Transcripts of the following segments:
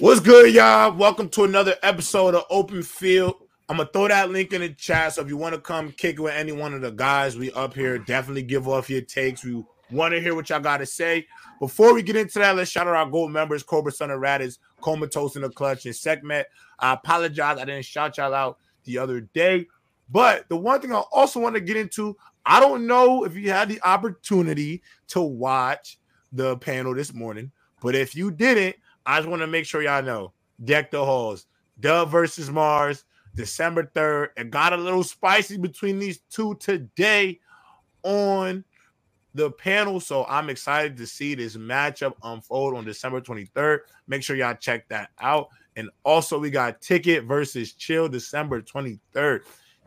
What's good, y'all? Welcome to another episode of Open Field. I'm gonna throw that link in the chat. So if you want to come kick with any one of the guys, we up here. Definitely give off your takes. We want to hear what y'all got to say. Before we get into that, let's shout out our gold members: Cobra Son of Radis, Comatose in the Clutch, and Sekhmet. I apologize, I didn't shout y'all out the other day. But the one thing I also want to get into, I don't know if you had the opportunity to watch the panel this morning, but if you didn't, I just want to make sure y'all know deck the halls. Dub versus Mars, December 3rd. It got a little spicy between these two today on the panel. So I'm excited to see this matchup unfold on December 23rd. Make sure y'all check that out. And also, we got Ticket versus Chill December 23rd.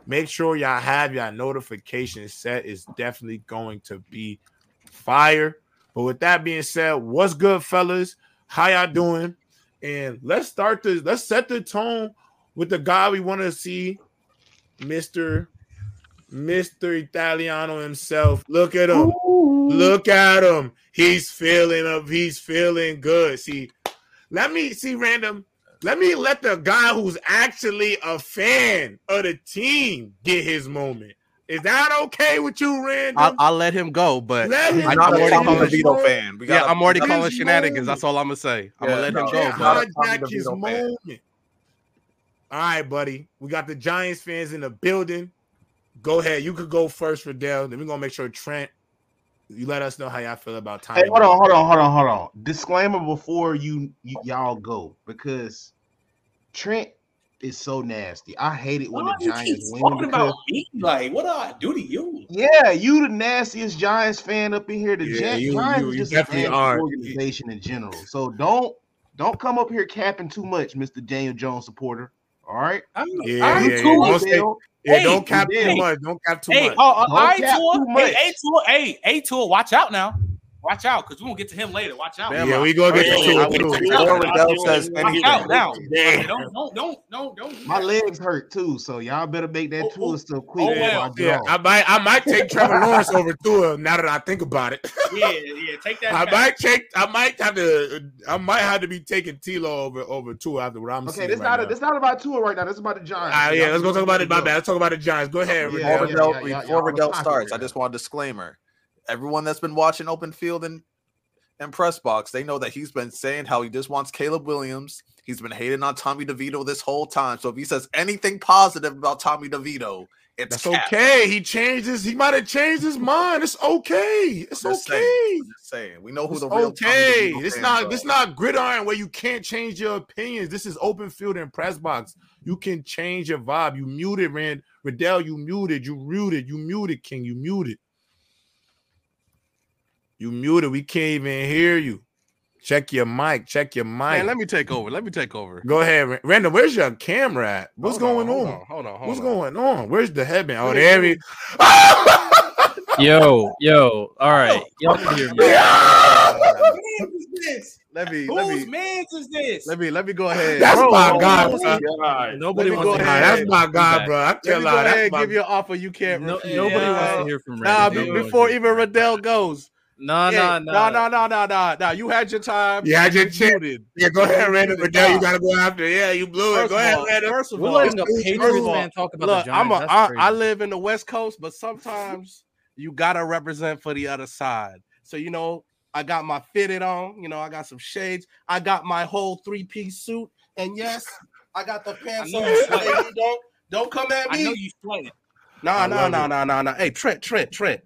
Make sure y'all have y'all notifications set. It's definitely going to be fire. But with that being said, what's good, fellas? How y'all doing? And let's start this. Let's set the tone with the guy we want to see, Mister Mister Italiano himself. Look at him. Ooh. Look at him. He's feeling up. He's feeling good. See, let me see random. Let me let the guy who's actually a fan of the team get his moment. Is that okay with you, Randall? I'll, I'll, let him go, but let him I'm already calling Vito fan. yeah, I'm already calling shenanigans. Moment. That's all I'm gonna say. I'm yeah, gonna let him go. Hijack his moment. Fan. All right, buddy. We got the Giants fans in the building. Go ahead. You could go first, Dell. Then we're gonna make sure Trent. You let us know how y'all feel about time. Hey, hold on, hold on, hold on, hold on. Disclaimer before you, you y'all go because Trent is so nasty. I hate it when Why the Giants win. Talking because, about me? Like, what do I do to you? Yeah, you the nastiest Giants fan up in here. The yeah, you, Giants you, you just definitely are organization in general. So don't don't come up here capping too much, Mr. Daniel Jones supporter. All right. I'm, yeah, I'm yeah, cool. yeah. Don't, yeah, hey, don't cap hey, too much. Don't cap too hey, much. Uh, uh, don't cap too much. Hey, A tour, hey, A tour, watch out now. Watch out, because we won't get to him later. Watch out. Yeah, we gonna get to him too. Before Riddell says anything. Watch out now. Don't, don't, don't, don't, don't. My legs hurt too, so y'all better make that oh, tour oh, stuff quick. Oh, well. Yeah, I might, I might take Trevor Lawrence over Tua now that I think about it. yeah, yeah, take that. I might take, I might have to, I might have to be taking T Law over over Tua after what I'm okay, this right not, this not about Tua right now. This is about the Giants. Uh, yeah, let's go talk about it. My bad. Let's talk about the Giants. Go ahead. Before Riddell starts, I just want a disclaimer everyone that's been watching open field and and press box, they know that he's been saying how he just wants Caleb Williams. He's been hating on Tommy DeVito this whole time. So if he says anything positive about Tommy DeVito, it's That's okay. He changes. He might have changed his mind. It's okay. It's okay. Saying, saying. We know who it's the real okay. It's not. It's not gridiron where you can't change your opinions. This is open field and press box. You can change your vibe. You muted, Rand Riddell. You muted. You muted. You muted, King. You muted. You muted. We can't even hear you. Check your mic. Check your mic. Man, let me take over. Let me take over. Go ahead, Random. Where's your camera at? What's hold going on? Hold on? Hold on. Hold What's on. going on? Where's the headband? Oh, there we. yo, yo. All right. Y'all can. Let me. Whose let me, man's is this? Let me. Let me go ahead. That's bro, my God. Bro. Nobody wants to. That's my God, bro. I tell you, go ahead and give you an offer you can't. No, nobody wants to uh, hear from. Nah, before even Riddell goes. No, no, no, no, no, no, no, no. You had your time. You had your chance. Yeah, go ahead, Randall Goodell. You got to go after. Yeah, you blew it. Go ahead, Randall. First of all, letting a Patriots man talk about look, the Giants. I'm a, I, I live in the West Coast, but sometimes you gotta represent for the other side. So you know, I got my fitted on. You know, I got some shades. I got my whole three piece suit, and yes, I got the pants on. Don't don't come at me. I know you sweating. No, no, no, no, no, no. Hey, Trent, Trent, Trent.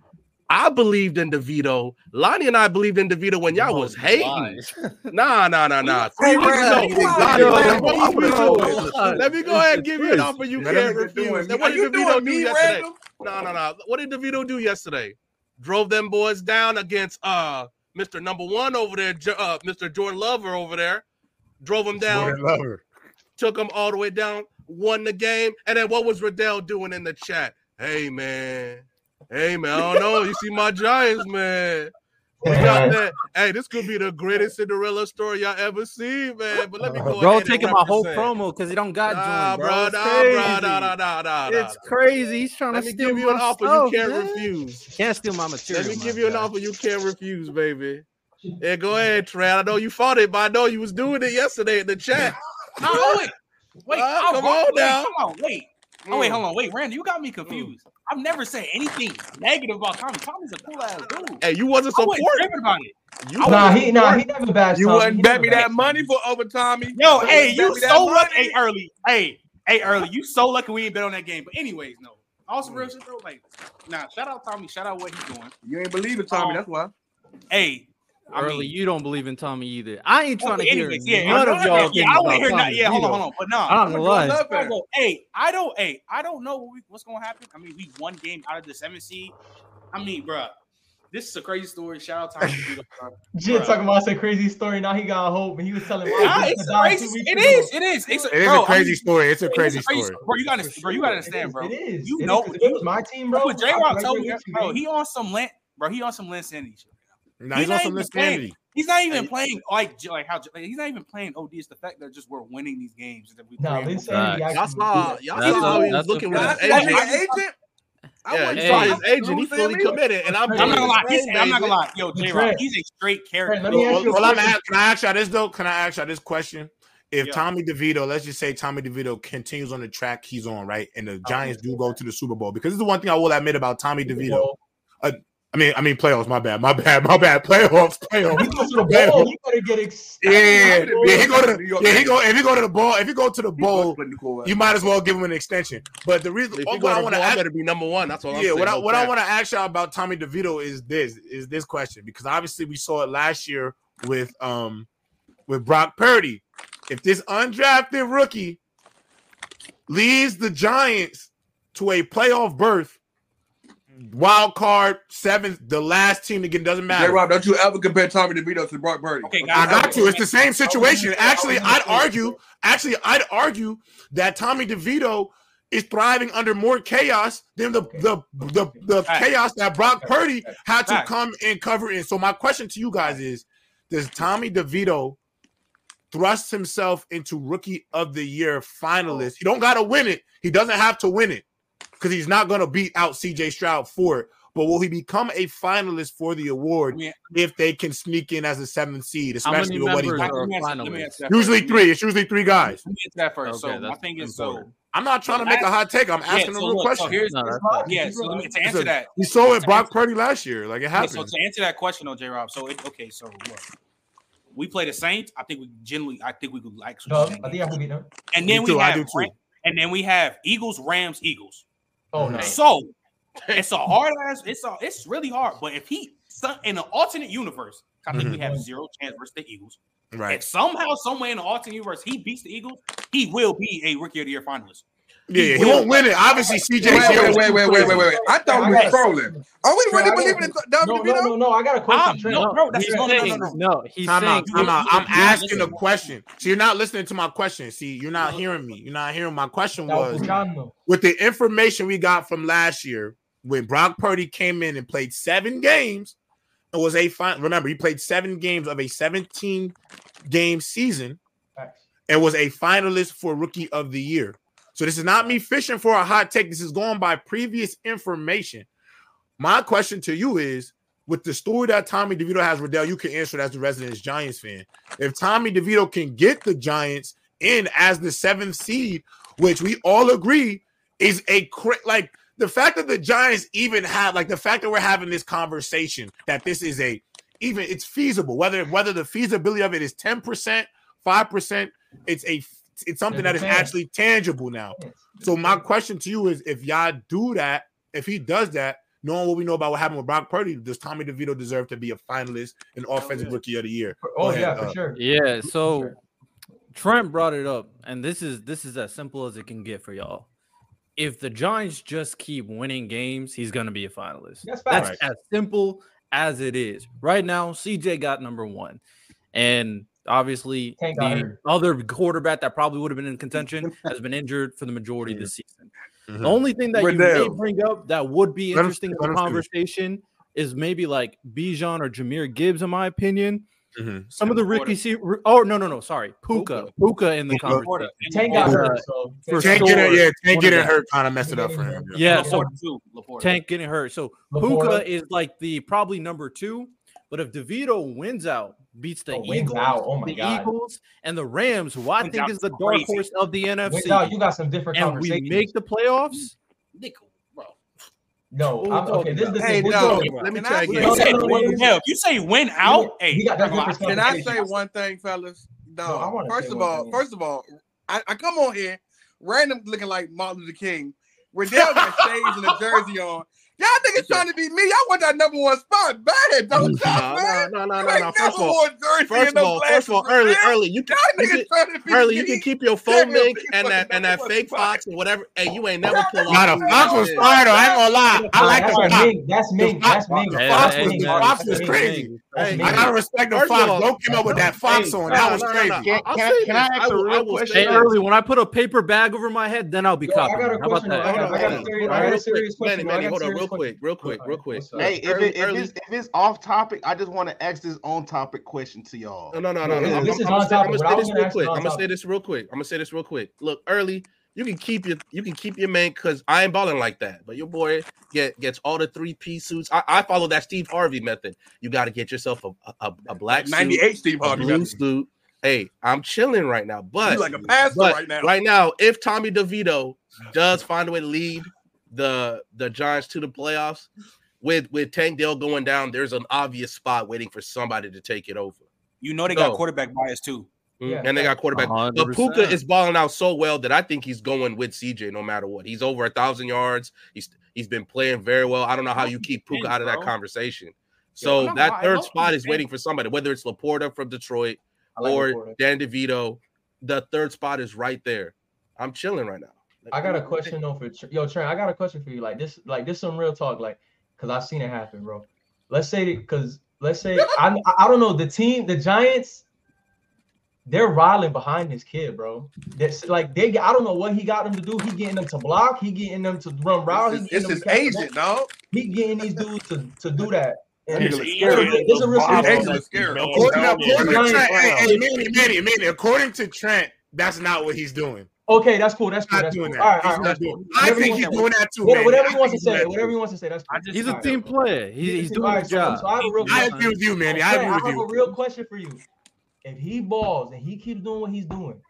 I believed in DeVito. Lonnie and I believed in DeVito when y'all oh, was hating. nah, nah, nah, nah. Hey, let me go ahead and give you an offer you can't refuse. What did DeVito do yesterday? No, no, no. What did DeVito do yesterday? Drove them boys down against uh Mr. Number One over there, uh, Mr. Jordan Lover over there. Drove him down. Took him all the way down. Won the game. And then what was Riddell doing in the chat? Hey man, Hey man, I don't know. You see my Giants, man. We got that. Hey, this could be the greatest Cinderella story y'all ever seen, man. But let me go. Bro, taking my whole promo because he don't got nah, joined, bro. bro, nah, bro, nah, nah, nah, nah, It's crazy. He's trying let to steal give you an offer stuff, you can't man. refuse. Can't steal my material. Let me give you an offer you can't refuse, baby. Yeah, go ahead, Trey. I know you fought it, but I know you was doing it yesterday in the chat. no, wait, wait, uh, come on now. Come on, wait. Oh wait, hold on, wait, Randy, you got me confused. I've never said anything negative about Tommy. Tommy's a cool ass dude. Hey, you wasn't supporting about it. You nah, he nah, he never bashed. You wouldn't bet me that money for over Tommy. Yo, hey, you so lucky. Hey, early. Hey, hey, early. You so lucky we ain't bet on that game. But anyways, no. Also, real shit though, like, nah. Shout out Tommy. Shout out what he's doing. You ain't believe in Tommy. Um, that's why. Hey, I Early, mean, you don't believe in Tommy either. I ain't oh, trying to anyways, hear yeah, none of y'all. Yeah, I want to hear not. Yeah, hold on, hold on. But no, I'm gonna lie. Hey, I don't. Hey, I don't know what's gonna happen. I mean, we one game out of the seventh seed. I mean, bro, this is a crazy story. Shout out Tommy. Jit talking about a crazy story. Now he got hope, and he was telling. Nah, it's crazy. It is. It is. It's a, it is bro, a crazy I mean, story. It's a crazy, crazy story. Bro, you gotta, bro, you gotta understand, bro. It is. You know, it was my team, bro. J Rock told me, bro, he on some lint, bro. He on some Linsanity shit. Nah, he's, he's on some insanity. He's not even playing like like how he's not even playing OD. It's the fact that just we're winning these games that we. No, insanity. Y'all saw y'all saw he was looking with his agent. Yeah, he saw his agent. He fully committed, and I'm, I'm not gonna lie. He's, I'm not gonna lie. Yo, J Rock, he's a straight character. Well, well I'm ask, can I ask y'all this though? Can I ask y'all this question? If yeah. Tommy DeVito, let's just say Tommy DeVito continues on the track he's on, right, and the Giants do go to the Super Bowl, because this is the one thing I will admit about Tommy DeVito. I mean, I mean playoffs. My bad. My bad. My bad. Playoffs. Playoffs. He goes to the bowl. You better get excited. Yeah, yeah. He go to the, yeah. He go if he go to the bowl. If he go to the bowl, you might as well give him an extension. But the reason if what I want to ask, better be number one. That's what I'm yeah. Saying, what I, what I want to ask y'all about Tommy DeVito is this is this question because obviously we saw it last year with um with Brock Purdy. If this undrafted rookie leads the Giants to a playoff berth wild card seventh, the last team to get doesn't matter. Hey Rob, don't you ever compare Tommy DeVito to Brock Purdy? Okay, guys, I got to. It's the same situation. Actually, I'd argue. Actually, I'd argue that Tommy DeVito is thriving under more chaos than the the the, the chaos that Brock Purdy had to come and cover in. So my question to you guys is: Does Tommy DeVito thrust himself into Rookie of the Year finalist? He don't got to win it. He doesn't have to win it because he's not going to beat out CJ Stroud for it. But will he become a finalist for the award yeah. if they can sneak in as a seventh seed, especially with what he's doing? Usually three. It's usually three guys. Let me answer that first. Okay, so my thing is so. I'm not trying to make a hot take. I'm asking yeah, so a real look, question. So here's, no, yeah, so let me, to answer that. We saw it Brock Purdy last year. Like it happened. Yeah, so to answer that question, OJ Rob. So it, okay, so look, we play the Saints. I think we generally, I think we could like. No, I think I can beat them. And then we have, and then we have Eagles, Rams, Eagles. Oh no. So it's a hard ass. It's a, it's really hard. But if he in an alternate universe, I think mm-hmm. we have zero chance versus the Eagles. Right. If somehow, somewhere in the alternate universe, he beats the Eagles, he will be a rookie of the year finalist. Yeah, he, won't win it. Obviously, CJ. Wait, wait, wait, wait, wait, wait, I thought we were trolling. Are we really believing in WWE? No, no, no, no. I got a question. no, bro, that's no, no, no, no, no. He's time saying. Out, time out. I'm asking a question. So you're not listening to my question. See, you're not hearing me. You're not hearing my question. Was with the information we got from last year when Brock Purdy came in and played seven games. It was a fine. Remember, he played seven games of a 17 game season and was a finalist for Rookie of the Year. So this is not me fishing for a hot take. This is going by previous information. My question to you is with the story that Tommy DeVito has, Riddell, you can answer as the resident Giants fan. If Tommy DeVito can get the Giants in as the seventh seed, which we all agree is a like the fact that the Giants even have like the fact that we're having this conversation that this is a even it's feasible whether whether the feasibility of it is 10% 5% it's a it's something that is actually tangible now. So my question to you is, if y'all do that, if he does that, knowing what we know about what happened with Brock Purdy, does Tommy DeVito deserve to be a finalist and offensive rookie of the year? Oh yeah, for uh, sure. Yeah. So sure. Trent brought it up, and this is this is as simple as it can get for y'all. If the Giants just keep winning games, he's gonna be a finalist. That's, That's right. as simple as it is. Right now, CJ got number one. And Obviously, the other quarterback that probably would have been in contention has been injured for the majority of the season. Mm-hmm. The only thing that you may bring up that would be interesting in the conversation is maybe like Bijan or Jahmyr Gibbs, in my opinion. Mm-hmm. Some of the Ricky C. Oh no, no, no. Sorry, Puka. Puka in the conversation. Tank got hurt. So Tank sure. getting yeah, Tank getting hurt kind of messed it up for him. Yeah, so Tank getting hurt. So Puka is like the probably number two But if DeVito wins out, beats the oh, Eagles, oh the God. Eagles, and the Rams, who I wins think is the dark crazy. horse of the NFC, out, you got some different and we make the playoffs. No, I'm, okay. This, this hey, no. Let me tell you. if you say win out, hey, can I say one thing, fellas? No. no first of all, first of all, I, I come on here, random looking like Martin Luther King. Riddell got shades and a jersey on. Y'all niggas trying to beat me. Y'all want that number one spot bad, don't y'all, man? No, no, no, no. First of all, first of all, first of all, early, early, you can, you can early, you can keep your phone link and that and that fake fox and whatever. Hey, you ain't never pull off. Nah, the fox was fire though. I ain't gonna lie. I like the fox. That's me. That's me. The fox was the fox was crazy. I gotta respect the fox. Don't come up with that fox on. That was crazy. Can I ask a real question? Hey, early, when I put a paper bag over my head, then I'll be copying. How about that? I got a serious question. Manny, Hold on, real quick, real quick real quick. Hey, if, early, it, if. It's, if it's off topic, I just want to ask this on topic question to y'all. No, no, no, no. no. This I'm, is I'm, on topic. I'm gonna say this real quick. I'm gonna say this real quick. I'm gonna say this real quick. Look, early, you can keep your you can keep your man because I ain't balling like that. But your boy get gets all the three piece suits. I, I follow that Steve Harvey method. You got to get yourself a a, a black 98 Steve Harvey blue suit. Hey, I'm chilling right now, but you like a pastor right now. Right now, if Tommy DeVito does find a way to lead the the Giants to the playoffs, with with Tank Dell going down, there's an obvious spot waiting for somebody to take it over. You know they so, got quarterback bias too. Yeah, and they got quarterback. 100%. But Puka is balling out so well that I think he's going with CJ no matter what. He's over a thousand yards. He's he's been playing very well. I don't know how you keep Puka out of that conversation. So yeah, that third spot is waiting for somebody, whether it's LaPorta from Detroit like or LaPorta. Dan DeVito. The third spot is right there. I'm chilling right now. Like, I got a question though for yo Trent. I got a question for you. Like this, like this, some real talk. Like because I've seen it happen, bro. Let's say because let's say I I don't know the team, the Giants, they're riling behind this kid, bro. That's like they I don't know what he got them to do. He getting them to block, he getting them to run route. He it's his agent, no. He getting these dudes to, to do that. And it's, it's, a real according to Trent, that's not what he's doing. Okay, that's cool. That's cool. Not that's doing cool. that. All right, all right, cool. I think he's doing that too. Whatever, whatever he wants to say. Whatever he wants to say. That's cool. He's a team player. He, he's doing his job. So I, I agree with you, man. I agree with you. I have a real question for you. If he balls and he keeps doing what he's doing,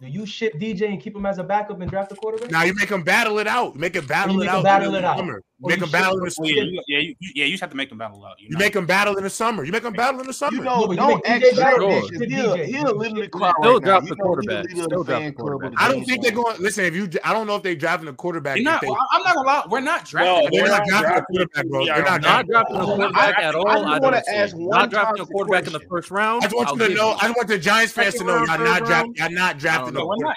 do you ship DJ and keep him as a backup and draft a quarterback? Now you make him battle it out. make him battle it out. Battle it out. Make him battle in the summer. Yeah, yeah, you, yeah, you just have to make them battle out. You, you make them battle in the summer. You make them battle in the summer. You know, don't act He'll, he'll literally cry Still drop the quarterback. Still drop the quarterback. I don't think they're going. Listen, if you, I don't know if they're drafting a quarterback. Not, they, I'm not gonna lie. We're not drafting. they're not drafting a quarterback, bro. They're not drafting a quarterback at all. I want to ask one. Not drafting a quarterback in the first round. I just want you to know. I want the Giants fans to know y'all not drafting. Y'all not drafting. We're not.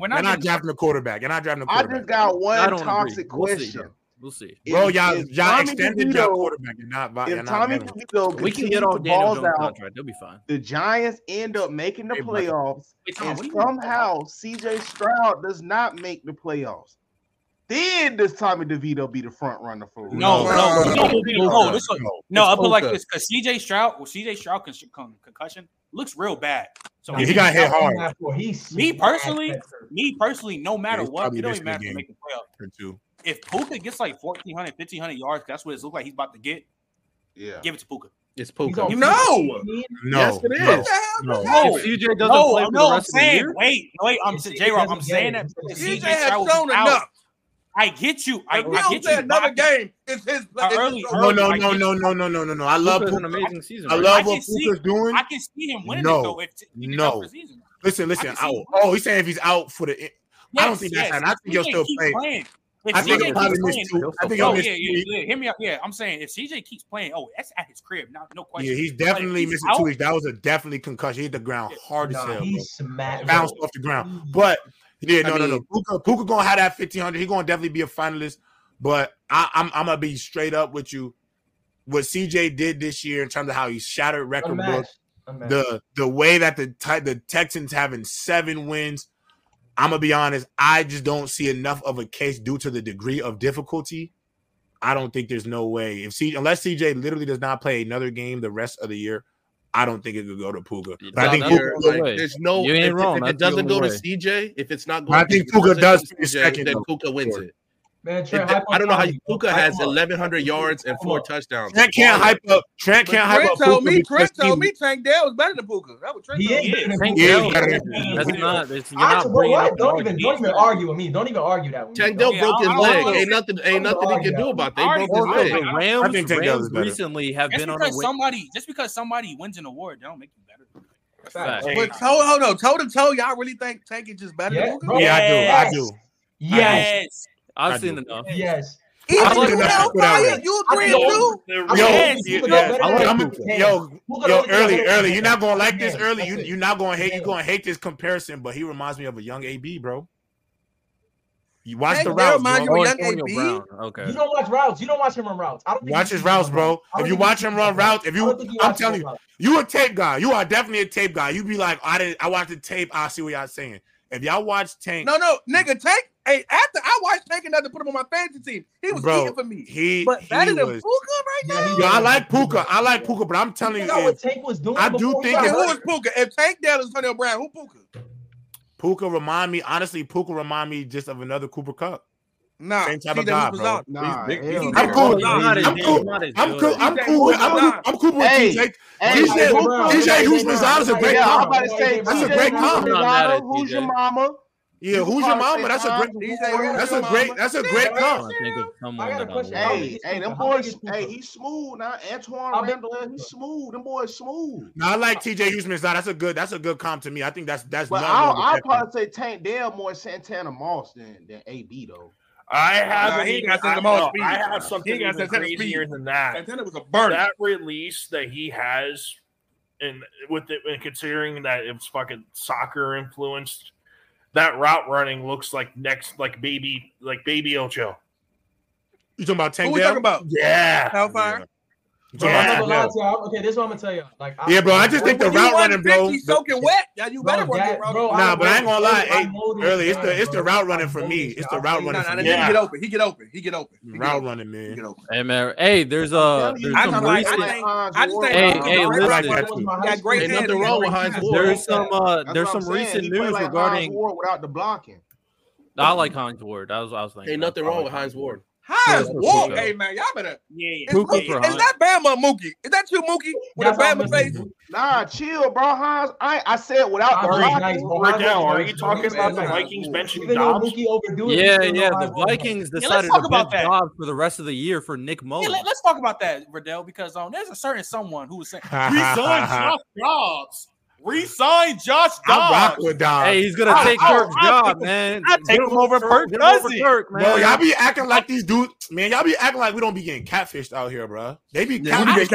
We're not drafting a quarterback. You're not drafting a quarterback. I just got one toxic question. We'll see. Bro, y'all, y'all extended your quarterback. You're not. If Tommy DeVito we can get all Daniel Jones out, contract, they'll be fine. The Giants end up making the hey, playoffs, and somehow CJ Stroud does not make the playoffs. Then does Tommy DeVito be the front runner for? No, no, no, no. no, no, no I'll put like this because CJ Stroud, well, CJ Stroud con- concussion looks real bad. So yeah, he got hit hard. Me personally, me personally, no matter yeah, what, it don't even matter to make the playoff if Puka gets like 1,400, 1,500 yards, that's what it looks like he's about to get. Yeah. Give it to Puka. It's Puka. No. No. Yes, it is. No. No. CJ doesn't no, play for no, the rest I'm saying, of the year, wait, wait, I'm J Rock. I'm saying that CJ has shown enough. I get you. I, I get you. Another game. It's his. Early, no, no, no, no, no, no, no, no, no. I love Puka. an amazing season. I love what Puka's doing. I can see him winning no, it though. If, no. Listen, listen. Oh, he's saying if he's out for the. I don't think that's. I think he'll still play. If I think CJ probably missed two. I think oh, yeah, yeah, yeah, Hear me out. Yeah, I'm saying if CJ keeps playing, oh, that's at his crib. Not no question. Yeah, he's definitely like, missing two weeks. That was a definitely concussion. He hit the ground hard as hell. He smacked bounced off the ground. But yeah, no, I mean, no, no. Puka, Puka gonna have that 1500. He's gonna definitely be a finalist. But I, I'm I'm gonna be straight up with you. What CJ did this year in terms of how he shattered record books, the the way that the the Texans having seven wins I'm gonna be honest. I just don't see enough of a case due to the degree of difficulty. I don't think there's no way if C unless CJ literally does not play another game the rest of the year. I don't think it could go to Puka. But I think Puka, like, there's no. You ain't if, wrong. If, if it doesn't go way. to CJ, if it's not going, I think Puka does CJ, second. Then Puka wins it. Man, Trent, it, I don't know how you, Puka has 1,100 yards and four touchdowns. Trent can't hype up. Trent can't hype up. Told me, Trent told me Tank Dell was better than Puka. That was Trent. He is. Tank Dell. That's not. That's not. Don't even don't even argue with me. Don't even argue that. Tank Dell broke his leg. Ain't nothing. Ain't nothing he can do about that. They broke his leg. The Rams. Rams recently have been on a somebody. Just because somebody wins an award, don't make you better. But toe, hold on, toe to toe, y'all really think Tank is just better yeah, than Puka? Yeah, I do. I do. Yes. I've I seen do. enough. Yes. Even you Hellfire, you agree too? Yo, yo, yo, early, early. You're not gonna like this early. You, you're not gonna hate. You're gonna hate this comparison, but he reminds me of a young AB, bro. You watch the routes, bro. You young AB? Okay. You don't watch routes. You don't watch him run routes. I don't watch his routes, bro. If you watch him run routes, if you, I'm telling you, you a tape guy. You are definitely a tape guy. You be like, I didn't. I watched the tape. I see what y'all saying. If y'all watch Tank, no, no, nigga, Tank. Hey, after I watched Tank enough to put him on my fantasy team, he was Bro, eating for me. He, but he better than was, Puka right now. Yeah, I like Puka. I like Puka, but I'm telling you, you know what Tank was doing. I do think. If, who was Puka? If Tank Dell is Antonio Brown, who Puka? Puka remind me, honestly, Puka remind me just of another Cooper Kupp. Nah, same type of guy, bro. Nah, I'm cool. I'm cool. I'm cool. I'm cool. I'm cool. I'm cool with TJ. TJ, TJ Houshmandzadeh is a great comp. That's a great comp. Who's your mama? Yeah, who's your mama? That's a great. That's a great. That's a great comp. I think come on. Hey, hey, them boys. Hey, he's smooth now. Antwaan Randle, he's smooth. Them boys smooth. No, I like TJ Houshmandzadeh. That's a good. That's a good comp to me. I think that's that's. But I'll, I'll probably say Tank Dell more Santana Moss than than AB though. I have. Uh, he got I, no, I have something he got even crazier speed. than that. Santana was a burn. That release that he has, and with it, and considering that it's fucking soccer influenced, that route running looks like next, like baby, like baby Ocho. You talking about Tank? Who we talking about? Yeah, Hellfire. Yeah. Bro, yeah, I'm yeah. Okay, this is what I'm gonna tell you. Like, yeah, bro. I just think the route running, bro. He's soaking wet. Yeah, you better bro, that, bro, Nah, but I ain't gonna lie. Hey, early, it's the it's the route running for me. It's the route running. Nah, nah, yeah. He get open. He get open. He get open. Route running, man. Hey, man. Hey, there's a there's some recent. I just think. Hey, hey, listen. Got great. Nothing wrong with Hines Ward. There's some uh, there's some recent news regarding without the blocking. I like Hines Ward. That was what I was thinking. Hey, nothing wrong with Hines Ward. Hines Ward, hey man, y'all better. Yeah, yeah. Is, Mookie, is that Bama Mookie? Is that you, Mookie, with That's a Bama face? Nah, chill, bro. Hines, I I said without the nice, Riddell, are you talking about the Vikings benching Dobbs? Yeah, yeah. The Vikings decided to bench Dobbs for the rest of the year for Nick Mullens. Yeah, let, us talk about that, Riddell, because um, there's a certain someone who was saying we signed Josh Dobbs. Resign Josh Dobbs. I rock with Dobbs. Hey, he's gonna take I, Kirk's I, job, I, man. I take him over Kirk Cousins. Kirk, man. Bro, y'all be acting like these dudes, man. Y'all be acting like we don't be getting catfished out here, bro. They be yeah, catfished,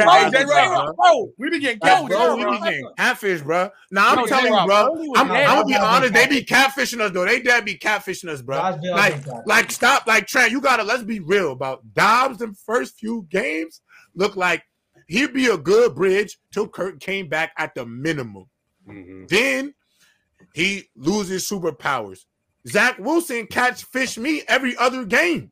bro. We be getting catfished, bro. We be getting catfished, bro. Now I'm telling you, bro. I'm, I'm gonna be honest. They be catfishing us, though. They dad be catfishing us, bro. Like, like stop, like Trent. You gotta let's be real about Dobbs. The first few games look like he'd be a good bridge till Kirk came back at the minimum. Mm-hmm. Then he loses superpowers. Zach Wilson catfish me every other game.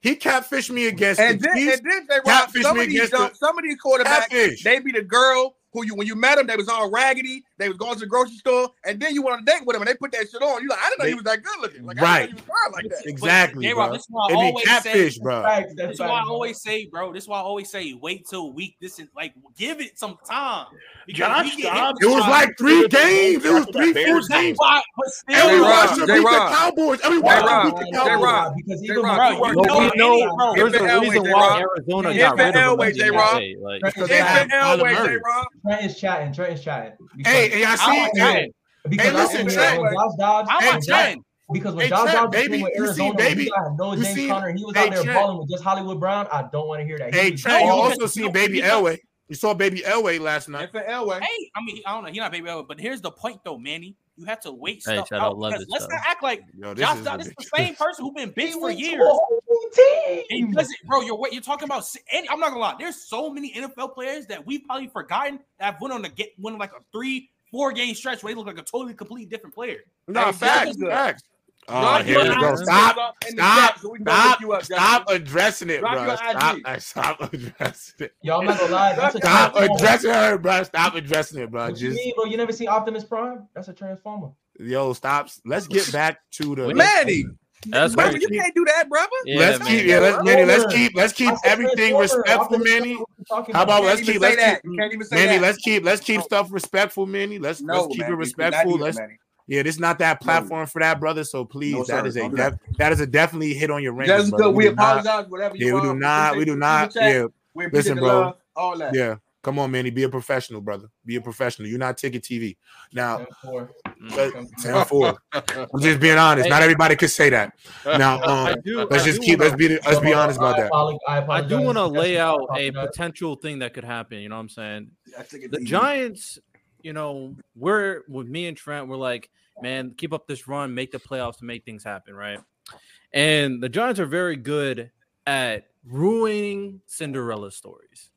He catfish me against and the then, Chiefs, and then they catfish some, of these, the, some of these quarterbacks, catfish. they be the girl who you when you met them, they was all raggedy. They was going to the grocery store, and then you went on a date with them, and they put that shit on. You like, I didn't know they, he was that good looking. Like, right? like that. Exactly, bro. This is why I always catfish, say, bro. This is why I always say, bro. This is why I always say, wait till week. This is like, give it some time. Josh Dobbs. It was like three games. It was three, four games. And we watched them beat the Cowboys. And we watched them beat the Cowboys. Because even we know there's a reason why Arizona got rid of him. J. Elway, J. Trent is chatting. Trent is chatting. Hey, hey, I see it. Because hey, listen, Trent. Josh Dobbs, hey, Trent. Because when hey, Josh Dobbs baby, with Arizona, see, baby, had no James see, Conner, he was hey, out there Trent. balling with just Hollywood Brown. I don't want to hear that. Hey, Trent, you also see Baby Elway. You saw Baby Elway last night. For Elway. Hey, I mean, I don't know. He's not Baby Elway, but here's the point, though, Manny. You have to wait hey, stuff out because let's stuff. not act like Yo, this Josh Dobbs is the same person who's been bitch for years. Team. bro, you're you're talking about. Any, I'm not gonna lie. There's so many NFL players that we've probably forgotten that have went on to get went like a three, four game stretch where he looked like a totally complete different player. No, facts, facts. Oh, here we go. Stop, stop, stop, stop addressing it, bro. Stop, stop addressing it. Y'all not gonna lie. That's stop addressing her, bro. Stop addressing it, bro. What Just, you mean, bro? You never seen Optimus Prime? That's a transformer. Yo, stop. Let's get back to the Manny. That's brother, you can't do that, brother. Yeah, let's man. keep, yeah, let's, Manny, let's keep, let's keep everything respectful, Manny. How about let's keep, let's keep, Manny, let's keep, let's keep stuff respectful, Manny. Let's no, let's keep man, it respectful. Let's, yeah, this is not that platform no. for that, brother. So please, no, that is a def, that is a definitely hit on your range. We, we apologize, not, whatever you Yeah, we do not, we do not. Yeah, listen, bro. All that. Yeah. Come on, Manny. Be a professional, brother. Be a professional. You're not ticket TV. Now, 10 4. I'm just being honest. Not everybody could say that. Now, um, do, let's just keep, let's be, let's be honest about that. I do want to lay out a potential thing that could happen. You know what I'm saying? The Giants, you know, we're with me and Trent, we're like, man, keep up this run, make the playoffs to make things happen, right? And the Giants are very good at ruining Cinderella stories.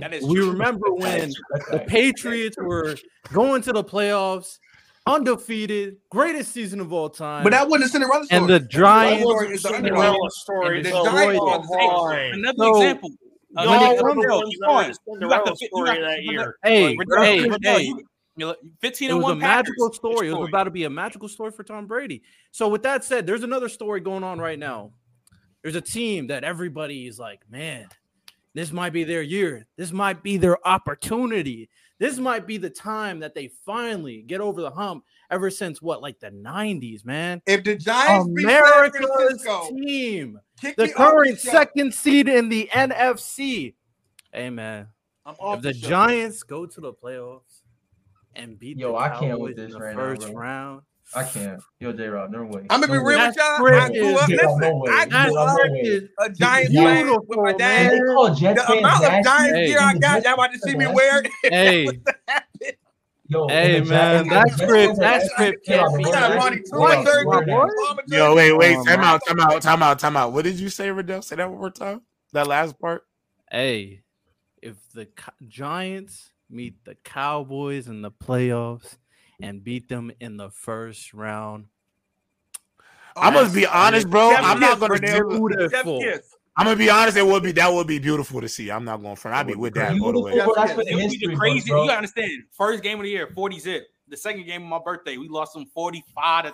That is we true. remember when the Patriots were going to the playoffs, undefeated, greatest season of all time. But that wasn't a Cinderella story. And the Giants is the Cinderella story. The Giants another no, example. Uh, you got the story that year. Hey, hey, hey. 15 it was a Packers. magical story. It was about to be a magical story for Tom Brady. So, with that said, there's another story going on right now. There's a team that everybody is like, man, this might be their year. This might be their opportunity. This might be the time that they finally get over the hump ever since what, like the 90s, man. If the Giants America's team, the current second seed in the NFC. Hey man, if the, the Giants go to the playoffs and beat Yo, the I can't with this in the right first now, round, I can't. Yo, J Rob, no way. I'm gonna be real with y'all. I grew up. Listen, no I grew up a Giants fan with my dad. The amount of Giants hey. gear I got, y'all about to see me wear. Hey. Yo, hey man, that script, that script can't be. Yo, wait, wait, oh, time out, time out, time out, time out. What did you say, Riddell? Say that one more time. That last part. Hey, if the Giants meet the Cowboys in the playoffs, and beat them in the first round. I must be honest, bro. I'm not gonna do I'm gonna be honest. It would be that would be beautiful to see. I'm not going to front. I'd be with that all the way. It would be crazy. You understand? First game of the year, 40 zip. The second game of my birthday, we lost some 45. To,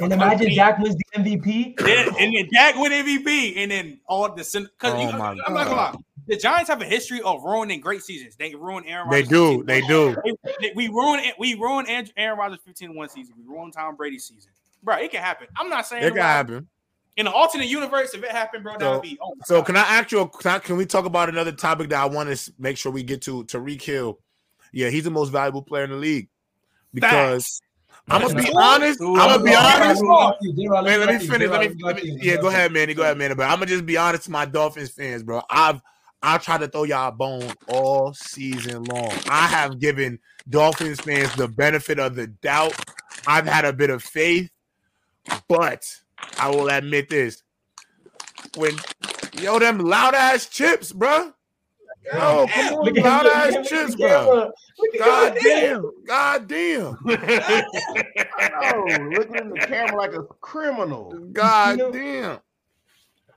and imagine Jack was the MVP. Then, and then Jack went MVP, and then all the because oh I'm not gonna lie the Giants have a history of ruining great seasons. They ruin Aaron Rodgers. They do. They do. They, they, we ruin it. We ruin Aaron Rodgers 15 1 season. We ruin Tom Brady's season. Bro, it can happen. I'm not saying it can happen. In an alternate universe, if it happened, bro, that so, would be. Oh so, God. can I ask you? Can, I, can, we talk about another topic that I want to make sure we get to? Tyreek Hill. Yeah, he's the most valuable player in the league because. Facts. I'm gonna be honest. I'm gonna be honest. Man, let me finish. Let me, let me. Yeah, go ahead, Manny. Go ahead, Manny. But I'm gonna just be honest to my Dolphins fans, bro. I've I try to throw y'all a bone all season long. I have given Dolphins fans the benefit of the doubt. I've had a bit of faith, but I will admit this: when yo them loud ass chips, bro. Yo, come on, loud ass chips, bro. God damn, God damn. oh, looking in the camera like a criminal. God damn.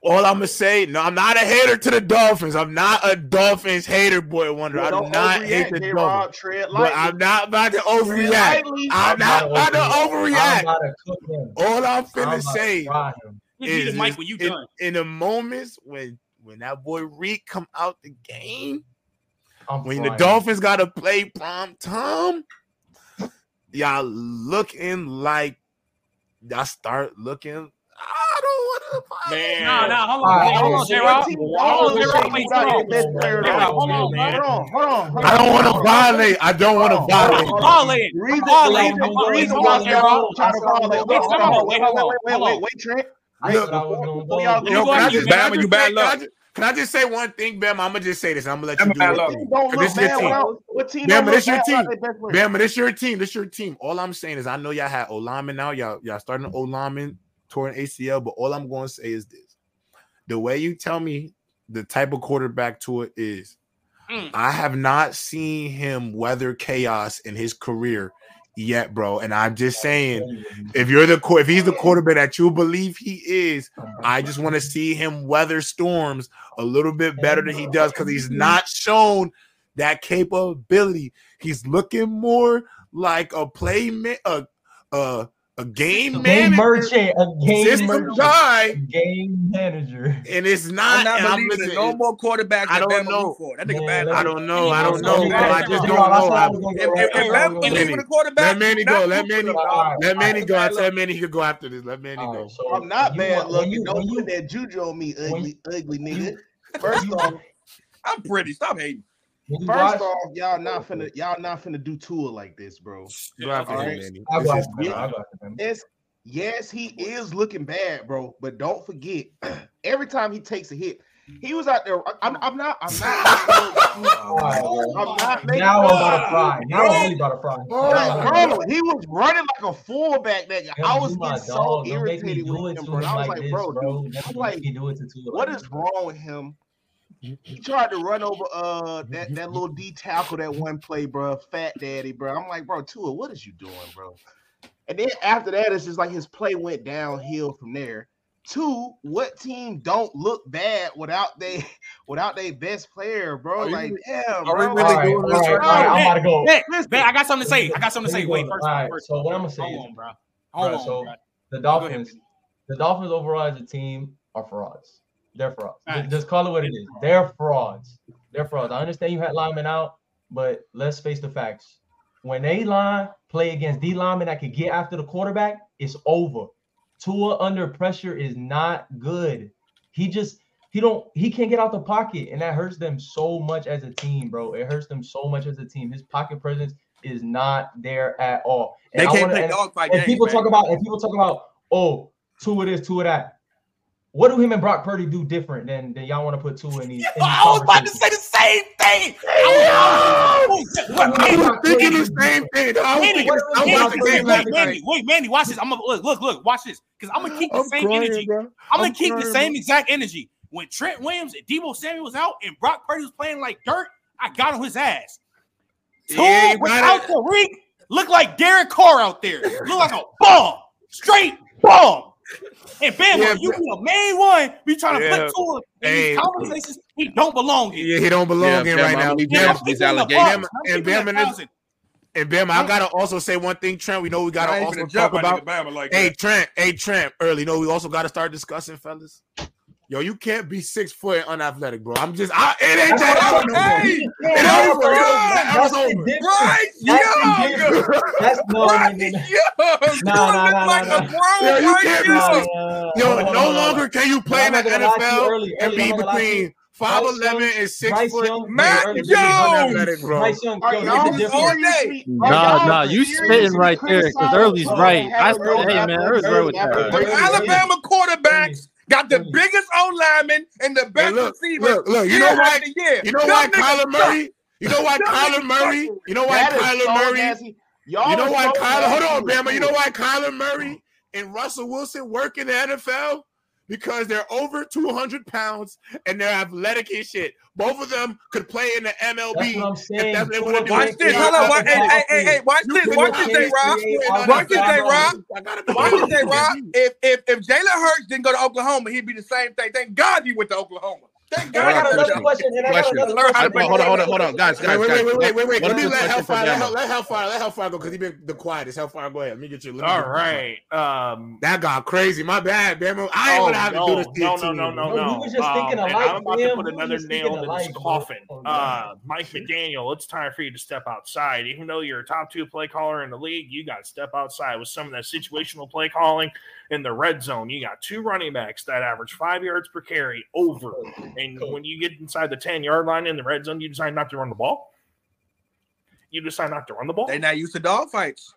All I'm gonna say, no, I'm not a hater to the Dolphins. I'm not a Dolphins hater, boy wonder. I do not hate the Dolphins. But I'm not about to overreact. I'm not about to overreact. All I'm finna say is, Mike, when you in, done. in the moments when when that boy Reek come out the game, I'm when the Dolphins gotta play prom Tom, y'all looking like y'all start looking I don't want to. Man, no, no, hold on, hold on, J-Rob. Hold on, hold on, I don't want to violate. I don't want to violate. Violate. Violate. Reason why, J-Rob. Wait, wait, wait, wait, wait, Trent. Look, yo, can I just bad when you bad luck? Can I just say one thing, Bam? I'm gonna just say this. I'm gonna let you do it. This is your team. What team? Bam, this your team. Bam, this your team. This your team. All I'm saying is, I know y'all had Olaman now. Y'all, y'all starting Olaman torn ACL. But all I'm going to say is this: the way you tell me the type of quarterback to it is, mm. I have not seen him weather chaos in his career yet, bro. And I'm just saying, if you're the if he's the quarterback that you believe he is, I just want to see him weather storms a little bit better than he does because he's not shown that capability. He's looking more like a playmate, a, a a game, game merchant, a game system merchant, guy, game manager, and it's not. I'm not believing I'm no more quarterbacks. I don't know. That nigga bad. I don't know. I don't know. I just don't know. If Bama the quarterback, let Manny go. Let Manny. Let Manny go. I said Manny he could go after this. Let Manny go. I'm not bad looking. Don't put that juju on me, ugly, ugly nigga. First off, I'm pretty. Stop hating. First watch, off, y'all not finna y'all not finna do Tua like this, bro. Yes, yes, he is looking bad, bro. But don't forget, every time he takes a hit, he was out there. I'm, I'm not. I'm not. I'm not making. Now I'm about to fry. Now I'm really about to fry. Bro, he was running like a fullback. That I was getting so irritated with him, bro. I was like, bro, dude. I'm like, what is wrong with him? He tried to run over uh that, that little D tackle that one play, bro. Fat daddy, bro. I'm like, bro, Tua, what is you doing, bro? And then after that, it's just like his play went downhill from there. Two, what team don't look bad without they without their best player, bro? Are like, you, damn, bro. Are we really doing this? Right, right, I'm about to go. Hey, man, I got something to say. I got something to say. Wait, first, right, first. So what I'm gonna say Hold is, on, bro. Hold bro, on, so bro. the Dolphins, the Dolphins overall as a team are frauds. They're frauds. Right. Just call it what it is. They're frauds. They're frauds. I understand you had linemen out, but let's face the facts. When A line play against D linemen that could get after the quarterback, it's over. Tua under pressure is not good. He just he don't he can't get out the pocket, and that hurts them so much as a team, bro. It hurts them so much as a team. His pocket presence is not there at all. And they can't wanna, play dog fight. And, people man. talk about and people talk about oh Tua of this, Tua of that. What do him and Brock Purdy do different than, than y'all want to put Tua in these? In these I was about to say the same thing. I was, thinking the same thing. Manny, wait, wait, Manny, wait, Manny, watch this. I'm gonna look, look, look, watch this, because I'm gonna keep the I'm same crying, energy. Bro. I'm gonna keep crying, the same bro. exact energy. When Trent Williams and Deebo Samuel was out and Brock Purdy was playing like dirt, I got on his ass. Tua yeah, without Tyreek look like Derek Carr out there. Look like a bomb, straight bomb. And Bam, yeah, you be a main one, be trying to yeah. put Tua in hey, these conversations he don't belong in. Yeah, he don't belong yeah, in right now. Bam, these allegations. And Bam, and Bam, and Bam, I gotta also say one thing, Trent. We know we gotta also talk about. Like hey, Trent. Hey, Trent. Early, you know we also gotta start discussing, fellas. Yo, you can't be six foot and unathletic, bro. I'm just, I, it ain't that no hey, It over. That's over. Right, young. That's no, right, young. No, no, no, like no, no. Yo, you can't be Yo, no longer can you play in the NFL and be between. Five eleven and six Bryce foot. Young, Mac Jones. Bryce Young, nah, nah, you spitting right there because Early's right. I hey man, Early's right with that. Alabama quarterbacks got the biggest O lineman and the best look, receiver. Look, look, you know why? You know why Kyler Murray? You know why Kyler Murray? You know why Kyler Murray? You know why Kyler? Hold on, Bama. You know why Kyler Murray and Russell Wilson work in the NFL? Because they're over 200 pounds and they're athletic as shit. Both of them could play in the MLB. Watch this. Hold on. Watch, hey, hey, hey, hey, watch this. Watch this, J Rob. Watch this, J Rob. Watch this, J Rob. If if if Jalen Hurts didn't go to Oklahoma, he'd be the same thing. Thank God he went to Oklahoma. Thank God. I got another question. And I got another question. Hold on, hold on, hold on, guys, guys, wait, wait, wait, wait, wait, wait. Let me let Hellfire, let, let Hellfire, let Hellfire go because he been the quietest. Hellfire, go ahead. Let me get you. All right. Um, that got crazy. My bad, Bama. I ain't oh, gonna have to do this. No, no, no, no, no. We was just thinking um, alike. I'm about to put another nail in this coffin. Uh, Mike McDaniel, it's time for you to step outside. Even though you're a top two play caller in the league, you got to step outside with some of that situational play calling in the red zone. You got two running backs that average five yards per carry over. And when you get inside the 10 yard line in the red zone, you decide not to run the ball. You decide not to run the ball. They're not used to dog fights.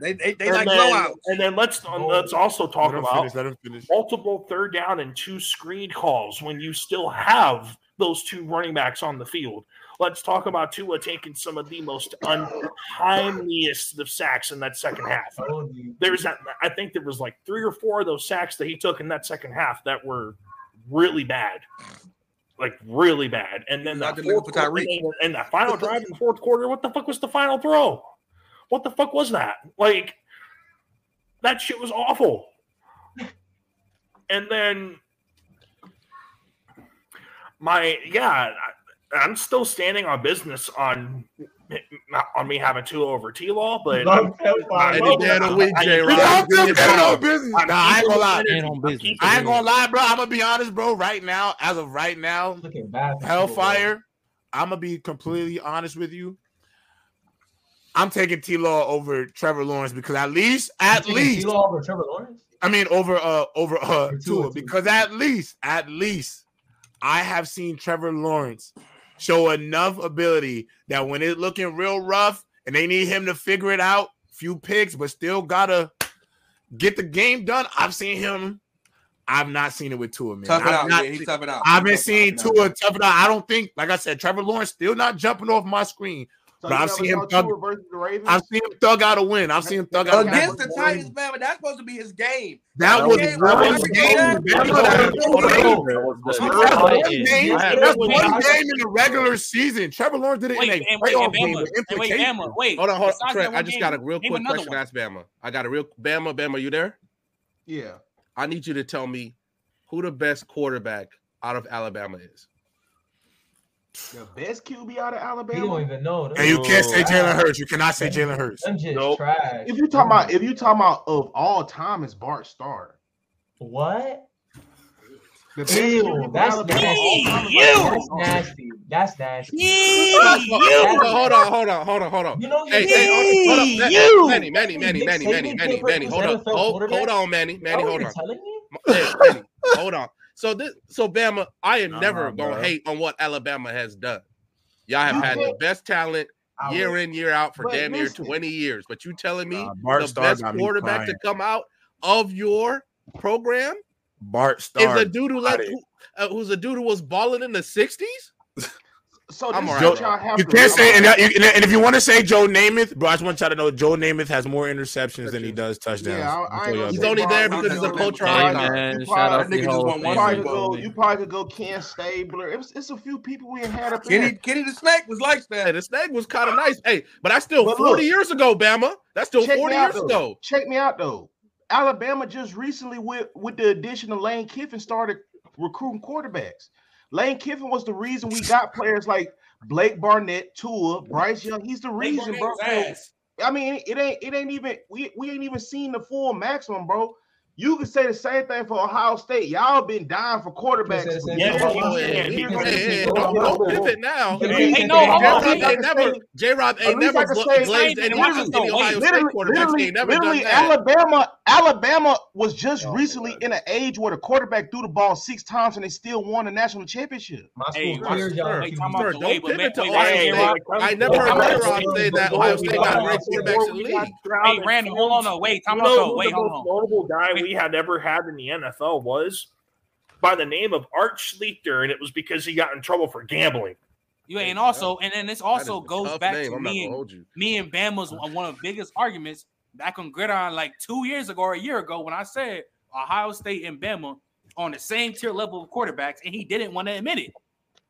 They, they, they like then, blowouts. And then let's oh, let's also talk about finish, multiple third down and two screen calls when you still have those two running backs on the field. Let's talk about Tua taking some of the most untimeliest of sacks in that second half. There's that I think there was like three or four of those sacks that he took in that second half that were really bad. Like really bad. And then the fourth quarter, and that final drive in the fourth quarter, what the fuck was the final throw? What the fuck was that? Like that shit was awful. And then my yeah, I'm still standing on business on on me having Tua over T Law, but I'm, any day of the week, J Rob. I'm on business. I ain't gonna lie. I ain't gonna lie, bro. I'm gonna be honest, bro. Right now, as of right now, Hellfire. I'm gonna be completely honest with you. I'm taking T Law over Trevor Lawrence because at least, at least, T Law over Trevor Lawrence. I mean, over uh over uh Tua because at least, at least, I have seen Trevor Lawrence show enough ability that when it's looking real rough and they need him to figure it out, few picks, but still gotta get the game done. I've seen him. I've not seen it with Tua, man. Tough it out, not, He's tough it out. I've been seeing Tua tough it out. I don't think, like I said, Trevor Lawrence still not jumping off my screen. So but I've seen him thug, I've seen him thug out a win. I've seen him thug out against the Titans, man. But that's supposed to be his game. That was one game. That's one game in the regular season. Trevor Lawrence did it in a playoff game with implications. Wait, hold on, hold on, Trent. I just got a real quick question to ask Bama. I got a real Bama. Bama, you there? Yeah. I need you to tell me who the best quarterback out of Alabama is. The best QB out of Alabama. You don't even know. And you can't say Jalen Hurts. You cannot say Jalen Hurts. I'm just nope. trash. If you talk about if you talk about of all time, it's Bart Starr. What? Ew, that's, nasty. that's nasty. That's nasty. Ew. Hold on, hold on, hold on, hold on. You know, hey, hey, hold on, hold on. Manny, Manny, Manny, Manny, Manny, Manny, Manny, hold on, hold, hold on, Manny, Manny, hold on. Hey, Manny, hold on. So this, so Bama, I am never gonna bro. hate on what Alabama has done. Y'all have had the best talent year in year out for damn near twenty years. But you telling me uh, the Star best quarterback to come out of your program, Bart Starr, is a dude who, like, who uh, who's a dude who was balling in the sixties? So I'm Joe, you can't say, and, and, if you want to say Joe Namath, bro, I just want y'all to know Joe Namath has more interceptions than he does touchdowns. Yeah, I, I he's only there because he's a culture icon. You probably, go, you probably could go Ken Stabler. It was, it's a few people we had up Kenny, Kenny the Snake was like that. Hey, the Snake was kind of nice. Hey, but that's still but 40 look, years ago, Bama. That's still 40 years though. ago. Check me out though. Alabama just recently with with the addition of Lane Kiffin started recruiting quarterbacks. Lane Kiffin was the reason we got players like Blake Barnett, Tua, Bryce Young. He's the reason, bro. I mean, it ain't it ain't even we, we ain't even seen the full maximum, bro. You can say the same thing for Ohio State. Y'all been dying for quarterbacks. Yeah, don't pivot now. Hey, no, J. Rob ain't never glazed any Ohio State quarterbacks. Literally, Alabama, Alabama was just oh, recently in an age where the quarterback threw the ball six times and they still won the national championship. My school cleared y'all. Don't pivot to Ohio State. I never heard J. Rob say that Ohio State got great quarterbacks in the league. Hey, Randall, hold on, no, wait, time out, wait, hold on. Notable had ever had in the NFL was by the name of Art Schlichter, and it was because he got in trouble for gambling. Yeah, and also, and then this also goes back name. to me and me and Bama's one of the biggest arguments back on Gridiron like two years ago or a year ago when I said Ohio State and Bama on the same tier level of quarterbacks, and he didn't want to admit it.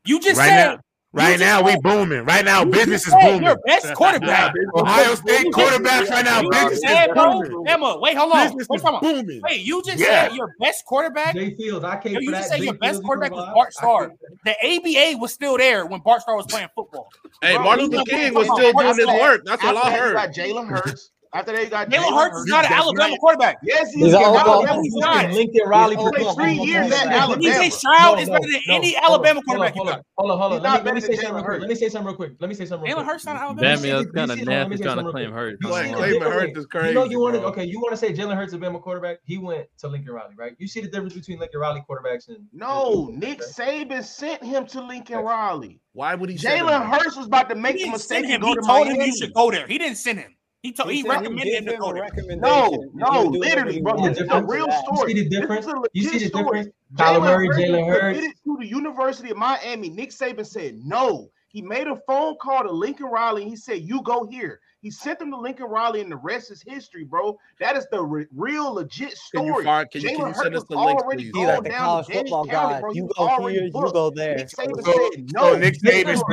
You just right said now, Right now, we booming. Right now, business is booming. Your best quarterback, Ohio State quarterbacks. Right now, business is booming. Emma, wait, hold on. Business wait, is booming. Wait, you just yeah. said your best quarterback. Jay Fields, I can't. You just said your best quarterback was Bart Starr. The ABA was still there when Bart Starr was playing football. Hey, Martin Luther King was still doing his work. That's all I heard. Jalen Hurts. After they got Jalen Hurts is not an Alabama quarterback. Yes, he's, he's Alabama. He's not. Lincoln Riley played three years at Alabama. CJ Stroud is better than any Alabama quarterback. Hold on, hold on, hold on. Let me say something real quick. Let me say something real quick. Let me say something. Jalen Hurts not Alabama. Damn, that's kind of nasty trying to claim Hurts. Claiming Hurts is crazy. You know you want to okay. You want to say Jalen Hurts is a quarterback? He went to Lincoln Riley, right? You see the difference between Lincoln Riley quarterbacks and no. Nick Saban sent him to Lincoln Riley. Why would he? Jalen Hurts was about to make the mistake and go to Miami. He told him you should go there. He didn't send him. He told he, he recommended him to go there. No, no, literally, bro. This is a real story. You see the difference? You see the difference? Kyler Murray, Jalen Hurts. To the University of Miami, Nick Saban said no. He made a phone call to Lincoln Riley. he said, "You go here." He sent them to Lincoln Riley, and the rest is history, bro. That is the re- real legit story. Can you, find, can you, can you send us the link, please? Be like the college football guy. Bro. You go here, you go there. Nick Saban so, said no. So Nick Saban's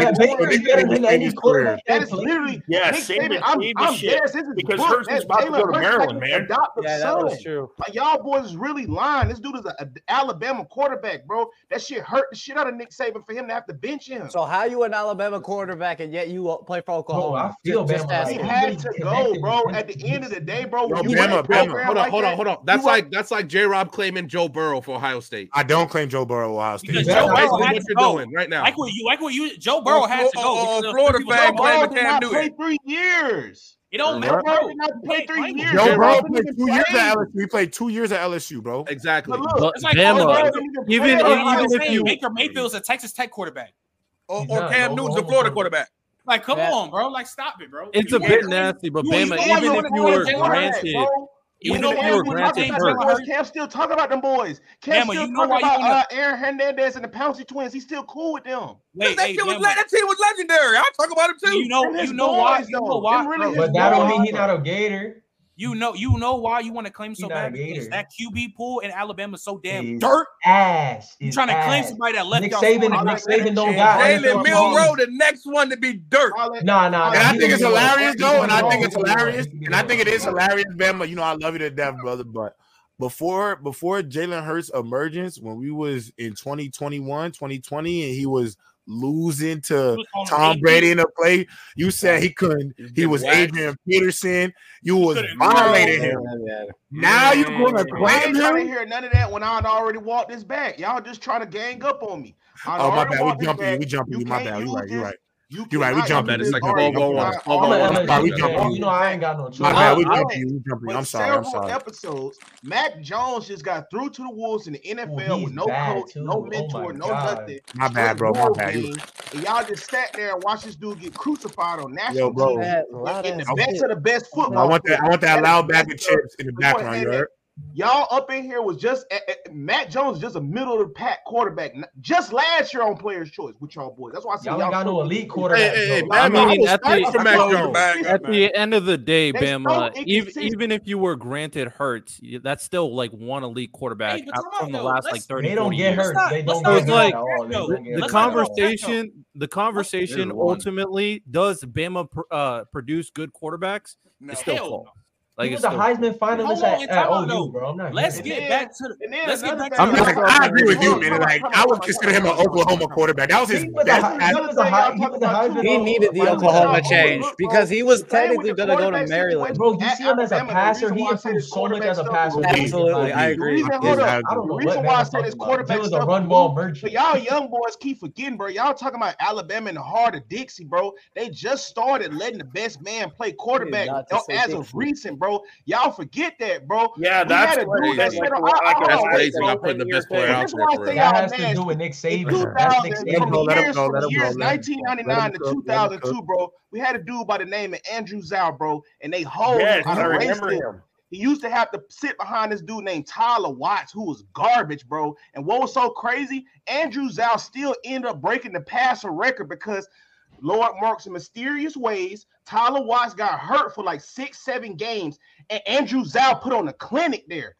That is literally yeah. Nick Saban, I'm, I'm there since because Hurts is about to go to Maryland, man. Yeah, that was true. Like y'all boys is really lying. This dude is an Alabama quarterback, bro. That shit hurt the shit out of Nick Saban for him to have to bench him. So how you an Alabama quarterback and yet you play for Oklahoma? I feel just, Bama. Had to go, bro. At the end of the day, bro. Yo, Bama, Bama. Hold on, hold on, hold on. That's like that's like J. Rob claiming Joe Burrow for Ohio State. I don't claim Joe Burrow Ohio State. Because Joe Burrow what you're doing right now. Like what you like what you Joe Burrow oh, has to go. Oh, Florida fan claiming Cam Newton. Three years. It don't matter. Bro. Play three years. Joe Burrow played two years at LSU. He played two years at LSU, bro. Exactly. Look, it's like Bama, even even if you Baker Mayfield's a Texas Tech quarterback, or, or Cam Newton's a Florida quarterback. Like, come on, bro. Like, stop it, bro. It's a bit nasty, but Bama, even if you were granted even if you were granted hurt, Cam still talking about them boys. Cam Bama, still you know talking about uh, Aaron Hernandez and the Pouncey twins. He's still cool with them. Wait, that, hey, was, that team was legendary. I talk about him too. You know, you know why? You know why? Really but that don't mean he's not a Gator. You know, you know why you want to claim so bad because that QB pool in Alabama is so damn is dirt. Ass. You trying to ass. claim somebody that left Nick Saban, Nick Saban don't got Jalen Milroe, the next one to be dirt. Nah, nah. And I think it's hilarious though, and I think it's hilarious, and I think it is hilarious, Bama. You know, I love you to death, brother, but before before Jalen Hurts emergence, when we was in 2021, 2020, and he was losing to Tom Brady in a play. You said he couldn't. He was Adrian Peterson. You was violating him. Now you're gonna claim him? I hear none of that when I'd already walked this back. Y'all just trying to gang up on me. oh my bad. We jumping you. We jumping you. My bad. You right. You right. You are right. We jump jumping. It's like a 12 1. We jumping. You know, I ain't got no choice. My bad. We jumping. We jumping. I'm sorry. I'm sorry. Episodes. Mac Jones just got through to the Wolves in the NFL with no coach, too. no oh mentor, oh no nothing. My bad, bro. My bad. And y'all just sat there and watched this dude get crucified on national Yo, bro. TV in the best of the best football. I want that. I want that loud bag of chips in the background. You heard? Y'all up in here was just uh, Mac Jones, just a middle of the pack quarterback. Just last year on Players Choice with y'all boys. That's why I see y'all, y'all got no elite quarterback. Hey, hey, I mean, at, the, at the, end of the day, they Bama, even, even if you were granted Hurts, that's still like one elite quarterback hey, from the last like thirty. They don't get hurt. They don't get like the conversation. The conversation ultimately does Bama uh, produce good quarterbacks? It's still false. Like he was a Heisman finalist at, at OU, bro. I'm not. Let's get then, back to the. Let's get back to. I'm like, I agree with you, man. Like I would consider him an Oklahoma quarterback. That was his best. He needed the Oklahoma change because he was technically going to go to Maryland. Bro, you see him as a passer. He improved so much as a passer. Absolutely, I agree. I don't know. The reason why I said his quarterback was a run ball merchant. Y'all young boys keep forgetting, bro. Y'all talking about Alabama and the heart of Dixie, bro. They just started letting the best man play quarterback as of recent, bro bro. Y'all forget that, bro. Yeah, that's crazy. That's, like, like, that's oh, oh, crazy. Not putting the best player out there. That has to do with Nick Saban. From years 1999 to 2002, bro, we had a dude by the name of Andrew Zow, bro, and they hold yes, I remember him. He used to have to sit behind this dude named Tyler Watts, who was garbage, bro. And what was so crazy? Andrew Zow still ended up breaking the passer record because Lord marks in mysterious ways. Tyler Watts got hurt for like six, seven games, and Andrew Zow put on a clinic there.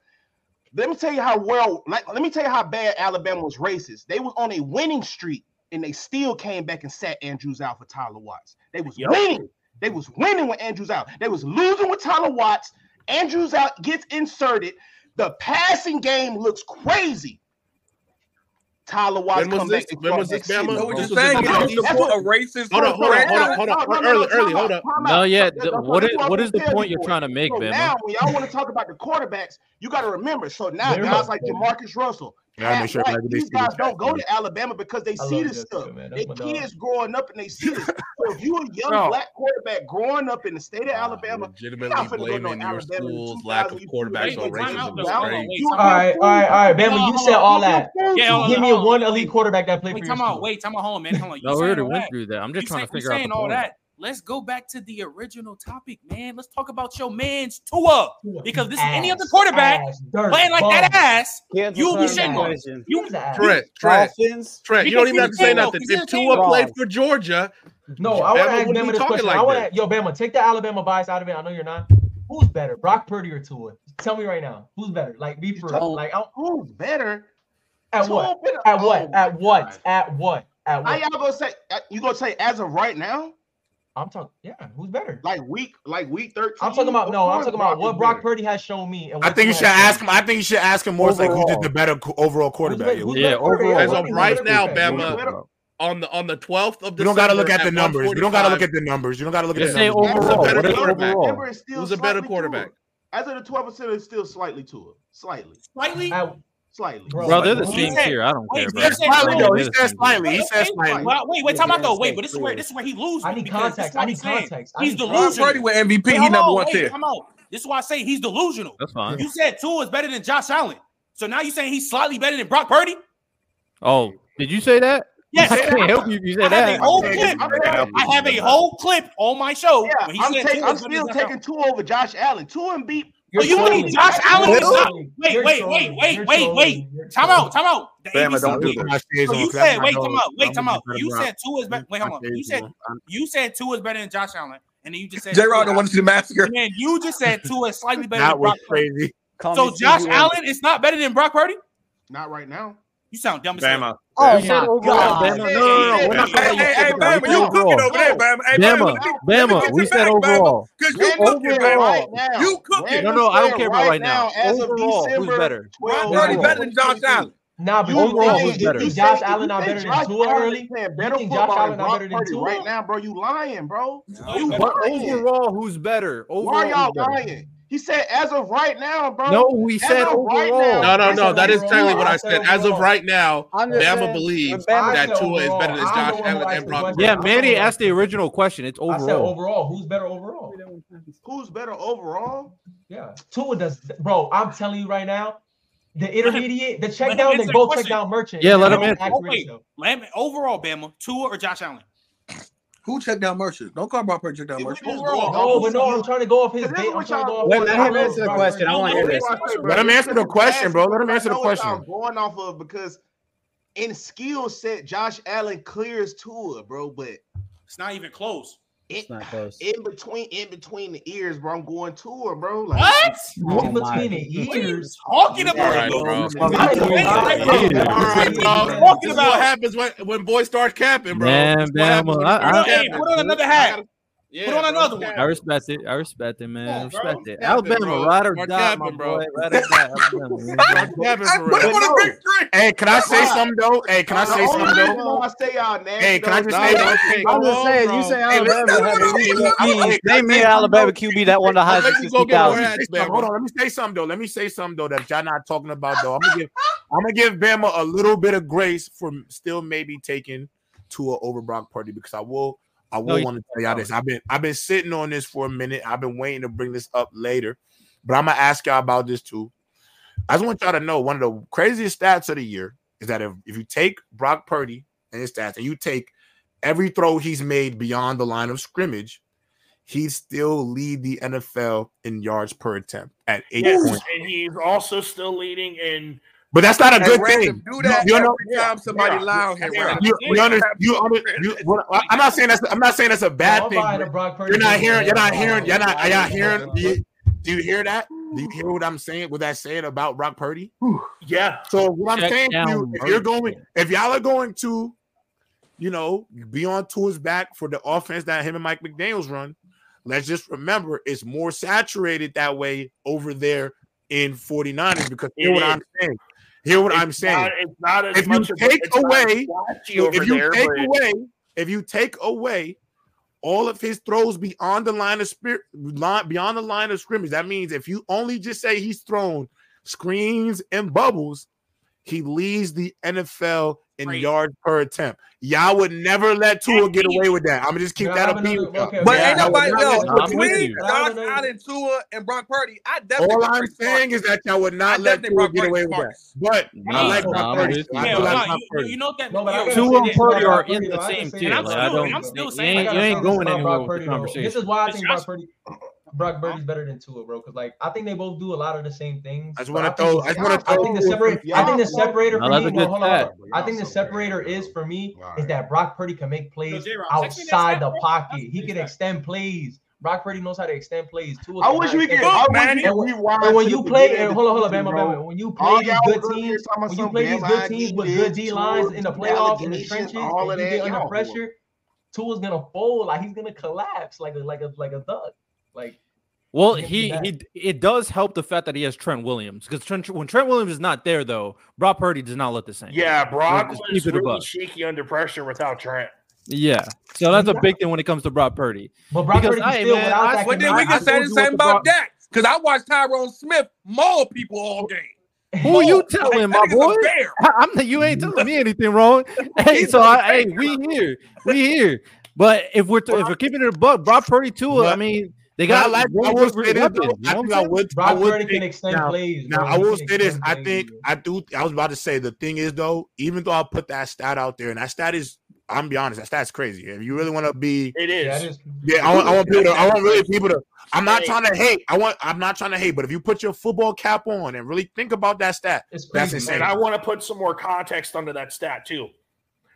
Let me tell you how well, like, let me tell you how bad Alabama was racist. They was on a winning streak, and they still came back and sat Andrew Zow for Tyler Watts. They was yep. winning. They was winning with Andrew Zow. They was losing with Tyler Watts. Andrew Zow gets inserted. The passing game looks crazy. Tyler Watts when come back. When was this, Bama? No, what you're saying is you support a racist. Hold on, hold on, hold on, hold on. hold on. Early, early, hold up. No, yeah. What is what is the point you're trying to make, Bama? Now, when y'all want to talk about the quarterbacks, you got to remember. So now, guys like Jamarcus Russell, yeah, make sure right. These guys don't go to Alabama because they see this stuff. They kids growing up and they see this. so if you a young no. black quarterback growing up in the state of Alabama, legitimately blaming your school's lack of quarterbacks on racism is crazy. All right, all right, all right, Bama. You said all that. Yeah, give me one elite quarterback that played for your school. Come on, wait, come on, hold on, man. Hold on. No, we already went through that. I'm just trying to figure out. Saying all that let's go back to the original topic, man. Let's talk about your man's Tua. Because this ass, is any other quarterback ass, playing like that ass, you'll be shitting on. You Trent, Trent, Trent, you don't even have to say nothing. If Tua played for Georgia, No, I want to ask Bama this question. Like I want to, yo, Bama, take the Alabama bias out of it. I know you're not. Who's better, Brock Purdy or Tua? Tell me right now. Who's better? Like, be for like, who's better? At what? At what? At what? At what? At what? How y'all gonna say? Uh, you gonna say as of right now? I'm talking. Yeah, who's better? Like week, like week thirteen. I'm talking about no. I'm talking about what Brock Purdy has shown me. I think you should ask him. I think you should ask him more like who's just the better overall quarterback. Who's yeah, overall. As of right now, Bama on the on the 12th of December. You don't got to look at the numbers. You don't got to look at the numbers. You don't got to look at the numbers. Overall, what is overall? Who's a better quarterback? As of the 12 percent, it's still slightly to it. Slightly. Slightly. Slightly. Bro, bro they're the same tier. I don't care, bro. He said slightly. He said slightly. Wait, wait, time out though. Wait, but this is where this is where he loses. I need context. I need context. He's delusional. Purdy with MVP. He number one tier. Come on. This is why I say he's delusional. That's fine. You said Tua is better than Josh Allen. So now you're saying he's slightly better than Brock Purdy? Oh, did you say that? Yes, I can't help you if you said I that. Have a whole clip. I have a whole clip on my show. Yeah, I'm, take, I'm still taking Tua over Josh Allen. Tua and beat you're oh, you mean Josh Allen is not? Wait, wait, wait, wait, wait, wait. Time out, time out. Bama, don't do that. So you said, wait, come out, wait, come out. You said Tua is better. Wait, hold on. You said you said Tua is better than Josh Allen, and then you just said J. Rob don't want to see the massacre. And then you just said Tua is slightly better. That was crazy. So Josh Allen is not better than Brock Purdy. Not right now. You sound dumb as Bama. Oh, you said overall, Bama. No, no, no. We're not hey, hey, hey, Bama, you cooking over there, Bama. Hey, Bama, Bama, we said overall. Because you cooking, Bama. You cooking. No, no, I don't care about right now. Overall, who's better? Brock better than Josh Allen. Nah, but you think, who's better? You Josh Allen not better than Tua early? You think Josh Allen not better than Tua? Right now, bro, you lying, bro. You but overall, who's better? Overall, Why are y'all lying? He said, as of right now, bro. No, we said overall. Right now, no, no, no. That is technically what I said. As of right now, Bama believes that Tua is better than Josh Allen and Brock. Yeah, Manny asked the original question. It's overall. I said overall. Who's better overall? Who's better overall? Yeah, Tua does, bro. I'm telling you right now. The intermediate, the check down, they both check down merchant. Yeah, let him answer. Wait, overall, Bama, Tua or Josh Allen? Who checked down Mercer? Don't call about check down Mercer. No, but no, I'm trying to go off his bait. I'm trying to go off. Wait, let him answer the question. I want to hear this. Let him answer the question, bro. Let him answer the question. I'm going off of because in skill set, Josh Allen clears Tua, bro, but it's not even close. It, not close. In between, in between the ears, bro. I'm going to her, bro. Like, what? In between the ears. Talking about, right, bro. Talking about what happens when when boys start capping, bro. Man, man, well, I, I, hey, put on another hat. Yeah, Put on bro, another one. I respect it. I respect it, man. I respect it. Alabama, ride or die, my boy. Ride or die. Hey, can I say something though? Hey, can I say something though? I say y'all nasty. Hey, can I just say? I'm just saying. You say Alabama. They made Alabama QB that won the Heisman since 2000. Hold on, let me say something though. Let me say something though that y'all not talking about though. I'm gonna give I'm gonna give Bama a little bit of grace for still maybe taking Tua over Brock Purdy because I will I will no, want to tell y'all this. I've been I've been sitting on this for a minute. I've been waiting to bring this up later, but I'm gonna ask y'all about this too. I just want y'all to know one of the craziest stats of the year is that if, if you take Brock Purdy and his stats and you take every throw he's made beyond the line of scrimmage, he still lead the NFL in yards per attempt at eight yes, points. And he's also still leading in but that's not a good thing. Do that you, know, every time somebody yeah. loud him. You, you, under, you, under, you, I'm not saying that's. I'm not saying that's a bad thing. You're not hearing. You're not hearing. You're not. Are y'all hearing? Do you, do you hear that? Do you hear what I'm saying? What that saying about Brock Purdy? Yeah. So what I'm saying to you, if you're going, if y'all are going to, you know, be on Tua's back for the offense that him and Mike McDaniel's run, let's just remember it's more saturated that way over there in 49ers because hear what I'm saying. Hear what it's I'm saying. Not, it's not as if much you take away, if you there, take but... away, if you take away all of his throws beyond the line of spirit, beyond the line of scrimmage, that means if you only just say he's thrown screens and bubbles, he leads the NFL in right. yards per attempt. Y'all would never let Tua get away with that. I'm gonna just keep no, that up. No, no, okay, but yeah, ain't nobody yo between Josh Allen, Tua, and Brock Purdy. I definitely. All I'm saying is that y'all would not let Tua get away with that. But I like Brock Purdy. You know that Tua and Purdy are in the same team. I'm still saying you ain't going anywhere with the conversation. This is why I think Brock Purdy. Brock Purdy's better than Tua, bro. Because like I think they both do a lot of the same things. I just want to throw. I just want to throw. I think the separator. I think the separator for me. Hold on, I think the separator is for me is that Brock Purdy can make plays outside the pocket. He can extend plays. Brock Purdy knows how to extend plays. Tua I wish we could. I man. And, and when you play, and hold on, hold on, Bama, Bama. When you play these good teams, when you play these good teams with good D lines in the playoffs in the trenches, and you get under pressure, Tua's gonna fold. Like he's gonna collapse like a like a like a duck. Like. Well, he, he it does help the fact that he has Trent Williams because Trent, when Trent Williams is not there though, Brock Purdy does not look the same. Yeah, Brock is really shaky under pressure without Trent. Yeah, so that's a big thing when it comes to Brock Purdy. But Brock because, Purdy still man, I, But then we can say the same about Dak because I watched Tyron Smith maul people all game. Who maul. you telling, my boy? I'm the, you ain't telling me anything wrong. hey, so I, hey, we here, we here. But if we're if we're keeping it a buck, Brock Purdy too. I mean. They got I like I will say this. I think I would. Brock I would Purdy can extend now, plays. Now I will say this. I think I do. I was about to say the thing is though. Even though I put that stat out there, and that stat is I'm gonna be honest, that stat's crazy. If you really want to be, it is. Yeah, I want, I want people to. I want really people to. I'm not trying to hate. I want. I'm not trying to hate. But if you put your football cap on and really think about that stat, that's insane. And I want to put some more context under that stat too.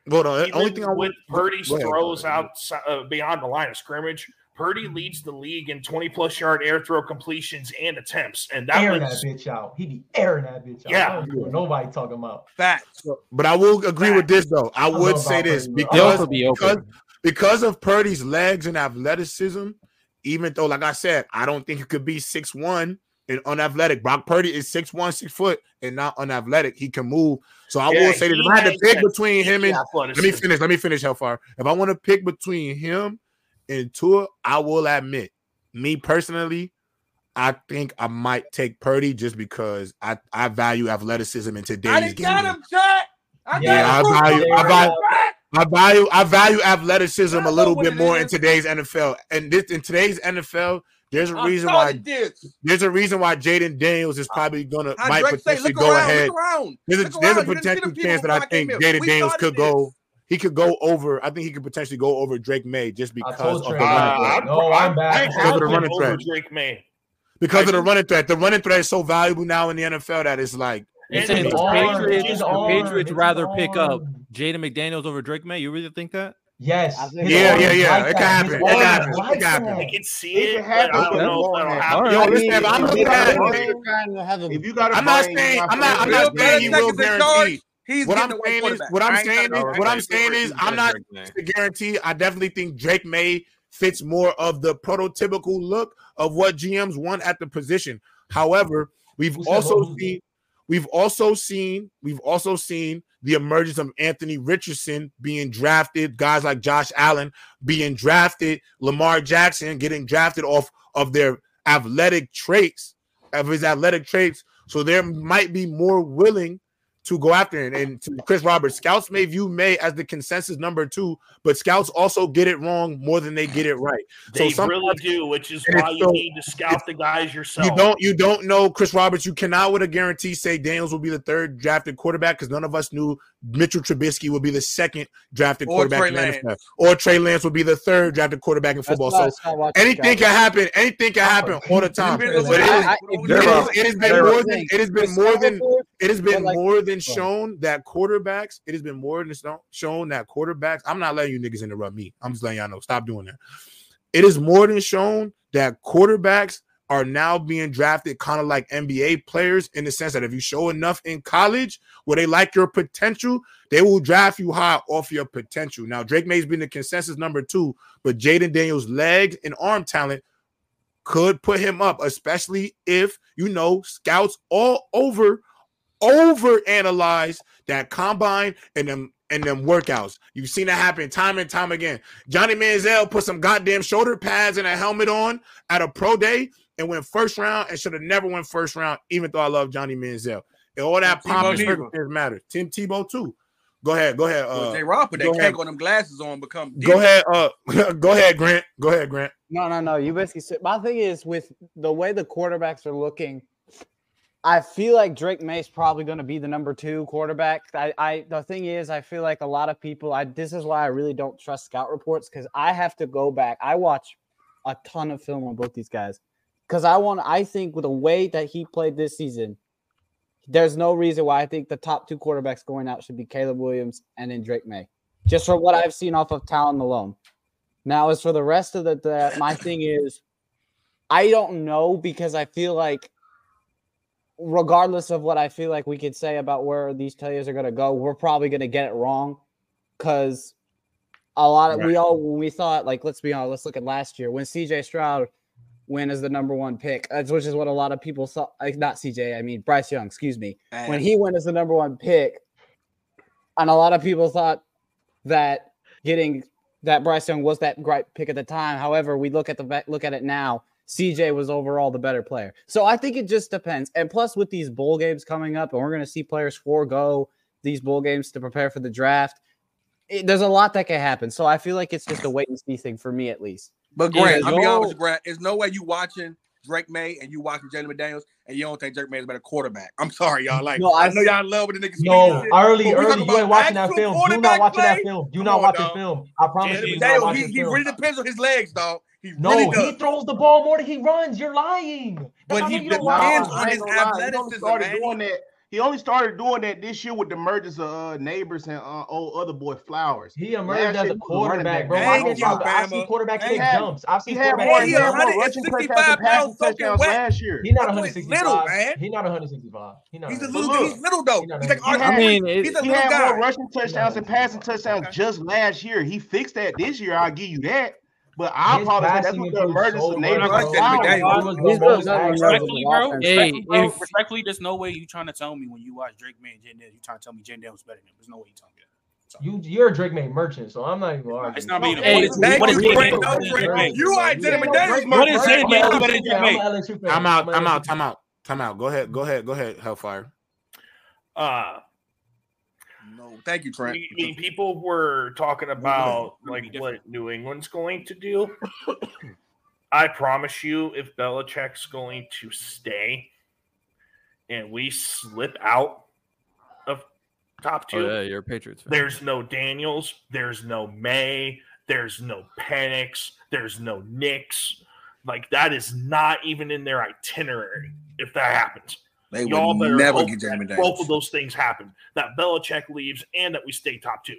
Well, the only thing I with Purdy's throws out uh, beyond the line of scrimmage, Purdy leads the league in 20 plus yard air throw completions and attempts. And that airing was, that bitch out. He be airing that bitch out. Yeah. Nobody talking about facts. But I will agree Facts. with this though. I, I would say this Purdy, because, be because, because of Purdy's legs and athleticism, even though, like I said, I don't think he could be six one and unathletic. Brock Purdy is six one, six foot, and not unathletic. He can move. So I yeah, will say that if I had to pick between him and let me finish. Let me finish. How far? If I want to pick between him and Tua, I will admit, me personally, I think I might take Purdy just because I, I value athleticism in today's I game. Got him, Jack. I yeah, I value, I value, I value, I value athleticism a little bit more in today's NFL. And this in today's NFL, there's a reason why there's a reason why Jayden Daniels is probably gonna might potentially go around, ahead. There's a, there's a potential chance that I think Jayden Daniels could go he could go over. I think he could potentially go over Drake Maye just because of the running threat. No, I'm back. Because of the running threat. Drake Maye. Because of the running threat. The running threat is so valuable now in the NFL that it's like. You're saying the Patriots, the Patriots rather pick up Jaden McDaniels over Drake Maye. You really think that? Yes. Yeah, yeah, yeah. Like it can happen. It can happen. It can happen. I can see it. it I don't know if that'll happen. Yo, listen, I'm looking at it. If you got I'm not saying I'm not I'm not saying he will guarantee. He's what I'm saying is what I'm saying is what I'm saying is I'm not to guarantee. I definitely think Drake Maye fits more of the prototypical look of what GMs want at the position. However, we've also seen we've also seen we've also seen the emergence of Anthony Richardson being drafted, guys like Josh Allen being drafted, Lamar Jackson getting drafted off of their athletic traits, of his athletic traits. So there might be more willing to go after it. And to Chris Roberts, scouts may view Maye as the consensus number two, but scouts also get it wrong more than they get it right. They so really do, which is why you so, need to scout the guys yourself. You don't you don't know Chris Roberts. You cannot with a guarantee say Daniels will be the third drafted quarterback because none of us knew Mitchell Trubisky would be the second drafted or quarterback Trey in the NFL. Or Trey Lance would be the third drafted quarterback in football. So anything can happen. Anything can happen all the time. But it has been more than it has been more than it has been more than shown that quarterbacks. It has been more than shown that quarterbacks. I'm not letting you niggas interrupt me. I'm just letting y'all know. Stop doing that. It is more than shown that quarterbacks are now being drafted kind of like NBA players in the sense that if you show enough in college where they like your potential, they will draft you high off your potential. Now, Drake Maye's been the consensus number two, but Jayden Daniels' legs and arm talent could put him up, especially if you know scouts all over over analyze that combine and them and them workouts. You've seen that happen time and time again. Johnny Manziel put some goddamn shoulder pads and a helmet on at a pro day and went first round and should have never went first round, even though I love Johnny Manziel. And all that pop and circumstance matter. Tim Tebow too. Go ahead, go ahead. Uh, J. Rob put that cake on them glasses on, become. Deep. Go ahead, uh, go ahead, Grant. Go ahead, Grant. No, no, no. You basically said my thing is with the way the quarterbacks are looking. I feel like Drake Maye's probably going to be the number two quarterback. I, I, the thing is, I feel like a lot of people. I this is why I really don't trust scout reports because I have to go back. I watch a ton of film on both these guys. because I want. I think with the way that he played this season, there's no reason why I think the top two quarterbacks going out should be Caleb Williams and then Drake Maye, just from what I've seen off of talent alone. Now, as for the rest of the, the my thing is, I don't know because I feel like, regardless of what I feel like we could say about where these players are going to go, we're probably going to get it wrong because a lot of right. we all when we thought like let's be honest, let's look at last year when CJ Stroud went as the number one pick, which is what a lot of people saw. Like not CJ, I mean Bryce Young, excuse me. When he went as the number one pick, and a lot of people thought that getting that Bryce Young was that great pick at the time. However, we look at the look at it now. CJ was overall the better player. So I think it just depends. And plus, with these bowl games coming up, and we're going to see players forego these bowl games to prepare for the draft it, there's a lot that can happen. So I feel like it's just a wait and see thing for me at least. But Grant, I'll be honest Grant. There's no way you watching Drake Maye and you watching Jalen McDaniels and you don't think Drake Maye is a better quarterback. I'm sorry, y'all. Like no, I, I know y'all love with the niggas. No, early, early, you ain't watching that film. You not watching play? that film. You not watching dog. film. I promise you. Daniel, he, he really depends on his legs, dog. He no, really he throws the ball more than he runs. You're lying. That's but he depends on his athleticism. Doing that he only started doing that this year with the mergers of uh, Nabers and uh, old other boy Flowers. He emerged as a quarterback, bro. I, you, I see quarterbacks take jumps. I've seen quarterbacks he had more rushing touchdowns touchdowns last year. He's not 165. Little, man. He's not 165. He's not. He's a little. He's little though. He's like I mean, he's a little guy. He had more rushing touchdowns and passing touchdowns just last year. He fixed that this year. I'll give you that. But I apologize. That's what the emergency so Nabers Respectfully, bro. Hey, respectfully, there's no way you trying to tell me when you watch Drake Maye and Jen you trying to tell me Jen was better than him. There's no way you telling me that. You you're a Drake Maye merchant, so I'm not even arguing. It's not me. Hey, what is Drake Maye? You are Jen McDaniels. What is Jen Maye? I'm out. I'm out. Time out. Time out. Go ahead. Go ahead. Go ahead. Hellfire. Uh no, thank you, Trent. I mean, people were talking about like what New England's going to do. I promise you, if Belichick's going to stay and we slip out of top two, oh, yeah, you're a Patriots. Fan. There's no Daniels, there's no Maye, there's no Penix, there's no Nix. Like that is not even in their itinerary if that happens. They Y'all would never get Jeremy Both of those things happen. That Belichick leaves and that we stay top two.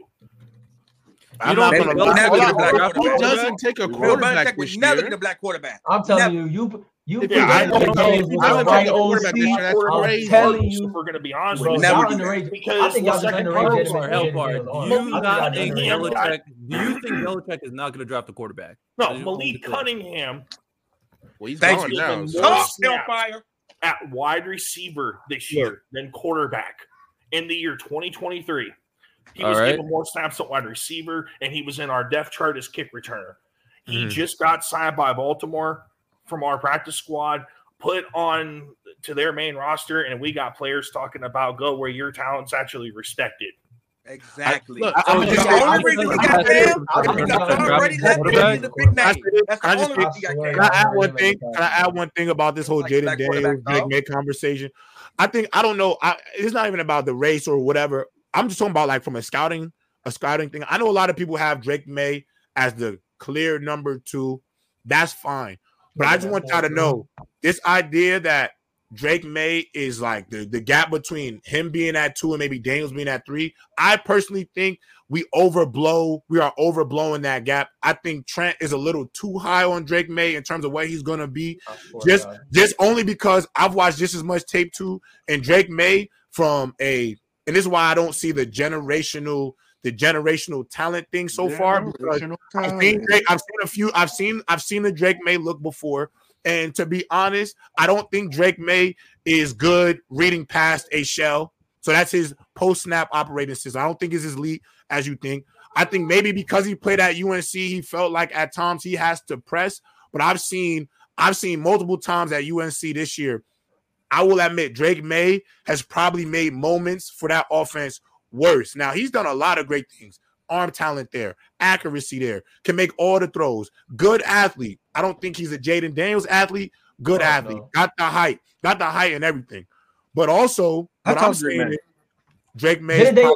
I'm not gonna lie. Who doesn't take a quarterback this year? Never get a black quarterback. I'm telling never. you, you you yeah, I don't know. I right quarterback this year. That's crazy. telling you, we're going to be honest. Bro, never underrated. Because I think y'all just underrated. Hell part. Do you not think Belichick? Do you think Belichick is not going to draft the quarterback? No, Malik Cunningham. Well, he's gone now. Come on, fire at wide receiver this year than quarterback in the year 2023. He was right. given more snaps at wide receiver, and he was in our depth chart as kick returner. He mm. just got signed by Baltimore from our practice squad, put on to their main roster, and we got players talking about go where your talent's actually respected. Exactly. I, look, I, just, the only reason he got Cam already left the big name. That's the only reason he got Cam. Can I add one thing? Can I add one thing about this whole Jayden Daniels Drake Maye conversation? I think I don't know. I, it's not even about the race or whatever. I'm just talking about like from a scouting, a scouting thing. I know a lot of people have Drake Maye as the clear number two. That's fine. But I just want y'all to know this idea that Drake Maye is like the, the gap between him being at two and maybe Daniels being at three. I personally think we overblow, we are overblowing that gap. I think Trent is a little too high on Drake Maye in terms of where he's gonna be. Just just only because I've watched just as much tape too, and Drake Maye from a and this is why I don't see the generational the generational talent thing so far because I've seen, Drake, I've seen a few I've seen I've seen the Drake Maye look before and to be honest, I don't think Drake Maye is good reading past a shell. So that's his post snap operating system. I don't think it's as elite as you think. I think maybe because he played at UNC, he felt like at times he has to press. But I've seen I've seen multiple times at UNC this year. I will admit Drake Maye has probably made moments for that offense worse. Now he's done a lot of great things arm talent there, accuracy there, can make all the throws. Good athlete. I don't think he's a Jayden Daniels athlete. Good oh, athlete. No. Got the height. Got the height and everything. But also, what I'm saying is, Drake Maye. Jaden Day,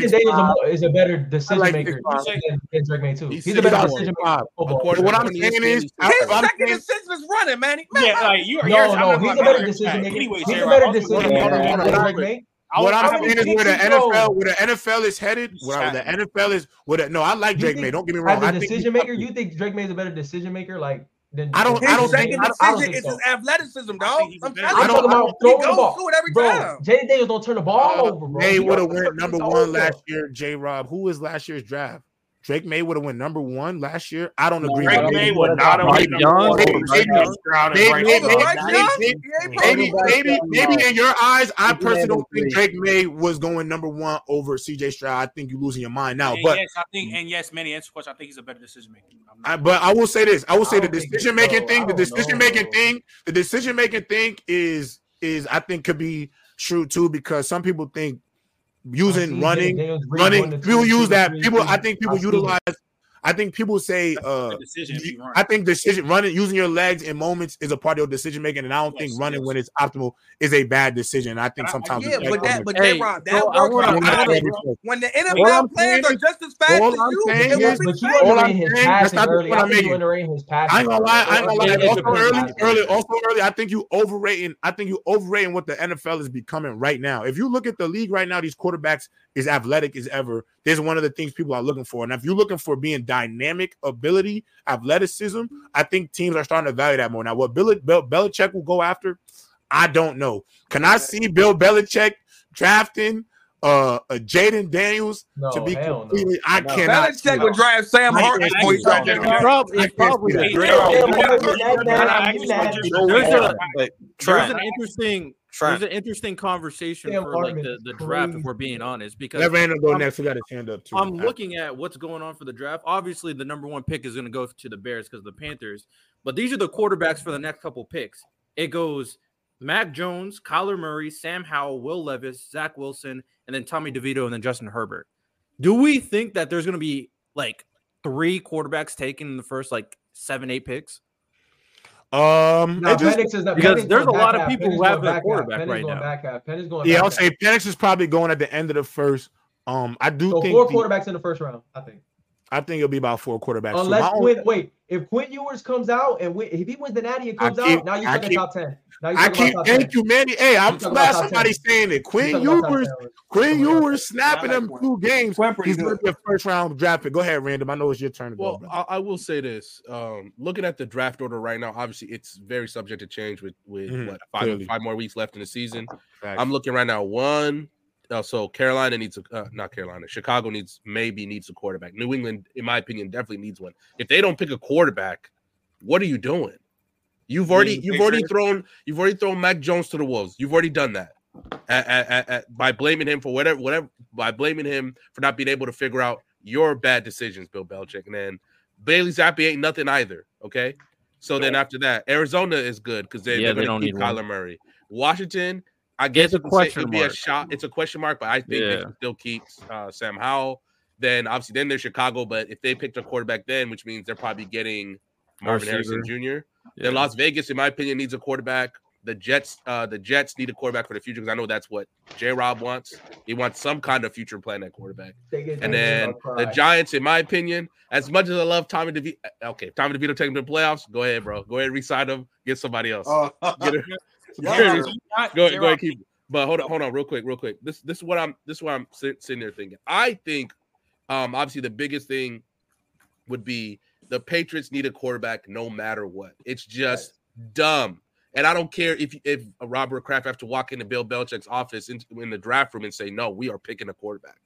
is, a, is a better decision like maker than, than Drake Maye too. He's, He's a better decision maker. What I'm saying is, his second assist is running, man. Yeah, like you. No, no, he's a better decision maker. He's a better decision maker than Drake Maye. What I'm saying is where the NFL, where the NFL is headed, where the NFL is, where the, no, I like Drake Maye. Don't get me wrong. As a decision maker, you think Drake Maye is a better decision maker? Like then I don't. I don't think. I don't, I don't think it's so. his athleticism, dog. I'm, I'm talking about throwing the ball. Through it every bro, time. Jay Daniels don't turn the ball uh, over, bro. They would have went number one last year. J. Rob, who was last year's draft? Drake Maye would have went number one last year. I don't agree. Drake Maye would not have went number Maybe, maybe, maybe in your eyes, I personally don't think Drake Maye was going number one over CJ Stroud. I think you're losing your mind now. But yes, I think, and yes, many answer question. I think he's a better decision maker. I, but I will say this: I will say the decision making thing, the decision making thing, the decision making thing is is I think could be true too because some people think using running, running. People use that. People, I think people utilize I think people say uh I think decision running using your legs in moments is a part of your decision making, and I don't yes, think running yes. when it's optimal is a bad decision. I think sometimes yeah, but that but hey, that, that so works. when the NFL players are just as fast as you, it is, but you all I'm saying, that's not the point I'm making. I ain't gonna lie, I ain't gonna lie. Also early, early, also early. I think you overrating. I think you overrating what the NFL is becoming right now. If you look at the league right now, these quarterbacks is athletic as ever. There's one of the things people are looking for. And if you're looking for being dynamic ability, athleticism, I think teams are starting to value that more. Now, what Bill, Bill Belichick will go after, I don't know. Can I see Bill Belichick drafting uh, uh Jayden Daniels no, to be completely. No. I no. cannot. Belichick would draft Sam Hartman before he drafted Probably, probably there's an interesting there's an interesting conversation Sam for like the, the draft if we're being honest because let Randall go next. We got his hand up too. I'm looking at what's going on for the draft. Obviously, the number one pick is going to go to the Bears because of the Panthers. But these are the quarterbacks for the next couple picks. It goes Mac Jones, Kyler Murray, Sam Howell, Will Levis, Zach Wilson, and then Tommy DeVito, and then Justin Herbert. Do we think that there's going to be like three quarterbacks taken in the first like seven, eight picks? Um, no, just, Penix is not, because Penix there's a lot of people Penix who have their quarterback Penix right now. Back half. Penix going yeah, I'll say Penix is probably going at the end of the first. Um, I do so think four the, quarterbacks in the first round. I think. I think it'll be about four quarterbacks. Unless so Quinn, wait, if Quinn Ewers comes out and win, if he wins the Natty and comes keep, out, now you're talking top ten. Now you're I keep thank you, Manny. Hey, I'm glad somebody 10. saying it. Quinn Ewers, Quinn Ewers snapping them two games. He's going to be a first round draft pick. Go ahead, Random. I know it's your turn. well, go, I, I, will say this. Um, looking at the draft order right now, obviously it's very subject to change with with mm-hmm, what five five more weeks left in the season. I'm looking right now. One, uh, so Carolina needs a uh, not Carolina. Chicago needs maybe needs a quarterback. New England, in my opinion, definitely needs one. If they don't pick a quarterback, what are you doing? You've already you've already thrown you've already thrown Mac Jones to the wolves. You've already done that at, at, at, by blaming him for whatever whatever by blaming him for not being able to figure out your bad decisions, Bill Belichick. And then Bailey Zappe ain't nothing either. Okay, so then after that, Arizona is good because they, yeah, they're going to keep Kyler. Murray. Washington, I guess it's a question it'd be a shot. It's a question mark, but I think yeah. they still keep uh, Sam Howell. Then obviously, then there's Chicago. But if they picked a quarterback, then which means they're probably getting Marvin Harrison Jr. Yeah. Then Las Vegas, in my opinion, needs a quarterback. The Jets, uh, the Jets need a quarterback for the future because I know that's what J. Rob wants. He wants some kind of future plan at quarterback. And then the Giants, in my opinion, as much as I love Tommy DeVito, okay, Tommy DeVito taking him to the playoffs, go ahead, bro. Go ahead, resign him, get somebody else. Uh, get it. Yeah. go, go ahead, keep. But hold on, hold on, real quick, real quick. This this is what I'm this is what I'm sitting there thinking. I think, um, obviously the biggest thing would be the Patriots need a quarterback no matter what. It's just dumb. And I don't care if if Robert Kraft have to walk into Bill Belichick's office in, in the draft room and say, "No, we are picking a quarterback."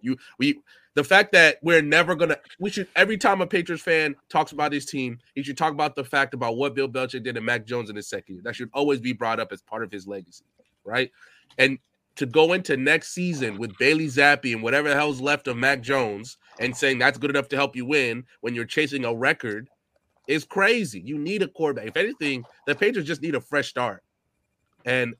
You we the fact that we're never gonna we should every time a Patriots fan talks about his team, he should talk about the fact about what Bill Belichick did to Mac Jones in his second year. That should always be brought up as part of his legacy, right? And to go into next season with Bailey Zappe and whatever the hell's left of Mac Jones and saying that's good enough to help you win when you're chasing a record is crazy. You need a quarterback. If anything, the Patriots just need a fresh start. And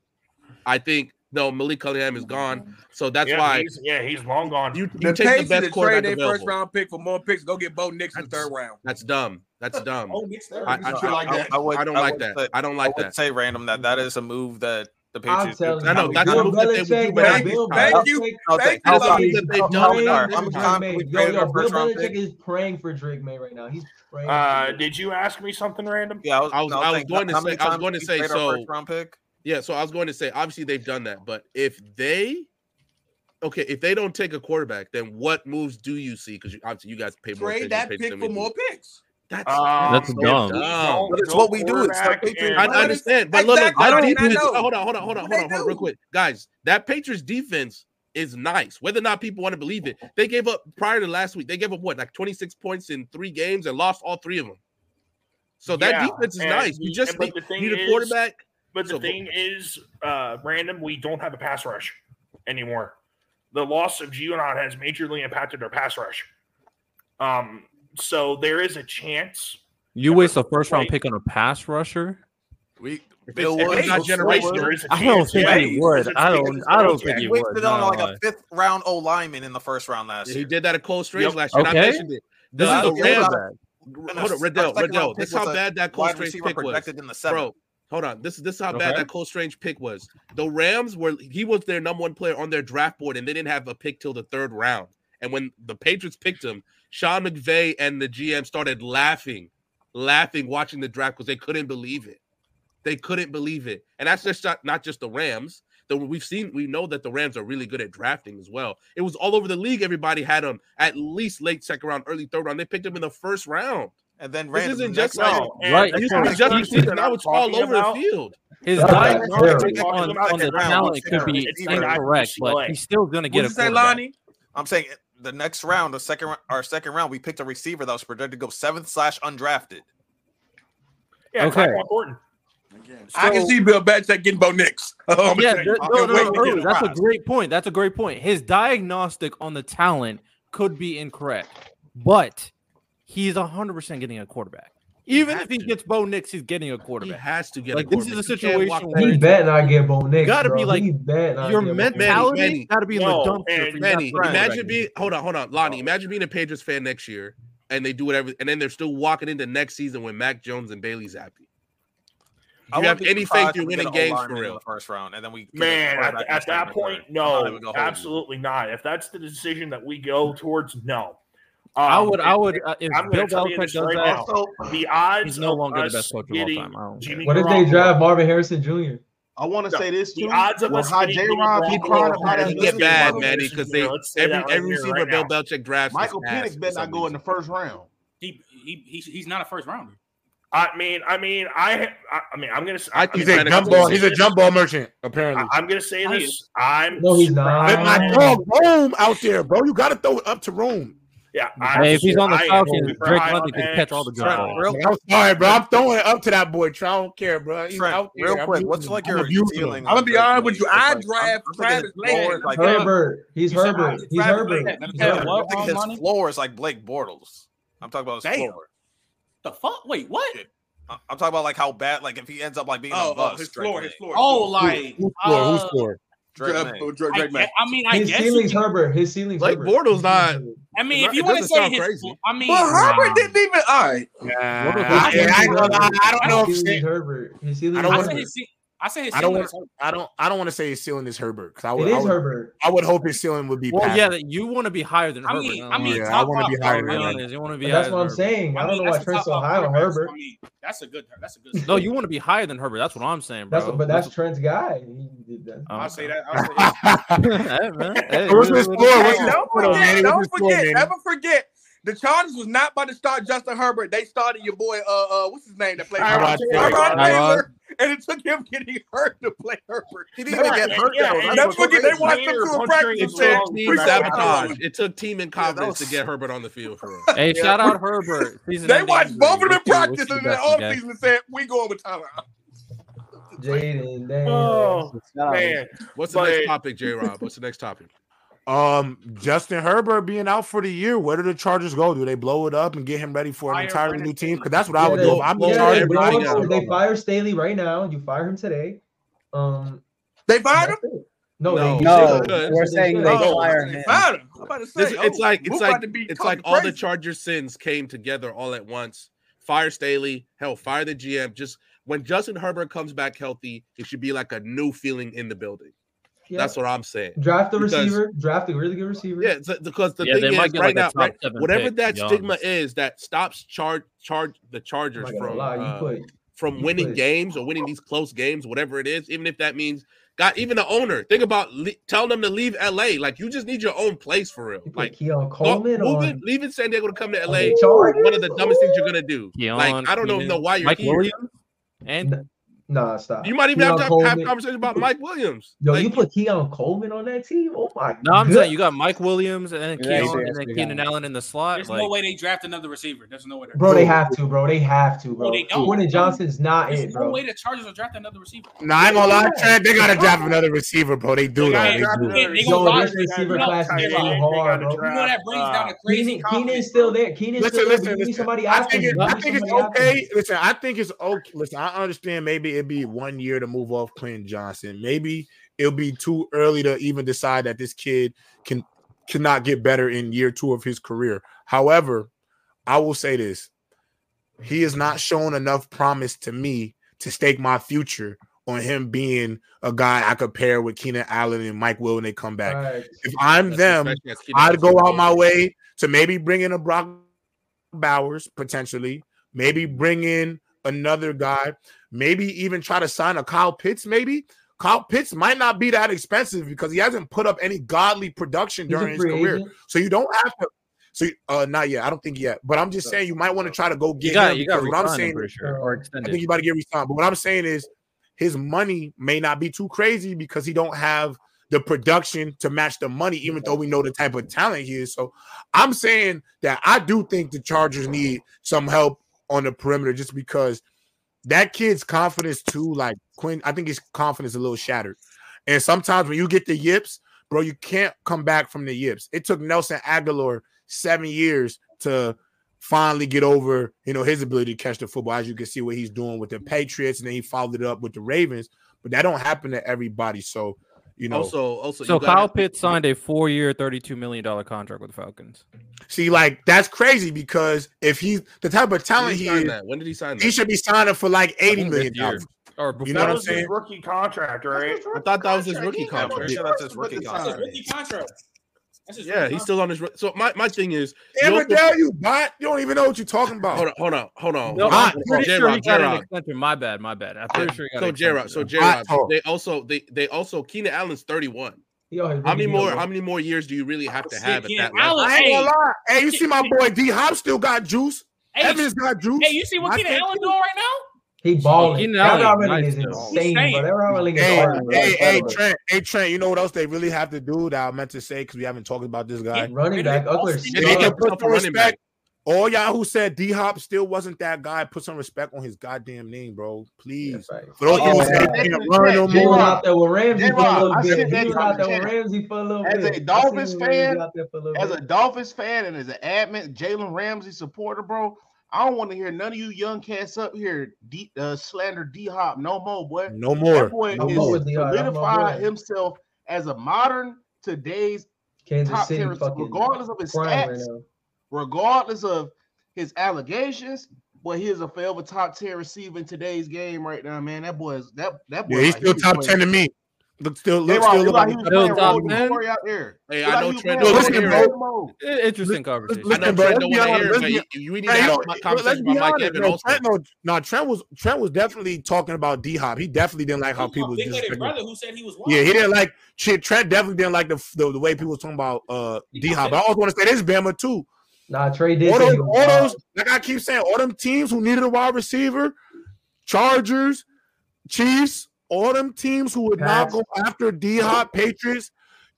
I think no, Malik Cunningham is gone, so that's yeah, why. He's, yeah, he's long gone. You, you the take the best trade their first round pick for more picks. Go get Bo Nix in the third round. That's dumb. That's dumb. Oh, Nix I, I, I, like that. I, would, I don't like that. Say, I don't like I that. Say random that that is a move that The Patriots. I know that's the move that they would do. But thank you, thank you, thank you. That. I'm confident. Yo, yo, Bill Belichick is praying for Drake Maye right now. He's praying. Uh, did you ask me something random? Yeah, I was. I was, I was going to say. I was going to say. So first round pick. Yeah, so I was going to say. Obviously, they've done that, but if they okay, if they don't take a quarterback, then what moves do you see? Because obviously you guys pay more. Trade that pick for more picks. That's um, that's dumb. dumb. But it's what we do. It's like I understand, but look, look, I don't defense, hold on, hold on, hold on, hold on, hold on, real quick, guys. That Patriots defense is nice. Whether or not people want to believe it, they gave up prior to last week. They gave up what, like twenty six points in three games and lost all three of them. So that yeah, defense is nice. You just need, need a quarterback. But the so, thing is, uh, random. We don't have a pass rush anymore. The loss of Judon has majorly impacted our pass rush. Um, so there is a chance. You waste a first round pick on a pass rusher. We Bill Wood, not generation. I don't think he would. I don't. I don't think he would. Wasted on like a fifth round O lineman in the first round last year. He did that at Cole Strange last year. Okay. It. This is the Rams. Hold on, Riddell. Riddell. This is how bad that Cole Strange pick was, in the bro. Hold on. This is this is how bad that Cole Strange pick was. The Rams were he was their number one player on their draft board, and they didn't have a pick till the third round. And when the Patriots picked him, Sean McVay and the GM started laughing, laughing, watching the draft because they couldn't believe it. They couldn't believe it. And that's just not, not just the Rams. The, we've seen, we know that the Rams are really good at drafting as well. It was all over the league. Everybody had them at least late second round, early third round. They picked him in the first round. And then this isn't just like, right. It used to be just preseason. Now it's all over about. the field. His diagnostic on, on the talent could be incorrect, but he's still going to get a say, Lonnie? I'm saying the next round, the second our second round, we picked a receiver that was projected to go seventh slash undrafted. Yeah, okay. important. So, I can see Bill Belichick getting Bo Nix. Oh, yeah, no, no, no, no that's a great point. That's a great point. His diagnostic on the talent could be incorrect, but he's 100% getting a quarterback. Even if he to. gets Bo Nix, he's getting a quarterback. He has to get like this is a situation where he bet not get Bo Nix. Got to be like your mentality got to be in no, the dumpster. Manny, imagine being hold on, hold on, Lonnie. Imagine being a Patriots fan next year and they do whatever, and then they're still walking into next season when Mac Jones and Bailey Zappe. Do you have any faith you're winning games for real? first round, and then we man at, at that point, no, absolutely not. If that's the decision that we go towards, no. Um, I would, I would. Uh, if I'm Bill Belichick does right that, also, the odds he's no longer the best coach of all time. Jimmy what if they draft Marvin Harrison Jr.? I want to say this too. The odds of us J. Rob he crying about it get bad, man, because they every right every receiver right Bill Belichick drafts. Michael Penix better not go in the first round. He, he, he he's not a first rounder. I mean, I mean, I, I mean, I'm gonna. I, he's a jump ball. He's a jump ball merchant. Apparently, I, am gonna say this. I'm. No, he's not. Let my dog Rome out there, bro. You got to throw it up to Rome. Yeah, hey, if he's on the Falcons, Drake London can catch all the jump balls. I'm sorry, bro. I'm throwing it up to that boy. Trey, I don't care, bro. He's Trent, out there. Real quick, I'm what's like your ceiling? I'm gonna be honest with you. I draft Travis Lane. Like Herbert. He's Herbert. He's Herbert. I think his floor is like Blake Bortles. I'm talking about his floor. The fuck? Wait, what? I'm talking about like how bad, like if he ends up like being oh, a bust. Oh, his floor, his floor. Oh, like who's floor? Uh, who's floor? Drake, Drake, Drake, Drake I, I, mean, I his guess ceiling's Herbert. His ceiling's like Herbert. Bortles not. I mean, if you want to say his, crazy. I mean, but Herbert didn't even. All right. Nah, I, I, I, I don't know if it, Herbert. I don't want to. I say his I don't want. I don't. I don't want to say his ceiling is Herbert because I would. It is I would, Herbert. I would hope his ceiling would be. Well, Patrick. yeah, you want to be higher than I Herbert. mean, I mean, yeah, I want to be higher than Herbert. You want to be. That's what I'm saying. I, don't know why Trent's so high on Herbert. I mean, that's a good. That's a good. No, you want to be higher than Herbert. That's what I'm saying, bro. That's what, but that's Trent's guy. He did that. I'll say that. I'll say that. What's his floor? What's his Don't forget. Don't forget. Never forget. The Chargers was not about to start Justin Herbert. They started your boy, uh, uh, what's his name that played Tyrod Tyrod Taylor, and it took him getting hurt to play Herbert. He didn't even get hurt. Yeah, though. and Never forget they watched him to practice. It took team sabotage. It took team incompetence to get Herbert on the field for us. Hey, shout out Herbert. They watched both of them in practice and then the offseason and said, "We going with Tyler." Jaden. Oh man, what's the next topic, J. Rob? What's the next topic? Um, Justin Herbert being out for the year. Where do the Chargers go? Do they blow it up and get him ready for an entirely new team? Because that's what I would do. If I'm the Chargers. They, they fire Staley right now. You fire him today. Um, they fired him. No, no, no we're saying they oh, fire him. Fired him. I'm about to say, this, it's oh, like it's like it's like all crazy. the Charger sins came together all at once. Fire Staley, hell, fire the GM. Just when Justin Herbert comes back healthy, it should be like a new feeling in the building. Yep. That's what I'm saying. Draft a receiver. Draft a really good receiver. Yeah, because the yeah, thing is, right like now, right, whatever that Young. stigma is that stops charge charge the Chargers from uh, put, from winning put. games or winning these close games, whatever it is, even if that means got even the owner. Think about le- tell them to leave LA. Like you just need your own place for real. Like Keon Coleman, moving, leaving San Diego to come to LA. One of the dumbest things you're gonna do. Keon, like I don't Keon, know why you're Mike here. Williams and Nah, stop. You might even Keon have to have, have conversation about Mike Williams. Yo, like, you put Keon Coleman on that team? Oh my god. No, I'm saying you got Mike Williams and then yeah, Keon and then Keenan Allen in the slot. There's like, no way they draft another receiver. There's no way. Bro, they have to, bro. They have to, bro. Oh, no, Quentin Johnston's not There's it, bro. no way the Chargers will draft another receiver. Nah, I ain't gonna lie, Trent. They gotta draft another receiver, bro. They do that. Yo, this receiver class is so hard, bro. You know that brings down a crazy. Keenan's still there. Keenan's still there. Listen, listen. Somebody I think it's okay. Listen, I think it's okay. Listen, I understand. Maybe it'd be one year to move off Quentin Johnston. Maybe it'll be too early to even decide that this kid can cannot get better in year two of his career. However, I will say this: he has not shown enough promise to me to stake my future on him being a guy I could pair with Keenan Allen and Mike Will when they come back. Right. If I'm That's them, I'd go out my way to maybe bring in a Brock Bowers potentially, maybe bring in another guy, maybe even try to sign a Kyle Pitts, maybe. Kyle Pitts might not be that expensive because he hasn't put up any godly production during his career. Agent. So you don't have to. So uh, not yet. I don't think yet. But I'm just saying you might want to try to go get you got, him. You got what I'm saying, For sure, or extended. I think you about to get resigned. But what I'm saying is his money may not be too crazy because he don't have the production to match the money, even though we know the type of talent he is. So I'm saying that I do think the Chargers need some help on the perimeter just because that kid's confidence too, like Quinn, I think his confidence is a little shattered. And sometimes when you get the yips, bro, you can't come back from the yips. It took Nelson Agholor seven years to finally get over, you know, his ability to catch the football. As you can see what he's doing with the Patriots, and then he followed it up with the Ravens. But that don't happen to everybody. So you know, also, also, so Kyle Pitts signed a four-year, thirty-two million dollar contract with the Falcons. See, like that's crazy because if he's the type of talent he, he is, that? when did he sign that? He should be signing for like eighty million dollars. Or you know what I'm saying? rookie contract, right? I thought that was his rookie contract. Sure that's his rookie contract. Rookie contract. Yeah, he's still on his. So my, my thing is, Damn dare you bot? You don't even know what you're talking about. Hold on, hold on, hold on. No, I'm pretty sure he got an extension. My bad, my bad. I'm pretty sure he got so J-Rod, so J-Rod, they also they they also Keenan Allen's 31. Yo, how many more? How many more years do you really have to have at that level? I ain't gonna lie. Hey, you see my boy D Hop still got juice. Hey, Evans got juice. Hey, you see what Keenan Allen doing right now? He balling. You know, that already is insane, but they're already hey, hey, hey, Trent, hey, Trent. You know what else they really have to do that I meant to say because we haven't talked about this guy. Running back, Ekeler. They can put some respect. All y'all who said D Hop still wasn't that guy, put some respect on his goddamn name, bro. Please. Right. For those people saying can't learn no more. out there with Ramsey for a little bit. Out there with Ramsey for a little as bit. As a Dolphins fan, as a Dolphins fan, and as an admin Jalen Ramsey supporter, bro. I don't want to hear none of you young cats up here D, uh, slander D Hop no more, boy. No more. That boy no is more. solidified himself as a modern today's Kansas top City receiver, regardless of his stats, right regardless of his allegations. Boy, he is a forever top 10 receiver in today's game right now, man. That boy is that that boy. Yeah, he's still top 10 to me. Look still, look still look like he was playing role out there. Hey, I know Trent don't want to hear Interesting conversation. I know Trent don't want to hear it. You need to have a conversation about Mike Evans. Trent, no, no, Trent was Trent was definitely talking about D Hop. He definitely didn't like how people. Big headed brother who said he was. Yeah, he didn't like. Trent definitely didn't like the the, the way people was talking about uh D Hop. I also want to say this Bama too. Nah, Trey did. All those, all those, like I keep saying, all them teams who needed a wide receiver, Chargers, Chiefs, all them teams who would not go after D Hop, Patriots,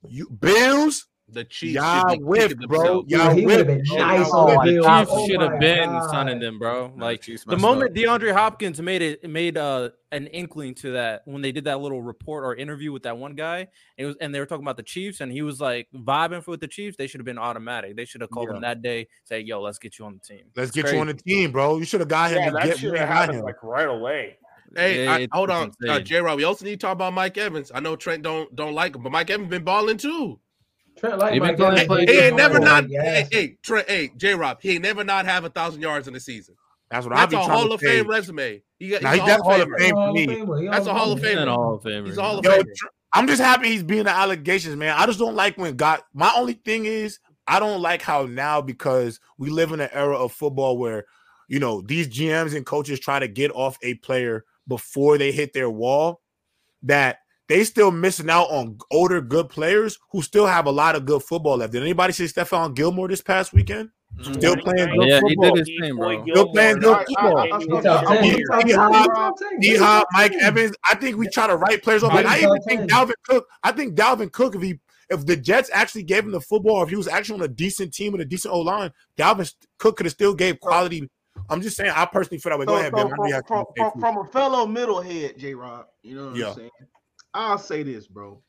you Bills. The Chiefs, y'all with bro. Y'all he with. Been nice oh, the Chiefs oh should have been God. signing them, bro. Like the moment up. DeAndre Hopkins made it, made uh an inkling to that when they did that little report or interview with that one guy. It was, and they were talking about the Chiefs, and he was like vibing for with the Chiefs. They should have been automatic. They should have called yeah. him that day, say, "Yo, let's get you on the team." Let's it's get crazy. you on the team, bro. You should have got him. Yeah, that should have happened like right away. Hey, I, hold on, uh, J. Rob. We also need to talk about Mike Evans. I know Trent don't don't like him, but Mike Evans been balling too. Trent like Mike Evans. He, he ain't never not. Hey, hey, Trent. Hey, J. Rob. He ain't never not have a thousand yards in the season. That's what That's I'm a Hall of Fame resume. He got, nah, he's, he's a Hall of Fame for me. That's a Hall of Fame. Hall of Fame. He's a Hall of Fame. I'm just happy he's being the allegations, man. I just don't like when God. My only thing is I don't like how now because we live in an era of football where you know these GMs and coaches try to get off a player before they hit their wall. That they still missing out on older good players who still have a lot of good football left. Did anybody see Stephon Gilmore this past weekend? Mm-hmm. Still playing good yeah, football. he did his thing, bro. Still playing good football. D Hop, Mike Evans. I think we try to write players off. Like I even think Dalvin Cook. I think Dalvin Cook, if he if the Jets actually gave him the football, if he was actually on a decent team with a decent O line, Dalvin Cook could have still gave quality. I'm just saying, I personally feel that way. Go ahead, so man. From, from, from, a fellow middlehead, J Rob, you know what yeah. I'm saying? I'll say this, bro.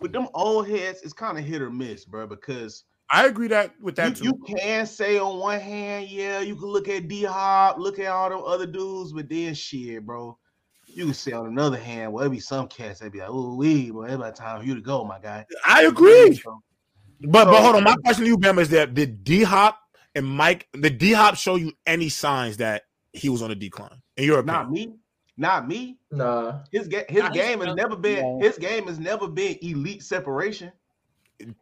With them old heads, it's kind of hit or miss, bro, because I agree that with that you, you, can say on one hand, yeah, you can look at D Hop, look at all them other dudes, but then shit, bro. You can say on another hand, well, there be some cats that be like, oh, we, well, it's about time for you to go, my guy. I agree. But so, but hold on, my question to you, Bama, is that did D Hop and Mike, did D Hop show you any signs that he was on a decline? In your opinion? Not me. Not me. Nah. His ga- his game has never been his game has never been elite separation.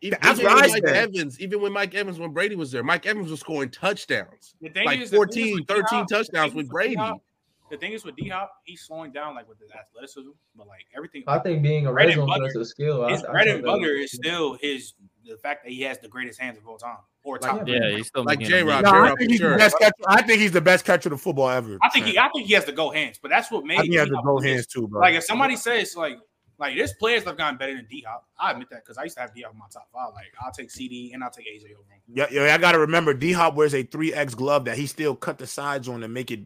Even, That's even Mike said. Evans, even when Mike Evans, when Brady was there, Mike Evans was scoring touchdowns. Like is, 14, 13 touchdowns with Brady. The thing is with D Hop, he's slowing down like with his athleticism, but like everything. I think being a red zone is a skill. His I, bread and butter is still his the fact that he has the greatest hands of all time. Or like. Yeah, he's still like J Rob. No, I, think he's sure. the best catcher. I think he's the best catcher of football ever. I think he I think he has the go hands, but that's what made I think he has the go hands too, bro. Like if somebody says like like there's players that have gotten better than D Hop. I admit that because I used to have D Hop in my top five. Like I'll take CD and I'll take AJ over him. Yeah, yeah. I gotta remember D Hop wears a three X glove that he still cut the sides on to make it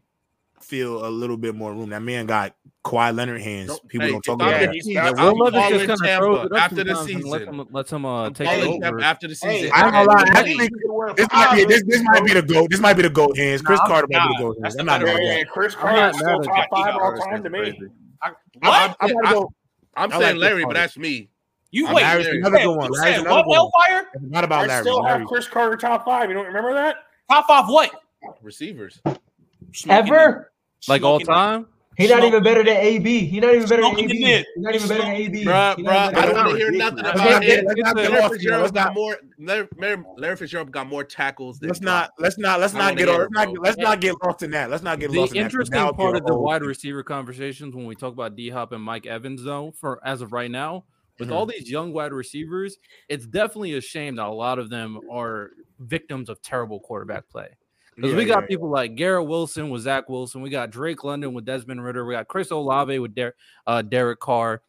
feel a little bit more room. That man got Kawhi Leonard hands. People hey, don't talk about that. Yeah, Will Levis just kind of after the season. Let him, let him uh, take it over after the season. Hey, I'm gonna lie. Actually, this might be this, this might be the goat. This might be the goat hands. Cris nah, Carter might be the goat hands. I'm not mad at Cris Carter still top five all time to me. What? I'm saying Larry, but that's me. You wait. Larry's another good one. Larry's another one. Wildfire? Not about Larry. I still have Cris Carter top five. You don't remember that? Top five what? Receivers. Ever? Like all time? He's not even better than AB. He's not even better than AB. He's not even better than AB. Bruh, bruh, I don't want to hear nothing about it. Larry Fitzgerald got more. Larry Fitzgerald got more tackles. Let's not. Let's not. Let's not get. Let's not. Let's not get lost in that. Let's not get lost. The interesting part of the wide receiver conversations when we talk about D Hop and Mike Evans, though, for as of right now, with all hmm. these young wide receivers, it's definitely a shame that a lot of them are victims of terrible quarterback play. Because yeah, we got yeah, people yeah. like Garrett Wilson with Zach Wilson. We got Drake London with Desmond Ridder. We got Chris Olave with Der- uh, Derek Carr.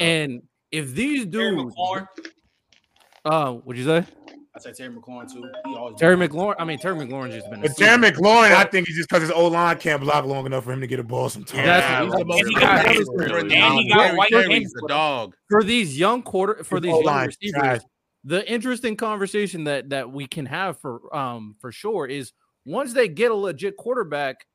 And if these dudes, uh, what'd you say? I said Terry McLaurin too. He always Terry McLaurin. I mean, Terry McLaurin just been. But Terry McLaurin, I think he's just because his O line can't block long enough for him to get a ball sometimes. That's he's the most. He got, and he got white hands. The dog for these young quarter for these young receivers. The interesting conversation that that we can have for um for sure is once they get a legit quarterback,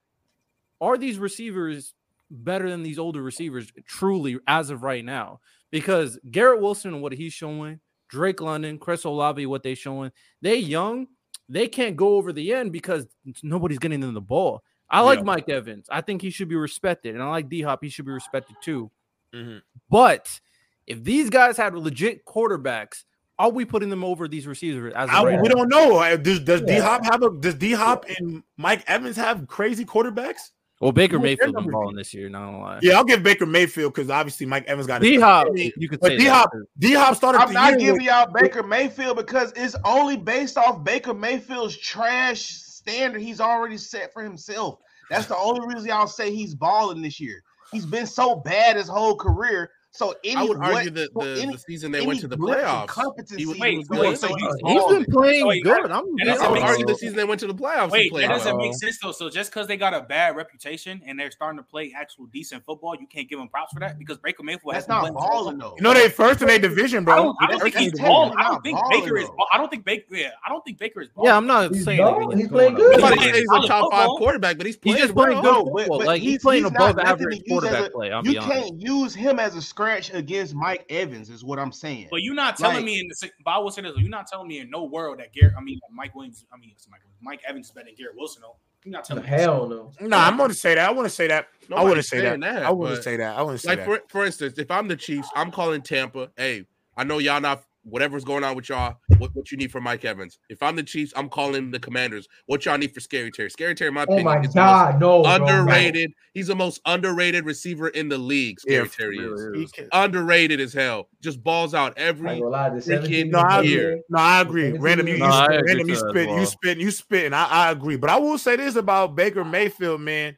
are these receivers better than these older receivers truly as of right now? Because Garrett Wilson, and what he's showing, Drake London, Chris Olave, what they showing, they young, they can't go over the end because nobody's getting them the ball. I like yeah. Mike Evans. I think he should be respected. And I like D Hop. He should be respected too. Mm-hmm. But if these guys had legit quarterbacks are we putting them over these receivers? As I, right we don't know. Uh, does does yeah. D Hop have a does D Hop and Mike Evans have crazy quarterbacks? Well, Baker Mayfield been balling this year. Not gonna lie. Yeah, I'll give Baker Mayfield because obviously Mike Evans got D Hop. You could say D Hop. D Hop started. I'm not giving y'all Baker Mayfield because it's only based off Baker Mayfield's trash standard he's already set for himself. That's the only reason y'all say he's balling this year. He's been so bad his whole career so any, I would argue that the, any, the season they went to the playoffs, he was, wait, he was wait, so he's, he's been playing so good. I'm I would argue the season they went to the playoffs. Wait, that doesn't well. make sense though. So just because they got a bad reputation and they're starting to play actual decent football, you can't give them props for that because Baker Mayfield has not balling though. You know they first in their division, bro. I don't, I don't think he's balling. I don't think Baker is. I don't think Baker. Yeah, I don't think Baker is. Yeah, I'm not saying he's playing good. He's a top five quarterback, but he's he's just playing good. Like he's playing above average quarterback play. You can't use him as a scratch against Mike Evans, is what I'm saying. But you're not telling like, me in the but I will say this, you're not telling me in no world that Garrett, I mean Mike Williams, I mean Mike, Mike Evans is better than Garrett Wilson though. You're not telling me. Hell no. No, I'm gonna say that. I want to say that. I want to say that. that. I want to say that. I want to say like that. For, for instance, if I'm the Chiefs, I'm calling Tampa. Hey, I know y'all not whatever's going on with y'all, what, what you need for Mike Evans. If I'm the Chiefs, I'm calling the Commanders. What y'all need for Scary Terry? Scary Terry, my oh my god, no, underrated. Bro, He's the most underrated receiver in the league. Scary yeah, Terry is underrated as hell. Just balls out every freaking no, I year. Agree. No, I agree. Random, you, no, you, random, you spit, well. you spit, you spit, and I, I agree. But I will say this about Baker Mayfield, man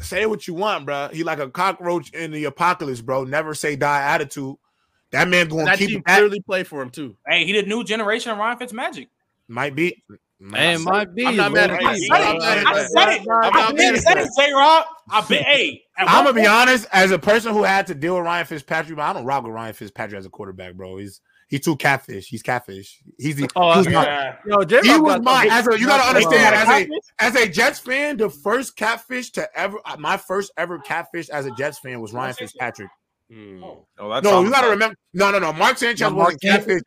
say what you want, bro. He like a cockroach in the apocalypse, bro. Never say die attitude. That man going to keep that. clearly play for him too. Hey, he the new generation of Ryan Fitzmagic. Might be. Hey, might be. I'm not mad at it. I said it. I said it. Say Rob. I bet. Hey, I'm gonna be honest. As a person who had to deal with Ryan Fitzpatrick, but I don't rock with Ryan Fitzpatrick as a quarterback, bro. He's he's too catfish. He's catfish. He's the. Oh, he's yeah. Yo, he was my as a. You gotta understand as a as a Jets fan, the first catfish to ever my first ever catfish as a Jets fan was Ryan Fitzpatrick. Mm. Oh, no, you got to remember. No, no, no. Mark Sanchez no, Mark wasn't catfish.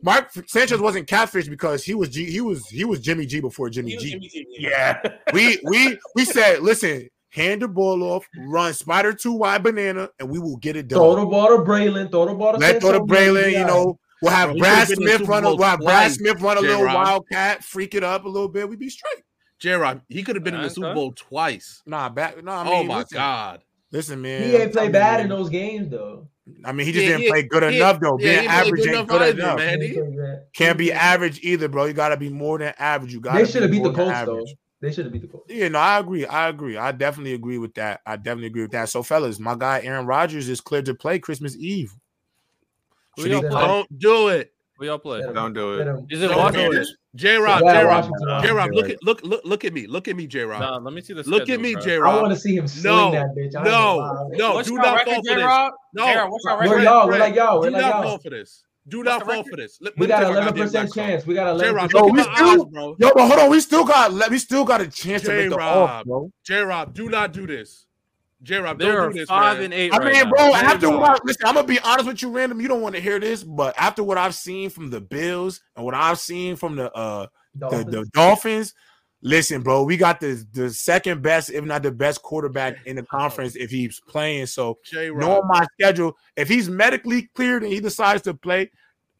Mark Sanchez wasn't catfish because he was G, he was he was Jimmy G before Jimmy G. Jimmy G. Yeah, we we we said, listen, hand the ball off, run spider two wide banana, and we will get it done. Throw the ball to Braylon. Throw the ball to let throw to Braylon. You know, we'll have Bro, Brad Smith run. A, we'll have Brad Smith run a little wildcat, freak it up a little bit. We be straight. J-Rob, he could have been in the Super Bowl twice. Nah, back. Nah, I oh mean, oh my listen, god. Listen, man. He ain't play bad in those games though. I mean, he just yeah, didn't play good enough though. Being average ain't good either, enough. Man. Can't be average either, bro. You got to be more than average. You got. They should have beat the Colts though. They should have beat the Colts. Yeah, no, I agree. I agree. I definitely agree with that. I definitely agree with that. So, fellas, my guy Aaron Rodgers is cleared to play Christmas Eve. Don't do it. We all play. Don't do it. Is it Washington? J Rob, J Rob, J Rob, look at look look look at me, look at me, J Rob. Nah, let me see the. Look at me, J Rob. I want to see him sling no, that bitch. no, no, what's do not fall for this. No, what's our We're y'all. We're like y'all. We're do like not y'all. fall for this. Do not fall for this. Let, we got eleven percent chance. We got eleven. Yo, we still, bro. Yo, but hold on. We still got. We still got a chance to make the off, bro. J Rob, do not do this. J Rob, don't do this. Five man. and eight. I right mean, now. bro, after what I, listen, I'm gonna be honest with you, random. You don't want to hear this, but after what I've seen from the Bills and what I've seen from the uh Dolphins. The, the Dolphins. Listen, bro, we got the the second best, if not the best, quarterback in the conference if he's playing. So, knowing my schedule, if he's medically cleared and he decides to play,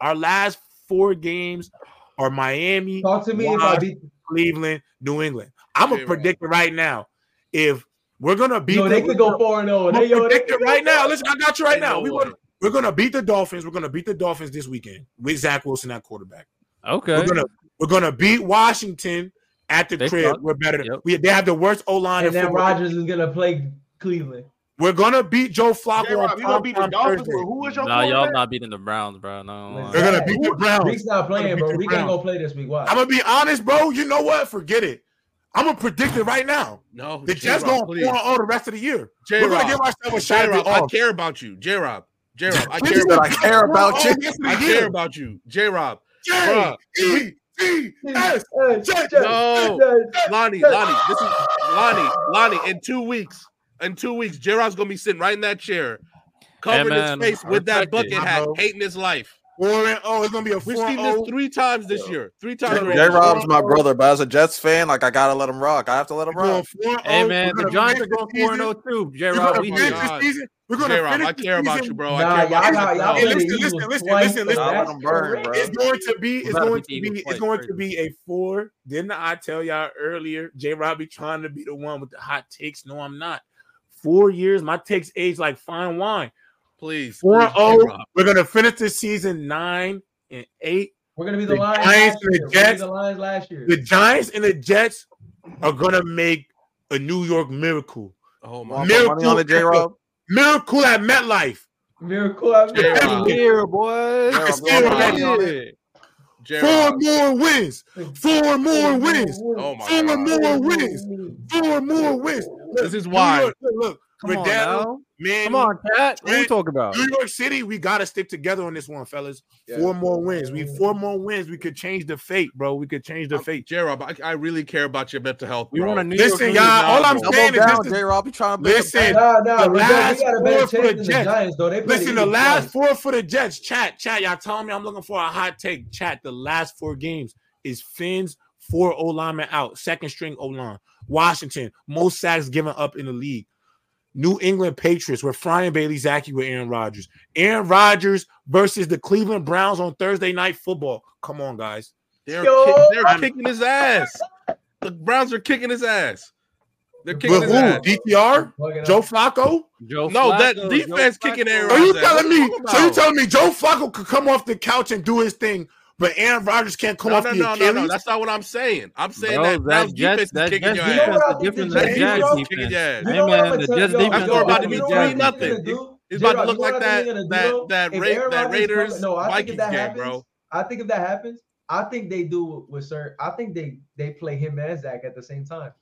our last four games are Miami, Talk to me about Cleveland, New England. I'm gonna predict it right now. If we're gonna beat, yo, they could go four and zero. Oh. They predict it right now. Listen, I got you right now. We gonna, we're gonna beat the Dolphins. We're gonna beat the Dolphins this weekend with Zach Wilson at quarterback. Okay, we're gonna we're gonna beat Washington at the they crib. Thought, We're better. Yep. We they have the worst O line. And then Rodgers is gonna play Cleveland. We're gonna beat Joe Flacco. We're gonna beat the Dolphins. Who is your Nah, y'all not beating the Browns, bro. No, they're gonna beat the Browns. Reek's not playing, bro. Reek ain't gonna play this week. Why? I'm gonna be honest, bro. You know what? Forget it. I'm gonna predict it right now. No, the Jets gonna pour all the rest of the year. J-Rob, We're gonna give ourselves a shot. J-Rob, I care about you, J Rob. J Rob, I care about. I care about you. I care about you, J Rob. J E E S. No, Lonnie, Lonnie, this is Lonnie, Lonnie. In two weeks, in two weeks, J Rob's gonna be sitting right in that chair, covering his face with that bucket hat, uh-huh. hating his life. Four and oh, it's gonna be a. We've seen this oh. three times this year. Three times. J. Rob's my brother, but as a Jets fan, like I gotta let him rock. I have to let him rock. Hey man, the Giants are going four and oh zero too. J. Rob, we here. We're gonna J-Rob, I care about you, bro. I care about you. Hey, listen, listen, listen, listen, listen. Burn, it's going to be, it's going to be, it's going to be a four. Didn't I tell y'all earlier? J. Rob be trying to be the one with the hot takes. No, I'm not. Four years, my takes age like fine wine. Please. 4 0. We're going to finish the season nine and eight. We're gonna be the, the Lions. Giants and the Jets. The Lions last year. The Giants and the Jets are gonna make a New York miracle. Oh my! Miracle on the J Rob. Miracle at MetLife. Miracle at MetLife. Here, boy. Four more wins. Four more wins. Oh my Four God. more wins. Four more wins. This is why. Look, look, Come on, now. man. Come on, Cat. What are you talking about? New York City, we got to stick together on this one, fellas. Yeah. Four more wins. We four more wins. We could change the fate, bro. We could change the I'm, fate. J Rob, I, I, really care about your mental health. We want to listen, y'all. All I'm saying is, down, J Rob, you trying to listen. No, no, the last four for the Jets. Giants, though. They listen, the last four for the Jets. Chat, chat. Y'all telling me I'm looking for a hot take. Chat. The last four games is Fins four O linemen out, second string O line. Washington, most sacks given up in the league. New England Patriots were frying Bailey Zappe with Aaron Rodgers. Aaron Rodgers versus the Cleveland Browns on Thursday night football. Come on, guys. They're, kick, they're kicking his ass. The Browns are kicking his ass. They're kicking his ass. DTR? Joe Flacco? Joe no, Flacco, that defense Joe kicking Aaron. Are you telling me? So you telling me Joe Flacco could come off the couch and do his thing, but Aaron Rodgers can't come no, off no, the no, Achilles? No, no, that's not what I'm saying. I'm saying Bro, that Browns defense that, is kicking Jets your defense ass. is different than Jags defense. Hey man, the Jets defense is about to be three nothing. It's about to look like that that that that Raiders Vikings game, bro. I think if that happens, I think they do with sir. I think they they play him and Zach at the same time.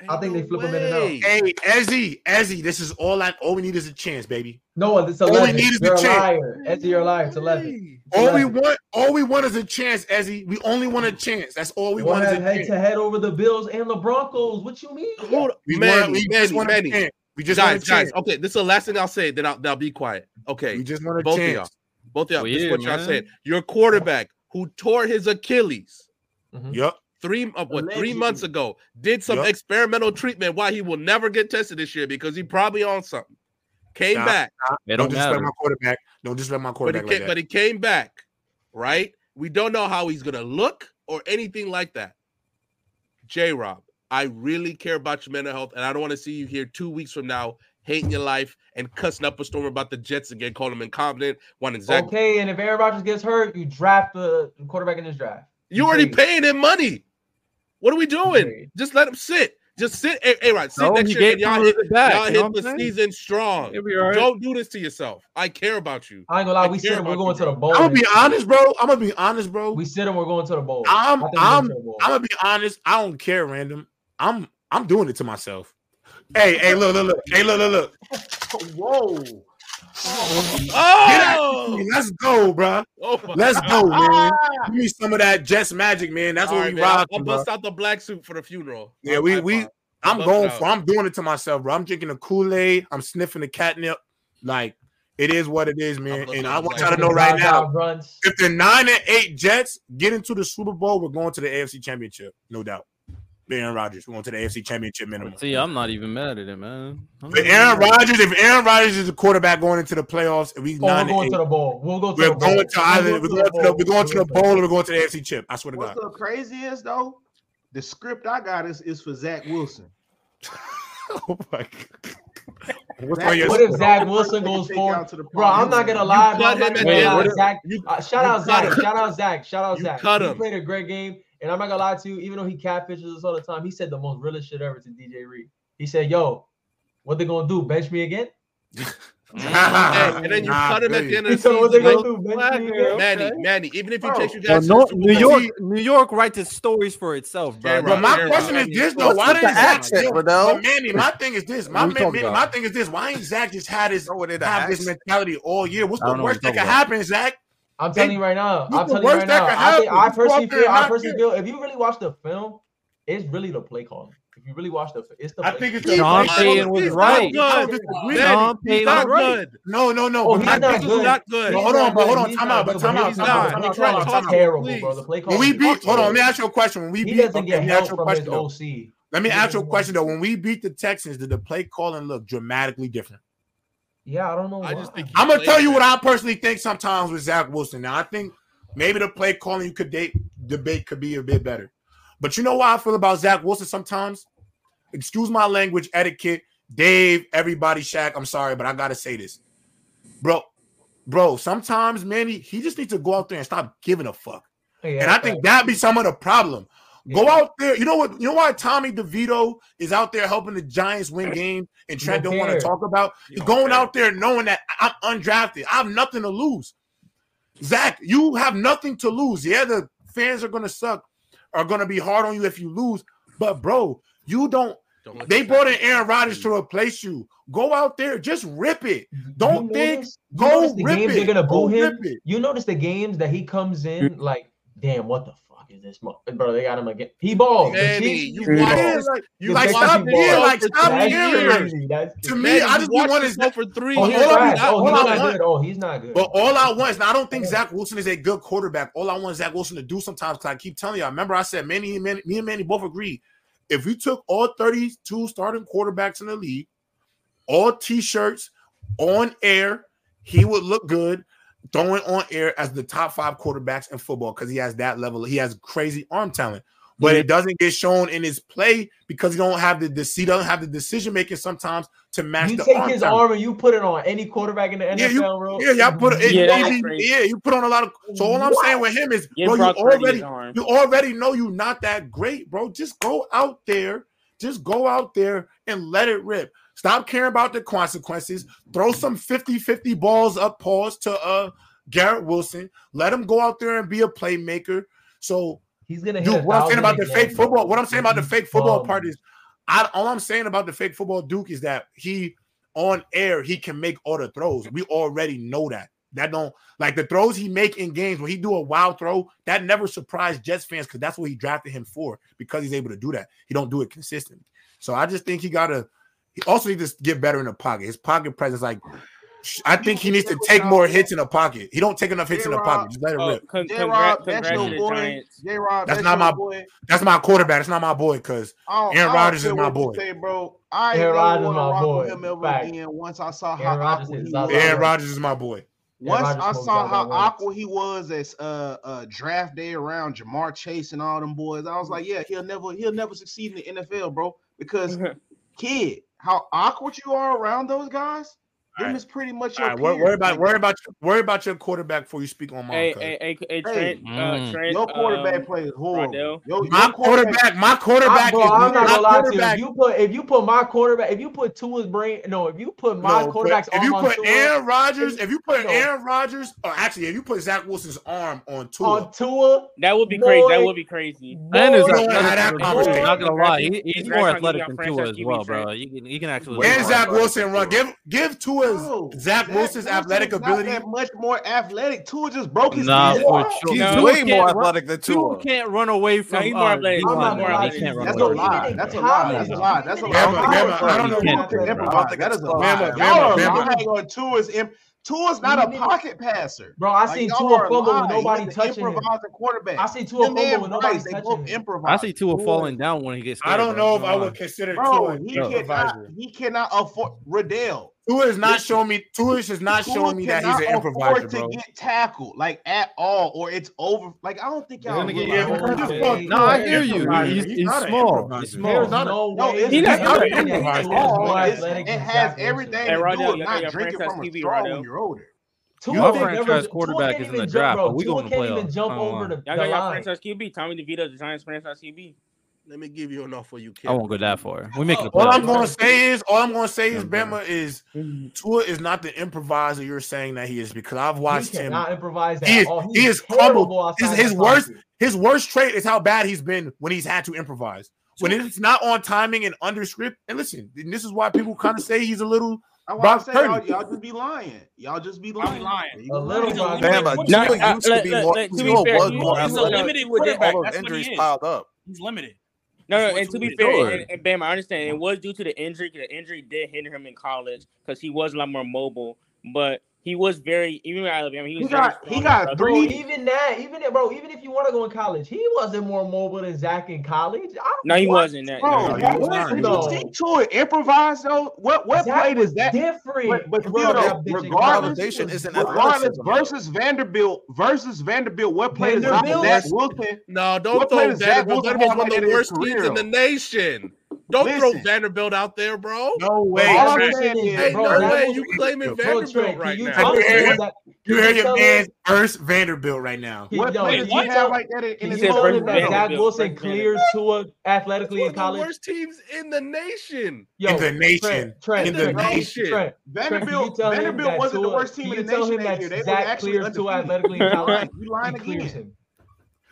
Ain't I think no they flip way. him in and out. Hey, Ezzy, Ezzy, this is all I all we need is a chance, baby. No, it's 11. All we need is you're a chance. liar. Ezzy, you're a liar. It's 11. It's all 11. we want, all we want is a chance, Ezzy. We only want a chance. That's all we want. Is a head chance. to head over the Bills and the Broncos. What you mean? Hold we man, want, we just want man. a chance. We just guys, want a chance. guys. Okay, this is the last thing I'll say. Then I'll, then I'll be quiet. Okay, we just want a both chance. of y'all. Both of y'all. Weird, this is what y'all said. Your quarterback who tore his Achilles Mhm. Yep. Three uh, what three months ago did some Yup. experimental treatment why he will never get tested this year because he probably on something came Nah, back It Don't don't disrespect matter. my quarterback. Don't disrespect my but he, quarterback came, that. but he came back right we don't know how he's gonna look or anything like that j-rob i really care about your mental health and i don't want to see you here two weeks from now hating your life and cussing up a storm about the jets again calling them incompetent wanting Zach. Okay, and if Aaron Rodgers gets hurt, you draft the quarterback in this draft. you already paying him money what are we doing trade. just let him sit just sit hey, hey right sit No, next year and y'all hit, it back, y'all hit the saying? season strong He'll be all right. don't do this to yourself i care about you I ain't gonna lie, I we said we're going you, to the bro. bowl. I'm gonna be honest, bro. I'm gonna be honest, bro. We said we're going to the bowl. I'm I think we're I'm going to the bowl. I'm gonna be honest. I don't care, random. I'm I'm doing it to myself. Hey, hey, look, look, look. Hey, look, look, look. Whoa. Oh! Get out oh. Let's go, bro. oh Let's God. go, man. Give me some of that Jets magic, man. That's All what right, we man. I'll, rock. I'll bust out the black suit for the funeral. Yeah, I'll- we I'll- we. I'll I'm going out. for. I'm doing it to myself, bro. I'm drinking the Kool Aid. I'm sniffing the catnip. Like it is what it is, man. And I want y'all to know right now, if the nine and eight Jets get into the Super Bowl, we're going to the AFC Championship, no doubt. Aaron Rodgers, we're going to the AFC Championship minimum. See, I'm not even mad at it, man. I'm But Aaron even mad at it. Rodgers, if Aaron Rodgers is the quarterback going into the playoffs, and we Oh, we're going eight, to the bowl. We'll go to we're the bowl. going to either We'll we're going to the we're going to the bowl or we're going to the AFC Chip. I swear to What's God. the craziest though? The script I got is, is for Zach Wilson. oh my God. What's Zach your What if Zach Wilson goes take forward? out to the Bro, I'm not gonna Broncos. lie, bro. cut I'm not him gonna at the lie. Zach, you- uh, shout out Zach. Shout out Zach. Shout out You Zach. cut He him. played a great game, and I'm not gonna lie to you. Even though he catfishes us all the time, he said the most realest shit ever to DJ Reed. He said, "Yo, what they gonna do? Bench me again?" and, and then you Nah, cut him at the end of the said, "What they season. gonna do? Bench me again?" Manny, Manny, even if he Bro. takes you Well, guys to no, New Bowl, York, New York writes its stories for itself, bro. J-Rob, But my J-Rob, question is Manny. this though: Why with the didn't Zach? accent, Yo, but Manny, my thing is this. My What man, Manny, my thing is this. Why ain't Zach just had his Throw it in the have this mentality all year? What's the worst that you're could happen, Zach? I'm telling you right now. I'm telling you right now. I, think, I personally Go out there feel. I personally feel. If you really watch the film, it's really the play calling. If you really watch the, it's the. I play think it's calling. the Sean Payton was right. not Good. good. Don't disagree. Manny, Sean he's Payton was right. good. No, no, no. Oh, but he's my not thing He's is good. not good. No, hold on, but hold on. Time out, but time out, he's time not. out, time out, Try- calling talk is to him, terrible, bro. The play When calling we beat, hold on, let me ask you a question. When we He beat, doesn't get let me ask help you a from question his. OC. Let me ask you a question though. When we beat the Texans, did the play calling look dramatically different? Yeah, I don't know. I just think I'm gonna tell you what. I personally think sometimes with Zach Wilson. Now I think maybe the play calling you could date debate could be a bit better. But you know why I feel about Zach Wilson sometimes? Excuse my language, etiquette, Dave, everybody, Shaq. I'm sorry, but I gotta say this, bro. Bro, sometimes Manny, he just needs to go out there and stop giving a fuck. Yeah, and I think that'd be some of the problem. Go Yeah. out there. You know what? You know why Tommy DeVito is out there helping the Giants win games and Trent don't don't want to talk about? You He's going care. out there knowing that I'm undrafted. I have nothing to lose. Zach, you have nothing to lose. Yeah, the fans are gonna suck, are gonna be hard on you if you lose. But bro, you don't. Don't They brought in. Aaron Rodgers to replace you. Go out there, just rip it. Don't You think. notice- you Go the rip games it. they're gonna Go boo him. rip it. You notice the games that he comes in like damn, what the fuck is this, bro? They got him again. He balls. Manny, you, watch, like, you like stop like stop here. To me, I just want to go for three. Oh, he's, oh, he's not good. Oh, he's not good. But all I want is, I don't think Zach Wilson is a good quarterback. All I want Zach Wilson to do sometimes, because I keep telling you, I remember I said, Manny, Manny, me and Manny both agree. If you took all 32 starting quarterbacks in the league, all t-shirts on air, he would look good throwing on air as the top five quarterbacks in football because he has that level. He has crazy arm talent, but it doesn't get shown in his play because he don't have the he doesn't have the decision making sometimes to match. You the take arm his talent. arm and you put it on any quarterback in the NFL. Yeah, you, bro. yeah, yeah, put it. Yeah, yeah, yeah, you put on a lot of. So all I'm saying with him is, bro, you already you already know you're not that great, bro. Just go out there, just go out there and let it rip. Stop caring about the consequences. Throw some 50-50 balls up, pause to uh Garrett Wilson. Let him go out there and be a playmaker. So he's gonna do what I'm saying about the fake football. What I'm saying about the fake football part is, I all I'm saying about the fake football Duke is that he on air he can make all the throws. We already know that. That don't like the throws he make in games when he do a wild throw. That never surprised Jets fans because that's what he drafted him for because he's able to do that. He don't do it consistently. So I just think he gotta. He also needs to get better in the pocket. His pocket presence, like I think he needs to take more hits in the pocket. He don't take enough hits in the pocket. Just let it rip. Con- J-Rob, that's your boy. J-Rob, that's, that's not my boy. That's my quarterback. That's not my boy because Aaron Rodgers is my boy. Say, bro, I Aaron Rodgers is my boy. Him ever again once I saw how awkward he was. Aaron Rodgers is my boy. Once I saw how awkward he was as uh, uh, draft day around Ja'Marr Chase and all them boys, I was like, yeah, he'll never he'll never succeed in the NFL, bro. Because kid, how awkward you are around those guys. Them is pretty much your. Right, worry, about worry about worry about your quarterback before you speak on my. Hey, hey, hey, hey, Trent, uh, mm. Trent, your quarterback um, plays horrible. Yo, my quarterback, my quarterback. I, bro, I'm not gonna lie to you. If you put if you put my quarterback, if you put Tua's brain, no, if you put my no, quarterback's if you put Tua, Aaron Rodgers, if you put no. Aaron Rodgers, or actually, if you put Zach Wilson's arm on Tua, on Tua, that would be boy, crazy. That would be crazy. Ben is not gonna lie, he, he's more athletic than Tua as well, bro. You can you can actually. And Zach Wilson run. Give give Tua Zach Wilson's athletic ability. That much more athletic. Tua just broke his nah, for sure. He's no, way more athletic than Tua. Tua can't run away from. No, he's more uh, athletic. He's more athletic. That's a lie. That's a lie. That's a lie. That's a lie. I don't know. That is a lie. Y'all are lying Tua's Tua's not a pocket passer. Bro, I see Tua fumble with nobody touching him. quarterback. I see Tua fumble with nobody touching him. I see Tua falling down when he gets. I don't know if I would consider Tua. He cannot. He cannot afford Riddell. Tua is not showing me. Tua is not showing me that he's an improviser, bro. To get tackled like at all, or it's over. Like I don't think y'all. Get, no, I hear you. He's, he's, he's small. He's small. Not no, no, it's, he's not an improviser. It has everything to do with not drinking from a straw when you're older. Tua franchise quarterback is in the draft, but we going to play. Even jump over the. Y'all got your franchise QB. Tommy DeVito, the Giants franchise QB. Let me give you enough for you. I won't go that far. We make it. All I'm going to say is, all I'm going to say is, Bama is mm. Tua is not the improviser you're saying that he is because I've watched him. Not improvise. He is, he is crumbled. His, his worst, his worst trait is how bad he's been when he's had to improvise. When it's not on timing and under script. And listen, and this is why people kind of say he's a little. I say y'all, y'all, just be lying. Y'all just be lying. lying. A little Bama. Tua used to be more. Tua was more limited with that. injuries piled up. He's limited. No, no, and to be fair, and, and Bam, I understand it was due to the injury. The injury did hinder him in college because he was a lot more mobile. But he was very even at Alabama. He was he got he got three. Bro, even that, even if, bro, even if you want to go in college, he wasn't more mobile than Zach in college. No, he wasn't. That, bro, no, he what, was did you to it improvise though? What what Zach play is that different? But, but still, though, regardless, isn't regardless versus Vanderbilt versus Vanderbilt. What play is Zach Wilson? No, don't throw Vanderbilt. Vanderbilt's one of the worst teams in the nation. Don't Listen, throw Vanderbilt out there, bro. No way. All I'm saying is, hey, bro, no way. You claiming Vanderbilt right now. You hear, you hear your man's first Vanderbilt right now. What Yo, players do you have like that in his told that Zach Wilson clears Tua athletically in college? the worst teams in the nation. Yo, in the nation. Trent, in the nation. Trent, Vanderbilt, Vanderbilt wasn't the worst team in the nation that year. They Zach clears Tua athletically in college. You lying again.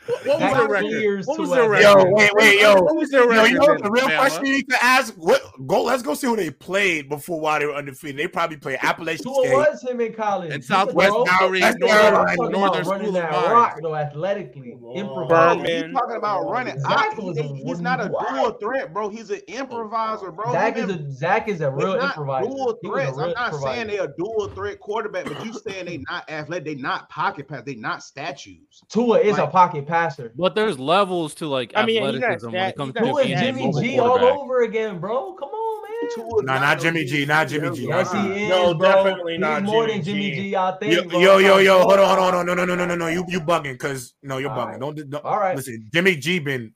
What, was their record? What was their record? Yo, wait, wait, yo. What was their record? Yo, you know the real question you need to ask? What go? Let's go see who they played before while they were undefeated. They probably played Appalachian State. Who was him in college? And Southwest Bowery, Northern, Northern School of Rock, though, athletically, improvising. He's talking about running. I, he, he's not a dual threat, bro. He's an improviser, bro. Zach is a Zach is a real improviser. Dual threats. I'm not saying they're a dual threat quarterback, but you saying they not athletic, they not pocket pass, they not statues. Tua is a pocket passer, but there's levels to like I mean, athleticism when it comes to Tua Jimmy G all over again, bro. Come on, man. No, not Jimmy G, not Jimmy G. Yes, he is. No, bro. definitely not. He's more than Jimmy G. Y'all think? Yo, yo, yo, yo, hold on, hold on, no, no, no, no, no, no. You, you bugging? Because no, you're bugging. Don't, don't. All right. Listen, Jimmy G been.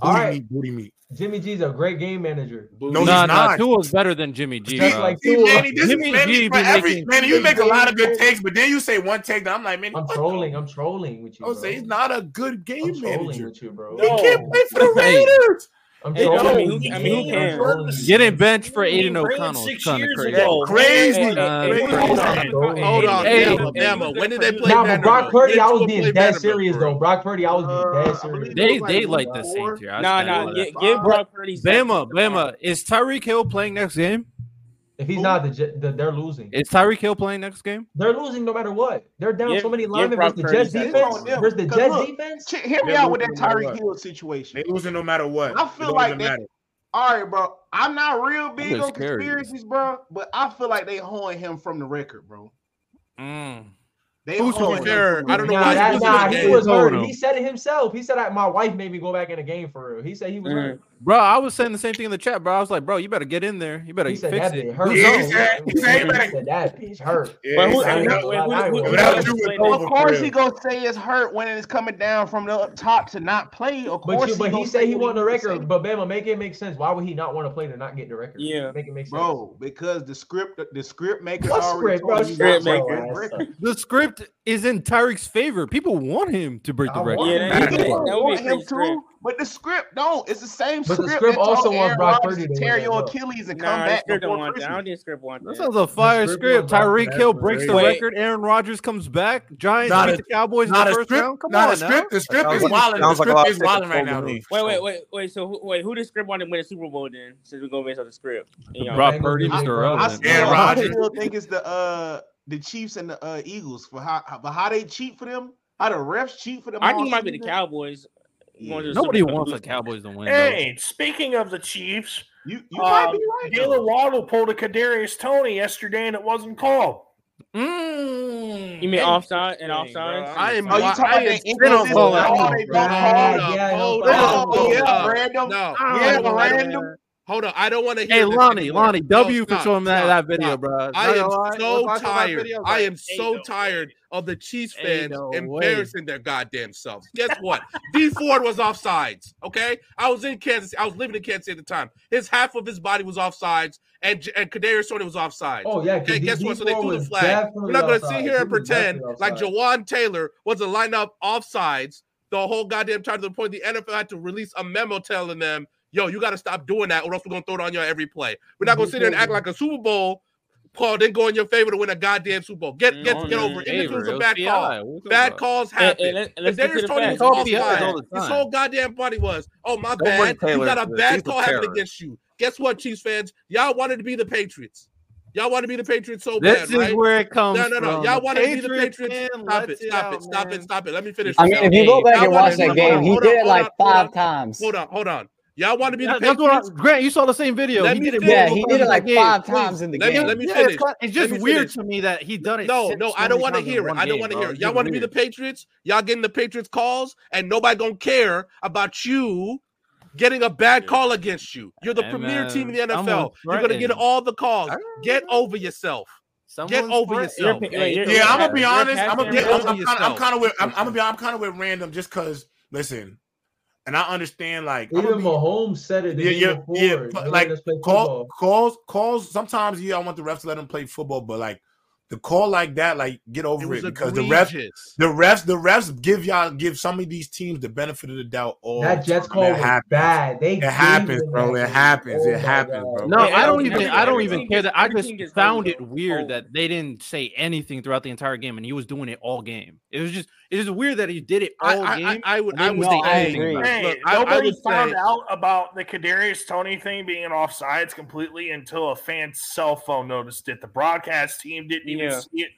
All right. Meat, booty meat. Jimmy G's a great game manager. No, nah, he's not. Tua's better than Jimmy G. Like Tua. Manny, this Jimmy is G for every, man, you make a lot of good takes, but then you say one take that I'm like, man, I'm trolling. I'm trolling with you. I say he's not a good game I'm manager. With you, bro. He can't play for the Raiders. I'm hey, I mean, who, I mean, who cares? Getting benched for Aidan O'Connell is kind of crazy. Crazy. Hey, hey, hold on. Hold on. Hey, Bama, When did they play Now, Brock Purdy, I was being dead serious, though. Brock Purdy, I was being dead uh, serious. They they like the Saints here. Nah, nah. Give Brock Purdy. Bama, Bama. Is Tyreek Hill playing next game? If he's Ooh. not, the, the, they're losing. Is Tyreek Hill playing next game? They're losing no matter what. They're down yeah, so many linemen versus the Jets defense. Versus the Jets look, defense. Hear me out with that Tyreek Hill situation. They losing no matter what. I feel like they, all right, bro. I'm not real big on conspiracies, bro, but I feel like they hoeing him from the record, bro. Mm. They Who's to be fair, I don't know nah, why that, nah, he was hurt. He said it himself. He said, "My wife made me go back in the game for real." He said he was mm. hurt. Bro, I was saying the same thing in the chat, bro. I was like, "Bro, you better get in there. You better he fix it." Hurt. He said, he said, that bitch hurt. Of course, he gonna say it's hurt when it's coming down from the top to not play. Of course, but, you, but he, he said he wanted the record. But Bama, make it make sense. Why would he not want to play to not get the record? Yeah, make it make sense, bro. Because the script, the script maker, what script, bro? Script maker. The script is in Tyreek's favor. People want him to break the record. Yeah, want him to. But the script don't. It's the same but script. the script also wants Brock Purdy to tear your Achilles and nah, come back. Script don't want that. I don't think script want that. That sounds a fire script. Tyreek Hill breaks the record. Aaron Rodgers comes back. Giants not beat a, the Cowboys in the first script, round. Come not on, a script. The script is wilding. The script is wilding right now. Wait, wait, wait, wait. So who, wait, who does script want to win a Super Bowl then? Since we're going based on the script, Brock Purdy, Mr. Relevant. Aaron Rodgers. I still think it's the uh the Chiefs and the uh, Eagles for how, but how they cheat for them. How the refs cheat for them? I think it might be the Cowboys. Nobody wants the Cowboys to win. Hey, though. speaking of the Chiefs, you, you uh, might be right. Jaylen Waddle pulled a Kadarius Toney yesterday, and it wasn't called. Mm. You mean offside and offside? I am. Oh, you talking I about the Hold on. Yeah, random. No, yeah, random. Hold on, I don't want to hear. Hey, Lonnie, Lonnie, W no, for showing that, that video, stop. bro. I am so tired. I am so tired of the Chiefs fans no embarrassing way. their goddamn selves. Guess what? Dee Ford was offsides. Okay, I was in Kansas. I was living in Kansas at the time. His half of his body was offsides, and and Kadarius Toney was offsides. Oh yeah. Okay, guess what? So they threw the flag. We're not going to sit here and pretend like Jawaan Taylor was a lineup offsides the whole goddamn time to the point the NFL had to release a memo telling them yo, you got to stop doing that, or else we're gonna throw it on you every play. We're not gonna sit there and act like a Super Bowl call then go in your favor to win a goddamn Super Bowl. Get get get over it. Even it was a bad call, bad calls happen. And, and, Darius Toney was offside. His whole goddamn body was, oh my bad, you got a bad call happening against you. Guess what, Chiefs fans? Y'all wanted to be the Patriots. Y'all want to be the Patriots so this bad, right? This is where it comes. No, no, no. Y'all want to be the Patriots. Stop it, stop it, stop it, stop it. Let me finish. I mean, if you go back and watch that game, he did it like five times. Hold on, hold on. Y'all want to be the That's Patriots? What I, Grant, you saw the same video. Let he did it. Yeah, he did it like five times in the let game. Me, let me finish. Yeah, it's, just weird to me that he done it. No, no, I don't want to hear it. I don't want to hear it. Y'all want to be the Patriots? Y'all getting the Patriots calls, and nobody gonna care about you getting a bad call against you. You're the hey, premier man. team in the NFL. You're gonna get all the calls. Ah. Get over yourself. Someone's get over yourself. You're, you're, yeah, I'm gonna be honest. I'm gonna be. I'm kind of with. I'm gonna be. I'm kind of with random just because. Listen, and I understand like even be, Mahomes said it. Yeah, yeah, yeah. like call, calls, calls. Sometimes yeah, I want the refs to let them play football, but like the call like that, like get over it, it because egregious. the refs, the refs, the refs give y'all give some of these teams the benefit of the doubt. All that Jets call was happens. bad. They it happens, bro. It happens. Oh it happens, bro. No, I don't even. I don't even care that. I just found it weird that they didn't say anything throughout the entire game, and he was doing it all game. It was just. It is weird that he did it all I, game. I, I, I would. I would. No, I agree. Hey, nobody found say, out about the Kadarius Toney thing being an offsides completely until a fan's cell phone noticed it. The broadcast team didn't even yeah. see it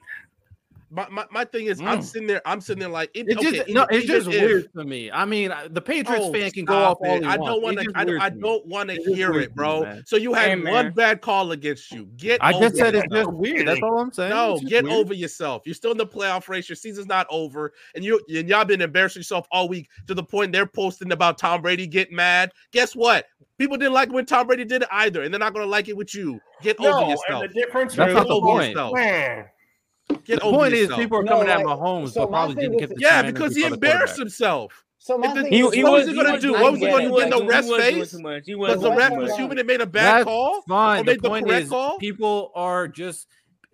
my, my, my thing is, mm. I'm sitting there. I'm sitting there like it, it's okay, just no. It's just if, weird to me. I mean, the Patriots oh, fan can go off all I don't want to. I, I, don't want to hear it, bro. Me, so you had hey, one bad call against you. Get. I just said it's just weird. That's all I'm saying. No, get weird. over yourself. You're still in the playoff race. Your season's not over, and you and y'all been embarrassing yourself all week to the point they're posting about Tom Brady getting mad. Guess what? People didn't like it when Tom Brady did it either, and they're not going to like it with you. Get no, over yourself. And the difference That's not the point. Man. Get the point yourself. is, people are coming no, like, at Mahomes, so but probably didn't get the yeah because he embarrassed himself. So my the, he, he what was, was he going to do? What was he going to do in the rest face? Because the ref was human and made a bad That's call. Fine. The point is, call? people are just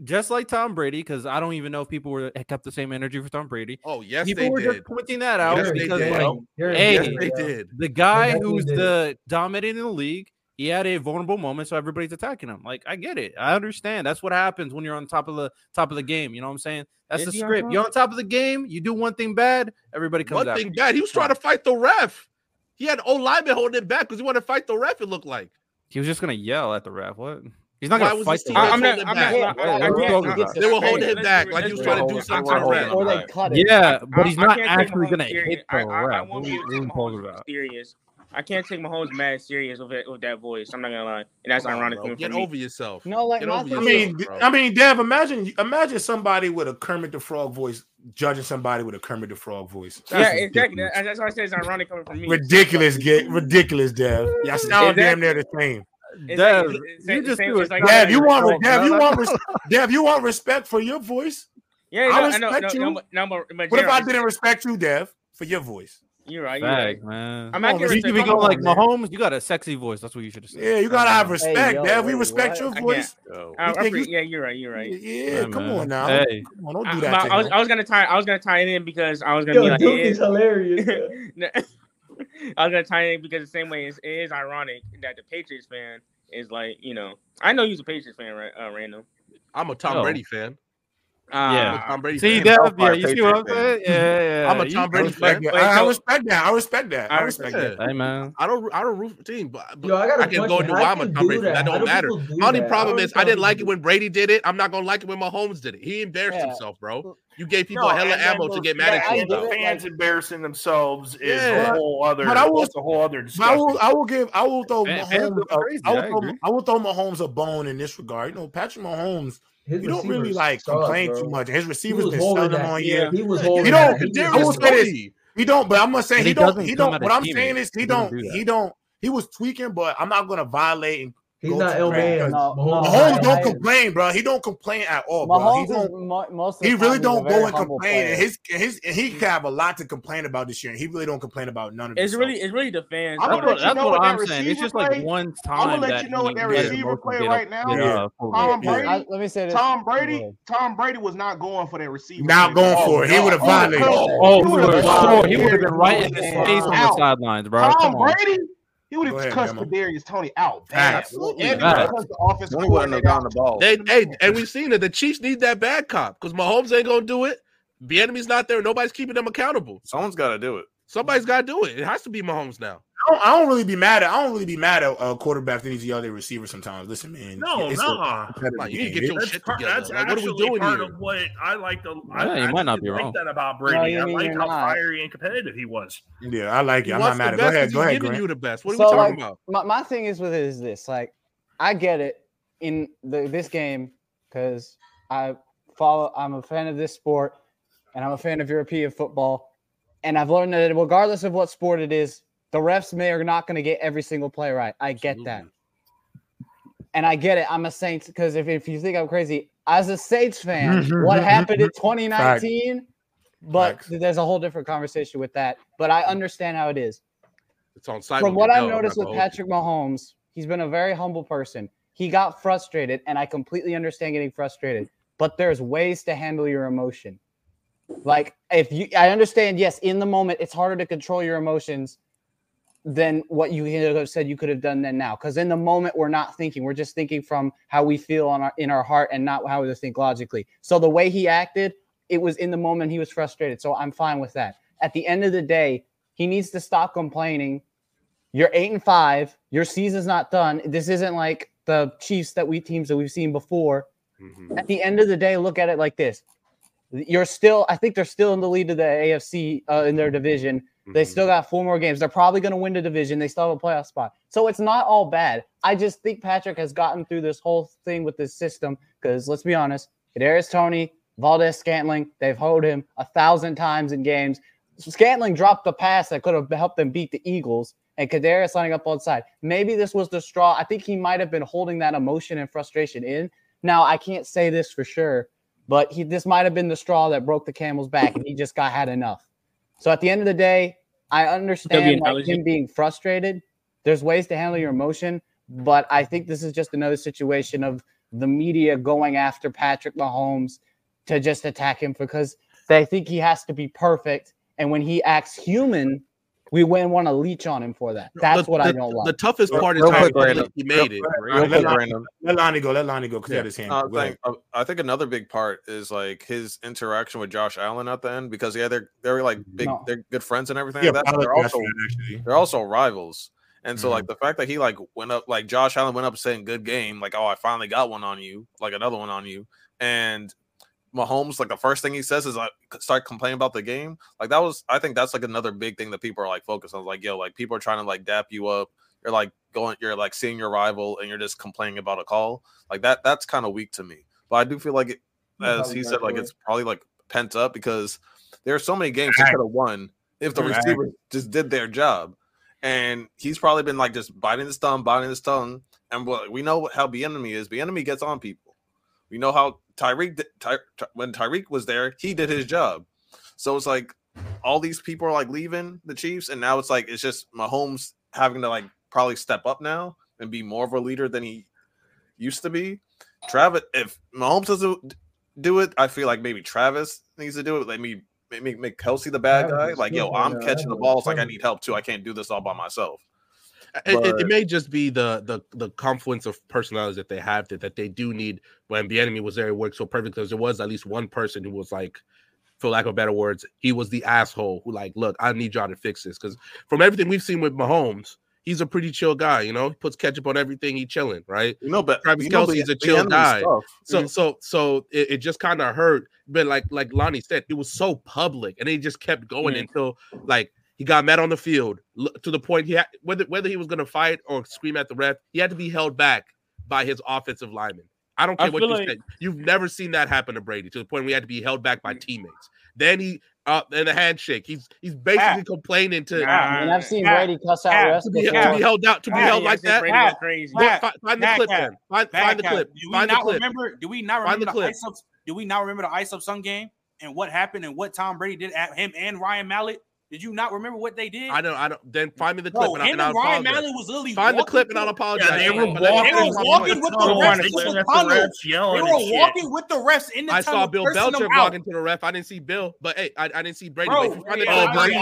just like Tom Brady, because I don't even know if people were kept the same energy for Tom Brady. Oh yes, people they were did. just pointing that out yes, because, like, hey, yes, they did. The guy who's the dominating in the league he had a vulnerable moment, so everybody's attacking him. Like I get it, I understand. That's what happens when you're on top of the top of the game. You know what I'm saying? That's Is the script. You're on top of the game. You do one thing bad, everybody comes. One thing bad. He was trying to fight the ref. He had old lineman holding him back because he wanted to fight the ref. It looked like he was just gonna yell at the ref. What? He's not gonna fight. The I'm not. I'm not. They were holding him back like he was trying to do something to the. Or they cut it. Yeah, but he's not actually gonna hit the ref. I won't be serious I can't take Mahomes mad serious with it, with that voice. I'm not gonna lie, and that's on, ironic. Bro. Get over yourself. No, like I mean, bro. I mean, Dev, imagine imagine somebody with a Kermit the Frog voice judging somebody with a Kermit the Frog voice. That's yeah, exactly. Ridiculous. That's why I say it's ironic coming from me. Ridiculous, get ridiculous, Dev. Y'all sound damn near the same. Dev, you just do it. Like, Dev, you want Dev, you want Dev, you want respect for your voice. Yeah, I respect you. what if I didn't respect you, Dev, for your voice? You're right. You're right. man. I'm not you should be going like Mahomes. You got a sexy voice. That's what you should have said. Yeah, you gotta have respect, hey, yo, man. We respect what? your voice. Oh, I you yeah, you're right. You're right. Yeah, yeah come on now. Hey. Come on, don't do that. I, I, was, I was gonna tie. I was gonna tie it in because I was gonna yo, be like, Duke is hilarious. I was gonna tie it in because the same way it is ironic that the Patriots fan is like, you know, I know you're a Patriots fan, right? Uh, random. I'm a Tom Brady fan. Uh, yeah, Tom Brady. See that? Yeah, you see what I'm saying? Yeah, yeah. I'm a Tom Brady fan. I, I respect that. I respect that. I respect that. Hey man, I don't. I don't root for team, but, but Yo, I, I can go into why I'm a Tom Brady. That, that don't matter. Do Only problem is I didn't like it when Brady did it. I'm not gonna like it when Mahomes did it. He embarrassed yeah. himself, bro. You gave people no, a hella ammo to get mad at you. The fans embarrassing themselves is yeah. a whole other. But I will, a whole other. I will. I will give. I will throw Mahomes. I will throw. I will throw Mahomes a bone in this regard. You know, Patrick Mahomes his you don't really like suck, complain bro. too much. His receivers been selling on you. He was holding. He don't. I will say this. He don't. But I'm gonna say he, he don't. He don't. What I'm saying is he don't. He don't. He was tweaking, but I'm not gonna violate and He's not ill man. No, Mahomes, don't complain, bro. He don't complain at all, bro. Mahomes he, don't, he really don't go and complain. And his, his, and he can have a lot to complain about this year, and he really don't complain about none of it. It's really, it's really the fans. I'm gonna that's what, what I'm saying. It's just like one time. I'm gonna let you know what that receiver play right now. Yeah. Tom Brady. I, let me say this. Tom Brady. Tom Brady was not going for that receiver. Not going for it. He would have violated. Oh, he would have been right in his face on the sidelines, bro. Tom Brady. He would have cussed Kadarius Toney out. Bad. Absolutely. And because the offense Toney wouldn't have gone the ball. They, hey, and we've seen it. The Chiefs need that bad cop because Mahomes ain't gonna do it. The enemy's not there. Nobody's keeping them accountable. Someone's got to do it. Somebody's got to do it. It has to be Mahomes now. I don't, I don't, really be mad at. I don't really be mad at uh, a quarterback that needs to yell their receiver sometimes. Listen, man. No, no. Like, you need to get your shit together. That's like, what are we doing part here? Of what I like to. Yeah, I, you might not be like wrong. that about Brady. No, I like how not. fiery and competitive he was. Yeah, I like it. I'm not mad at. Go ahead. Go ahead. Giving you the best. What are so, we talking like, about? My, my thing is with it is this. Like, I get it in the, this game because I follow. I'm a fan of this sport, and I'm a fan of European football, and I've learned that regardless of what sport it is the refs may are not going to get every single play right. I get that. And I get it. I'm a Saints because if, if you think I'm crazy, as a Saints fan, what happened in 2019? Fact. But Fact. there's a whole different conversation with that. But I understand how it is. It's on site. From what I've noticed with Patrick Mahomes, he's been a very humble person. He got frustrated, and I completely understand getting frustrated. but there's ways to handle your emotion. Like if you, I understand. Yes, in the moment, it's harder to control your emotions than what you have said you could have done then now. Because in the moment, we're not thinking; we're just thinking from how we feel on our in our heart and not how we think logically. So the way he acted, it was in the moment he was frustrated. So I'm fine with that. At the end of the day, he needs to stop complaining. You're eight and five. Your season's not done. This isn't like the Chiefs that we teams that we've seen before. Mm-hmm. At the end of the day, look at it like this: you're still, I think they're still in the lead of the AFC uh, in their division. Mm-hmm. They still got four more games. They're probably going to win the division. They still have a playoff spot. So it's not all bad. I just think Patrick has gotten through this whole thing with this system because let's be honest, Kadarius Toney, Valdez Scantling, they've hold him a thousand times in games. Scantling dropped the pass that could have helped them beat the Eagles, and Kadarius lining up on side. Maybe this was the straw. I think he might have been holding that emotion and frustration in. Now I can't say this for sure, but he this might have been the straw that broke the camel's back, and he just got had enough. So at the end of the day, I understand like him being frustrated. There's ways to handle your emotion, but I think this is just another situation of the media going after Patrick Mahomes to just attack him because they think he has to be perfect. And when he acts human, we wouldn't want to leech on him for that. That's the, what the, I don't like. The toughest part is how he made it. let, let Lonnie go. Let Lonnie go because yeah. he had his hand. Uh, think, uh, I think another big part is like his interaction with Josh Allen at the end because yeah, they're they're like big, no. they're good friends and everything. Yeah, like that, they're also they're also rivals. And so, mm-hmm. like the fact that he like went up, like Josh Allen went up saying "good game," like "oh, I finally got one on you," like another one on you, and Mahomes, like the first thing he says is like start complaining about the game. Like that was, I think that's like another big thing that people are like focused on. Like, yo, like people are trying to like dap you up. You're like going, you're like seeing your rival, and you're just complaining about a call. Like that, that's kind of weak to me. But I do feel like, it, as he said, like it's probably like pent up because there are so many games he could have won if the receiver just did their job. And he's probably been like just biting his thumb, biting his tongue. And we know how the enemy is. The enemy gets on people. We know how Tyreek Ty, Ty, when Tyreek was there, he did his job. So it's like all these people are like leaving the Chiefs, and now it's like it's just Mahomes having to like probably step up now and be more of a leader than he used to be. Travis, if Mahomes doesn't do it, I feel like maybe Travis needs to do it. Let me make, make Kelce the bad guy. Like, yo, I'm catching the balls. Like, I need help too. I can't do this all by myself. It, it, it, may just be the the the confluence of personalities that they have that, that they do need when the enemy was there it worked so perfect because there was at least one person who was like for lack of better words he was the asshole who like look I need y'all to fix this because from everything we've seen with Mahomes he's a pretty chill guy you know he puts ketchup on everything he chilling right you know but Travis Kelce is a chill guy stuff. so mm-hmm. so so it, it just kind of hurt but like like Lonnie said it was so public and it just kept going mm-hmm. until like he got mad on the field to the point he had whether whether he was going to fight or scream at the ref, he had to be held back by his offensive lineman. I don't care I what you like... said. You've never seen that happen to Brady to the point where he had to be held back by teammates. Then he uh and the handshake. He's he's basically complaining to. and I've seen Brady cuss out refs to, be, to be held out to be held like that. Pat, crazy. Pat, find, find the clip then. Find, find the clip. Do we find not remember? Do we not remember the, the ice up? Do we not remember the ice up Sun game and what happened and what Tom Brady did at him and Ryan Mallett? Did you not remember what they did? I don't. I don't. Then find me the clip. Bro, and, him and, and Ryan Mallett was literally find the clip and I'll apologize. Yeah, they were walking, they were walking with the refs. This was the They were walking with the refs in the I saw Bill Belichick walking to the ref. I didn't see Bill, but hey, I, I didn't see Brady. Bro, but yeah, oh, Brady.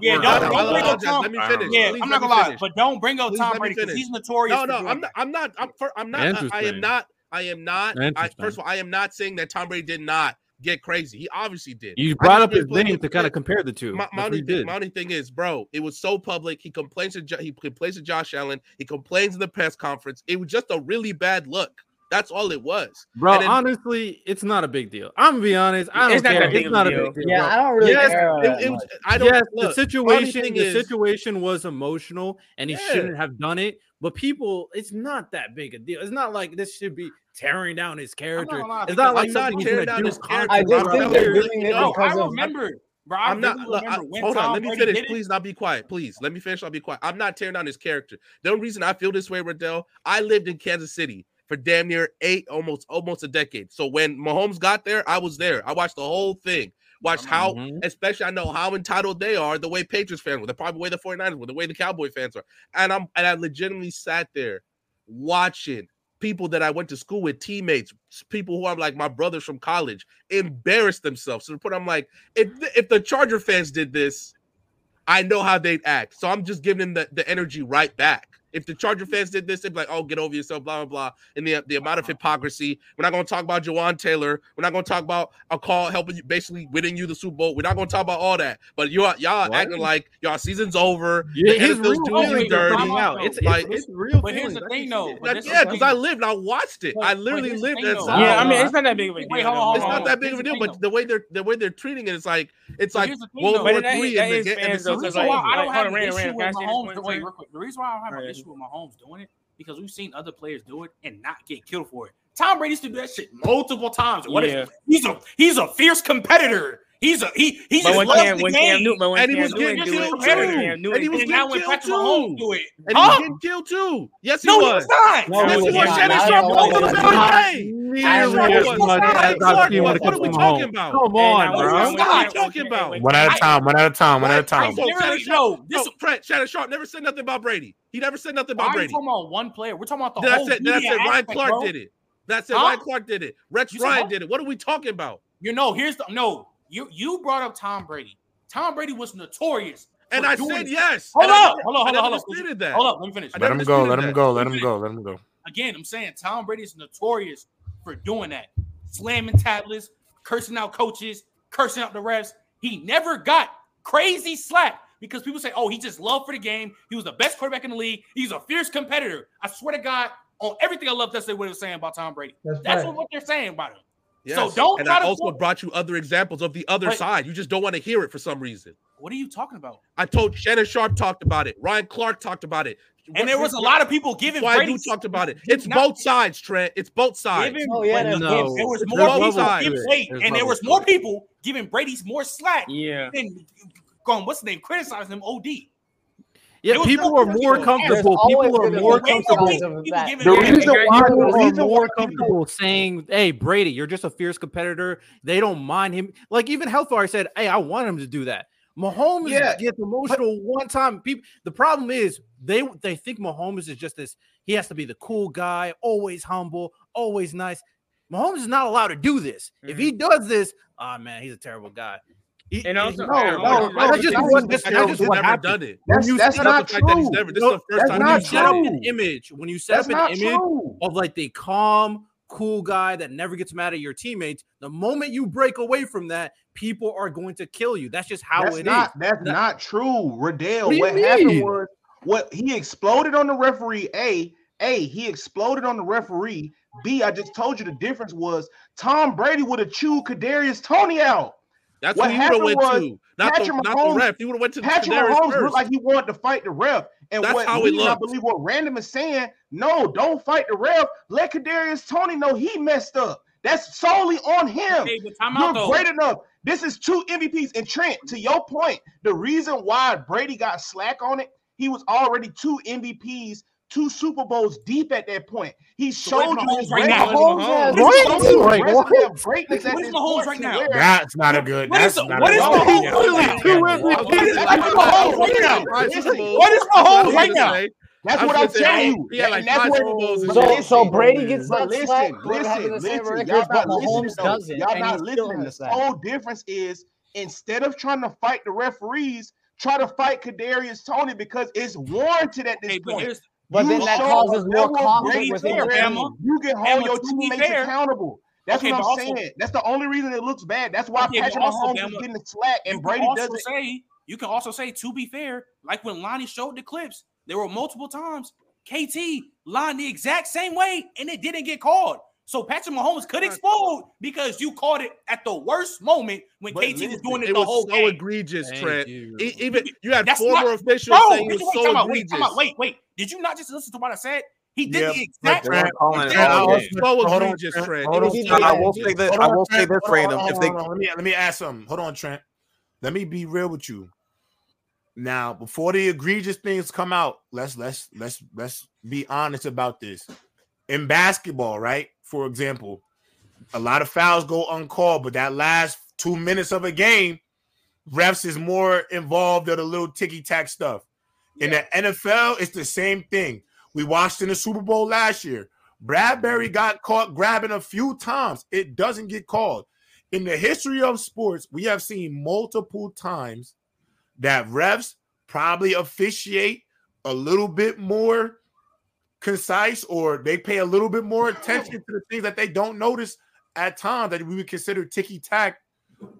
Yeah, don't, don't bring up Tom. Let me finish. Yeah, I'm not gonna lie, but don't bring up Tom Brady because he's notorious. No, no, I'm not. I'm not. I'm not. I am not. I am not. First of all, I am not saying that Tom Brady did not get crazy. He obviously did. You brought up his name to kind of compare the two. My, my, only thing, my, only thing, is, bro, it was so public. He complains to he complains to Josh Allen. He complains in the press conference. It was just a really bad look. That's all it was, bro. Then, honestly, it's not a big deal. I'm gonna be honest. I don't it's care. Not it's not a big deal. Yeah, bro. I don't really yes, care. It, it was, I don't. Yes, look, the situation. The is, situation was emotional, and he yeah. shouldn't have done it. But people, it's not that big a deal. It's not like this should be tearing down his character. Not it's not like I'm not tearing down his character. I just think they're doing it because I remember. Of, Bro, I am not. Look, I, hold on, let me finish. Please, not be quiet. Please, let me finish. I'll be quiet. I'm not tearing down his character. The only reason I feel this way, Riddell, I lived in Kansas City for damn near eight, almost almost a decade. So when Mahomes got there, I was there. I watched the whole thing. Watched how, mm-hmm. especially I know how entitled they are, the way Patriots fans were, the probably way the 49ers were, the way the Cowboy fans are. And I'm and I legitimately sat there watching people that I went to school with, teammates, people who are like my brothers from college, embarrass themselves. So I'm like, if if the Charger fans did this, I know how they'd act. So I'm just giving them the, the energy right back. If the Charger fans did this, they'd be like, "Oh, get over yourself," blah blah blah. And the the amount of uh-huh. hypocrisy. We're not going to talk about Jawaan Taylor. We're not going to talk about a call helping you, basically winning you the Super Bowl. We're not going to talk about all that. But you all y'all what? acting like y'all season's over. Yeah, his real doing dirty. Out. It's, like, it's, it's real. But here's the thing, though. yeah, because I lived, I watched it. I literally lived that. Yeah, I mean, it's not that big of a deal. It's not that big of a deal, but the way they're the way they're treating it, it's like it's like World War Three in the game. I don't have an issue with Mahomes. Wait, real quick. The reason why I don't have an issue with Mahomes doing it because we've seen other players do it and not get killed for it. Tom Brady used to do that shit multiple times. What yeah. is, he's a he's a fierce competitor. He's a he he just loves Cam, the when game. Cam Newton, when and he was getting killed too. And he was getting killed too. Do it. And he was getting killed too. Yes, he no, was. Not. No, yes, he was. Shannon Sharpe over the What are we talking about? Come on, bro. What are we talking about? One at a time. One at a time. One at a time. No, this Shannon Sharpe never said nothing about Brady. He never said nothing about Brady. We're talking about one player. We're talking about the whole. Then I said Ryan Clark did it. That's it. Ryan Clark did it. Rex Ryan did it. What are we talking about? You know, here's the no. You you brought up Tom Brady. Tom Brady was notorious. And I said yes. Hold up. Hold on, hold on, hold on. That. Hold up, let me finish. Let him go, let him go, let him go, let him go. Again, I'm saying Tom Brady is notorious for doing that. Slamming tablets, cursing out coaches, cursing out the refs. He never got crazy slack because people say, oh, he just loved for the game. He was the best quarterback in the league. He's a fierce competitor. I swear to God, on everything I love, that's what they're saying about Tom Brady. That's, that's right. what they're saying about him. Yes. So don't. And I also talk. brought you other examples of the other but, side. You just don't want to hear it for some reason. What are you talking about? I told Shannon Sharpe talked about it. Ryan Clark talked about it. And there was a lot of people giving. Why you talked about it? It's both sides, Trent. It's both sides. Giving, oh yeah, no. there was more people. Giving, wait, and there was more people giving Brady's more slack. Yeah. Than going, what's the name? Criticizing him. Od. Yeah, people are more comfortable. People are more comfortable. The reason why people are more comfortable saying, "Hey, Brady, you're just a fierce competitor." They don't mind him. Like even Hellfire said, "Hey, I want him to do that." Mahomes yeah, gets emotional but, one time. People, the problem is they they think Mahomes is just this. He has to be the cool guy, always humble, always nice. Mahomes is not allowed to do this. Mm-hmm. If he does this, oh man, he's a terrible guy and also, no, no, no, that's just what that's just what never done it. That's, you that's not true. That never, this no, is the first time you set up an image. When you set that's up an image true. of like the calm, cool guy that never gets mad at your teammates, the moment you break away from that, people are going to kill you. That's just how that's it not, is. That's that, not true, Riddell. What, what happened was what he exploded on the referee. A, A, he exploded on the referee. B, I just told you the difference was Tom Brady would have chewed Kadarius Tony out. That's what he would have went to. Not Patrick the, Mahomes, not the ref. He would have went to Patrick Mahomes looked like he wanted to fight the ref. And That's what how he, I believe what Random is saying, no, don't fight the ref. Let Kadarius Tony know he messed up. That's solely on him. Hey, You're great enough. This is two MVPs. And Trent, to your point, the reason why Brady got slack on it, he was already two MVPs two Super Bowls deep at that point. He showed you his right now. Mahomes What? Greatness at this Mahomes right now? That's not a good. That's not what is Mahomes? What is Mahomes right now? That's what I'm telling you. Yeah, like that's what, so, so Brady gets that listen, slack. Listen, listen. Y'all not listening. Doesn't, y'all not listening. The whole difference is instead of trying to fight the referees, try to fight Kadarius Toney because it's warranted at this point. But you then that causes more conflict within your. You can hold your teammates accountable. That's okay, what I'm also, saying. That's the only reason it looks bad. That's why okay, Patrick Mahomes is getting the slack and Brady doesn't. Say, you can also say, to be fair, like when Lonnie showed the clips, there were multiple times KT lined the exact same way and it didn't get called. So Patrick Mahomes could explode because you caught it at the worst moment when but KT listen, was doing it, it the whole so game. egregious, Trent. You. Even you had That's former not, officials bro, saying it was so egregious. Wait, wait, wait, did you not just listen to what I said? He did yep. the exact. Trent, so egregious, Trent. I will say this. I will say this, Random. If they let me let me ask something. Hold on, Trent. Let me be real with you. Now, before the egregious things come out, let's let's let's let's be honest about this. In basketball, right? for example, a lot of fouls go uncalled, but that last two minutes of a game, refs is more involved in a little ticky tack stuff. In the NFL, it's the same thing. We watched in the Super Bowl last year. Bradberry got caught grabbing a few times. It doesn't get called. In the history of sports, we have seen multiple times that refs probably officiate a little bit more concise or they pay a little bit more attention to the things that they don't notice at times that we would consider ticky tack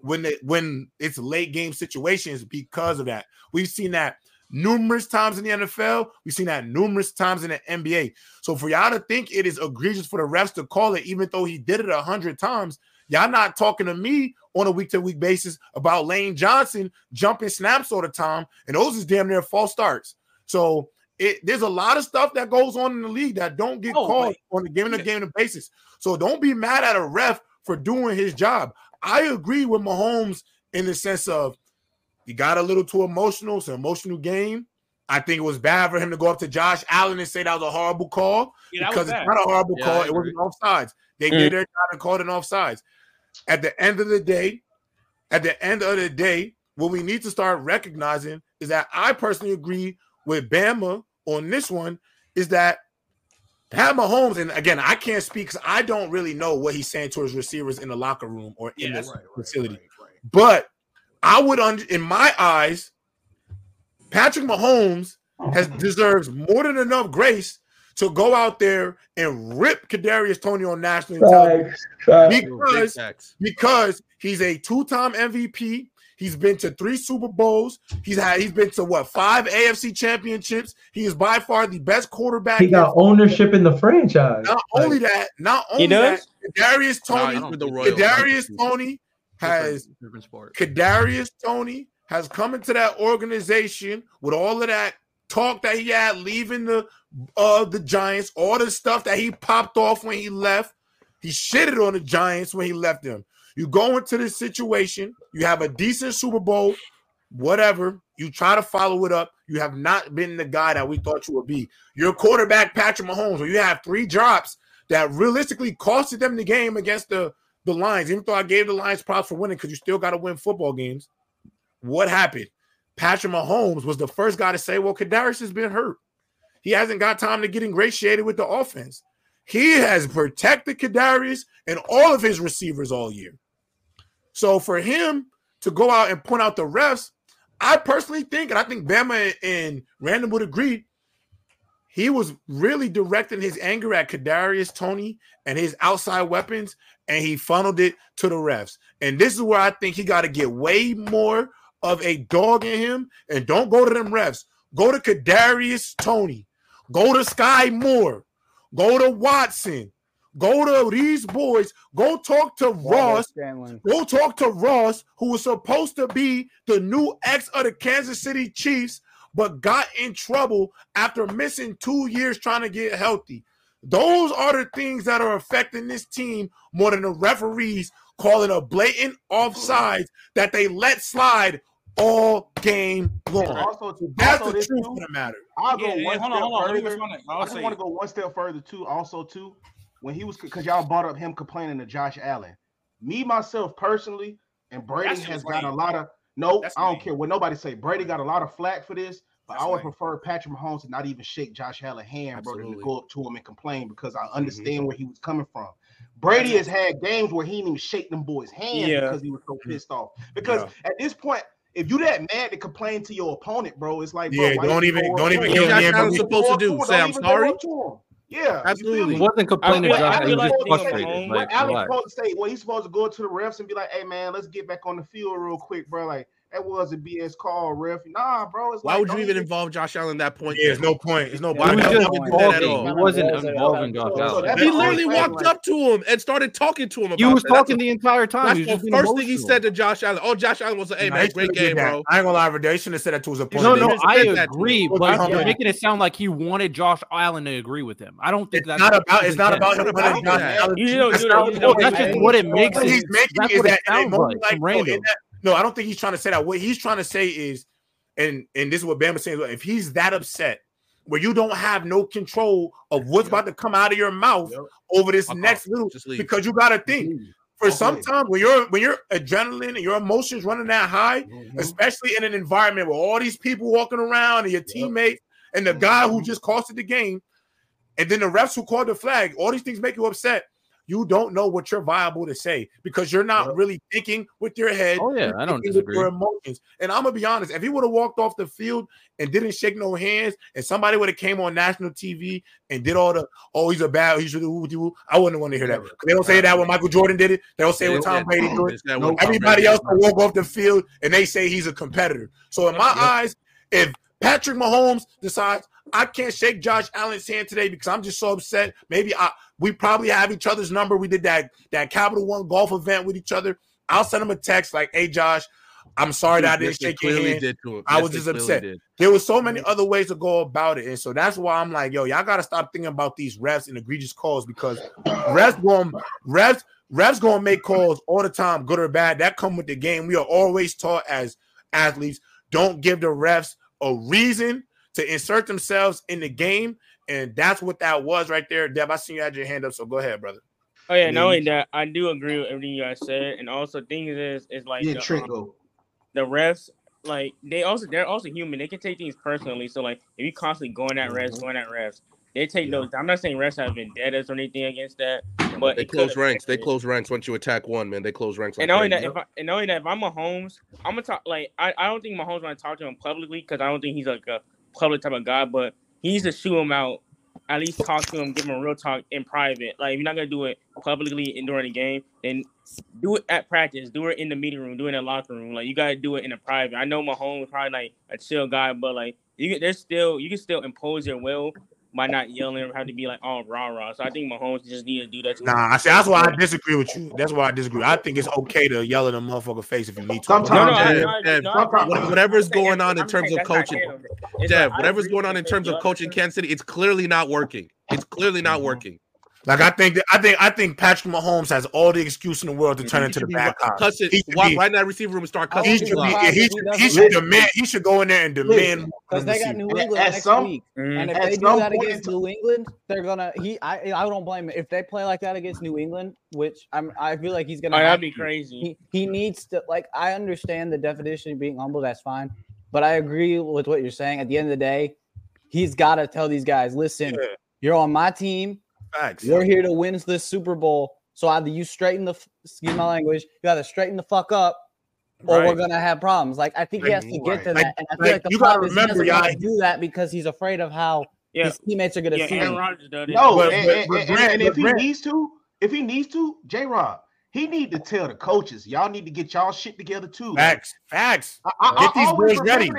when it, when it's late game situations because of that. We've seen that numerous times in the NFL. We've seen that numerous times in the NBA. So for y'all to think it is egregious for the refs to call it, even though he did it a hundred times, y'all not talking to me on a week to week basis about Lane Johnson jumping snaps all the time, and those is damn near false starts. So it, there's a lot of stuff that goes on in the league that don't get oh, called wait. on a game to game basis. So don't be mad at a ref for doing his job. I agree with Mahomes in the sense of he got a little too emotional. It's an emotional game. I think it was bad for him to go up to Josh Allen and say that was a horrible call yeah, because it's not a horrible yeah, call. It wasn't offsides. They mm. did their job and called it offsides. At the end of the day, at the end of the day, what we need to start recognizing is that I personally agree with Bama on this one is that Pat Mahomes, and again, I can't speak because I don't really know what he's saying to his receivers in the locker room or in yeah, the right, facility. Right, right, but I would, in my eyes, Patrick Mahomes has oh. deserves more than enough grace to go out there and rip Kadarius Toney on national television because because he's a two-time MVP. He's been to three Super Bowls. He's had he's been to what five AFC championships. He is by far the best quarterback. He got ownership in the franchise. Not like, only that, not only that, Darius Toney, nah, Darius Toney has Kadarius Tony has come into that organization with all of that talk that he had leaving the uh the Giants, all the stuff that he popped off when he left. He shitted on the Giants when he left them. You go into this situation, you have a decent Super Bowl, whatever. You try to follow it up. You have not been the guy that we thought you would be. Your quarterback, Patrick Mahomes, where you have three drops that realistically costed them the game against the, the Lions, even though I gave the Lions props for winning because you still got to win football games. What happened? Patrick Mahomes was the first guy to say, Well, Kadarius has been hurt. He hasn't got time to get ingratiated with the offense. He has protected Kadarius and all of his receivers all year. So for him to go out and point out the refs, I personally think, and I think Bama and Random would agree, he was really directing his anger at Kadarius Toney and his outside weapons, and he funneled it to the refs. And this is where I think he got to get way more of a dog in him. And don't go to them refs. Go to Kadarius Toney. Go to Skyy Moore. Go to Watson. Go to these boys. Go talk to Ross. Go talk to Ross, who was supposed to be the new ex of the Kansas City Chiefs, but got in trouble after missing two years trying to get healthy. Those are the things that are affecting this team more than the referees calling a blatant offside that they let slide all game long. Also, to, That's also the truth too, of the matter. I'll go yeah, one yeah, step on, further. I just want to go one step further too. Also, too, when he was because y'all brought up him complaining to Josh Allen. Me myself personally, and Brady That's has got a lot of no. That's I don't care what nobody say. Brady got a lot of flack for this, but That's I would right. prefer Patrick Mahomes to not even shake Josh Allen's hand, Absolutely. bro, to go up to him and complain because I mm-hmm. understand mm-hmm. where he was coming from. Brady has had games where he didn't even shake them boys' hands yeah. because he was so mm-hmm. pissed off. Because yeah. at this point, if you that mad to complain to your opponent, bro, it's like, bro, yeah, don't even, don't even. What are supposed to do? Say I'm sorry. Yeah, absolutely. He wasn't complaining. I feel, I feel like frustrated. Like, Alex supposed to say, well, he's supposed to go to the refs and be like, "Hey, man, let's get back on the field real quick, bro." Like, that was a BS call, ref. Nah, bro. Why like, would you even involve Josh Allen at that point? Yeah, there's no point. There's no. Why was He wasn't involving Josh Allen. He literally walked up to him and started talking to him. He was talking the entire time. That's the first thing he said to Josh Allen. Oh, Josh Allen was like, "Hey man, great game, bro." I ain't gonna lie, they shouldn't have said that to his opponent. No, no, I agree, but you're making it sound like he wanted Josh Allen to agree with him. I don't think that's not about. It's not about him. You know, that's just what it makes. He's making is that random. No, I don't think he's trying to say that. What he's trying to say is, and and this is what Bama's saying. If he's that upset, where you don't have no control of what's yep. about to come out of your mouth yep. over this I'll next little, because you got to think. For sometimes when you're when your adrenaline and your emotions running that high, mm-hmm. especially in an environment where all these people walking around and your teammates and the guy who mm-hmm. just costed the game, and then the refs who called the flag, all these things make you upset you don't know what you're viable to say because you're not really thinking with your head. Oh yeah, I don't disagree. your emotions. And I'm gonna be honest, if he would have walked off the field and didn't shake no hands, and somebody would have came on national TV and did all the oh he's a bad he should do I wouldn't want to hear that. They don't say that when Michael Jordan did it. They don't say when Tom Brady did it. No, everybody else can walk off the field and they say he's a competitor. So in my eyes, if Patrick Mahomes decides I can't shake Josh Allen's hand today because I'm just so upset. Maybe I we probably have each other's number. We did that that Capital One golf event with each other. I'll send him a text like, "Hey, Josh, I'm sorry that I didn't shake your hand. I was just upset. Did. There was so many other ways to go about it, and so that's why I'm like, yo, y'all got to stop thinking about these refs and egregious calls because refs going refs refs going to make calls all the time, good or bad. That come with the game. We are always taught as athletes, don't give the refs a reason to insert themselves in the game and that's what that was right there. Deb, I seen you had your hand up, so go ahead, brother. Oh yeah, not only that, I do agree with everything you guys said, and also things is is like yeah, the, um, the refs, like they also they're also human. They can take things personally. So like if you constantly going at refs, mm-hmm. going at refs, they take yeah. those. I'm not saying refs have vendettas or anything against that, but they close ranks. They close ranks once you attack one man. They close ranks. Like and only that, if I, and only that, if I'm a Mahomes, I'm gonna talk like I, I don't think Mahomes want to talk to him publicly because I don't think he's like a public type of guy, but he needs to shoot him out at least talk to him, give him a real talk in private. Like if you're not gonna do it publicly during the game, then do it at practice, do it in the meeting room, do it in the locker room. Like you gotta do it in a private. I know Mahomes probably like a chill guy, but like you there's still you can still impose your will by not yelling or have to be like all rah rah. So I think Mahomes just need to do that. Nah, I see. That's why I disagree with you. That's why I disagree. I think it's okay to yell in a motherfucker face if you need to. Sometimes, no, no, no, whatever's going on in terms of coaching, Dev, whatever's going on in terms of coaching Kansas City, it's clearly not working. It's clearly not mm-hmm. working. Like I think that, I think I think Patrick Mahomes has all the excuse in the world to turn into the bad cop. Cuss it. Why, why not receiver room start cussing? He should, be, he, should, he should demand. He should go in there and demand. Because they got New England at next some, week, mm, and if they do that against New England, they're gonna. He, I, I don't blame him if they play like that against New England, which I'm. I feel like he's gonna. Oh, that'd be crazy. He, he needs to like. I understand the definition of being humble. That's fine, but I agree with what you're saying. At the end of the day, he's got to tell these guys, listen, yeah. you're on my team Facts. You're here to win this Super Bowl. So either you straighten the excuse my language, you either straighten the fuck up, or right. we're gonna have problems. Like I think he has to get right. to that, like, and I feel like, like the you gotta remember, y'all do that because he's afraid of how yeah. his teammates are gonna yeah, see him. No, but, and, but, and, and, if he needs to, if he needs to, J. Rob, he need to tell the coaches, y'all need to get y'all shit together too. Facts, facts. I, I, get these boys ready.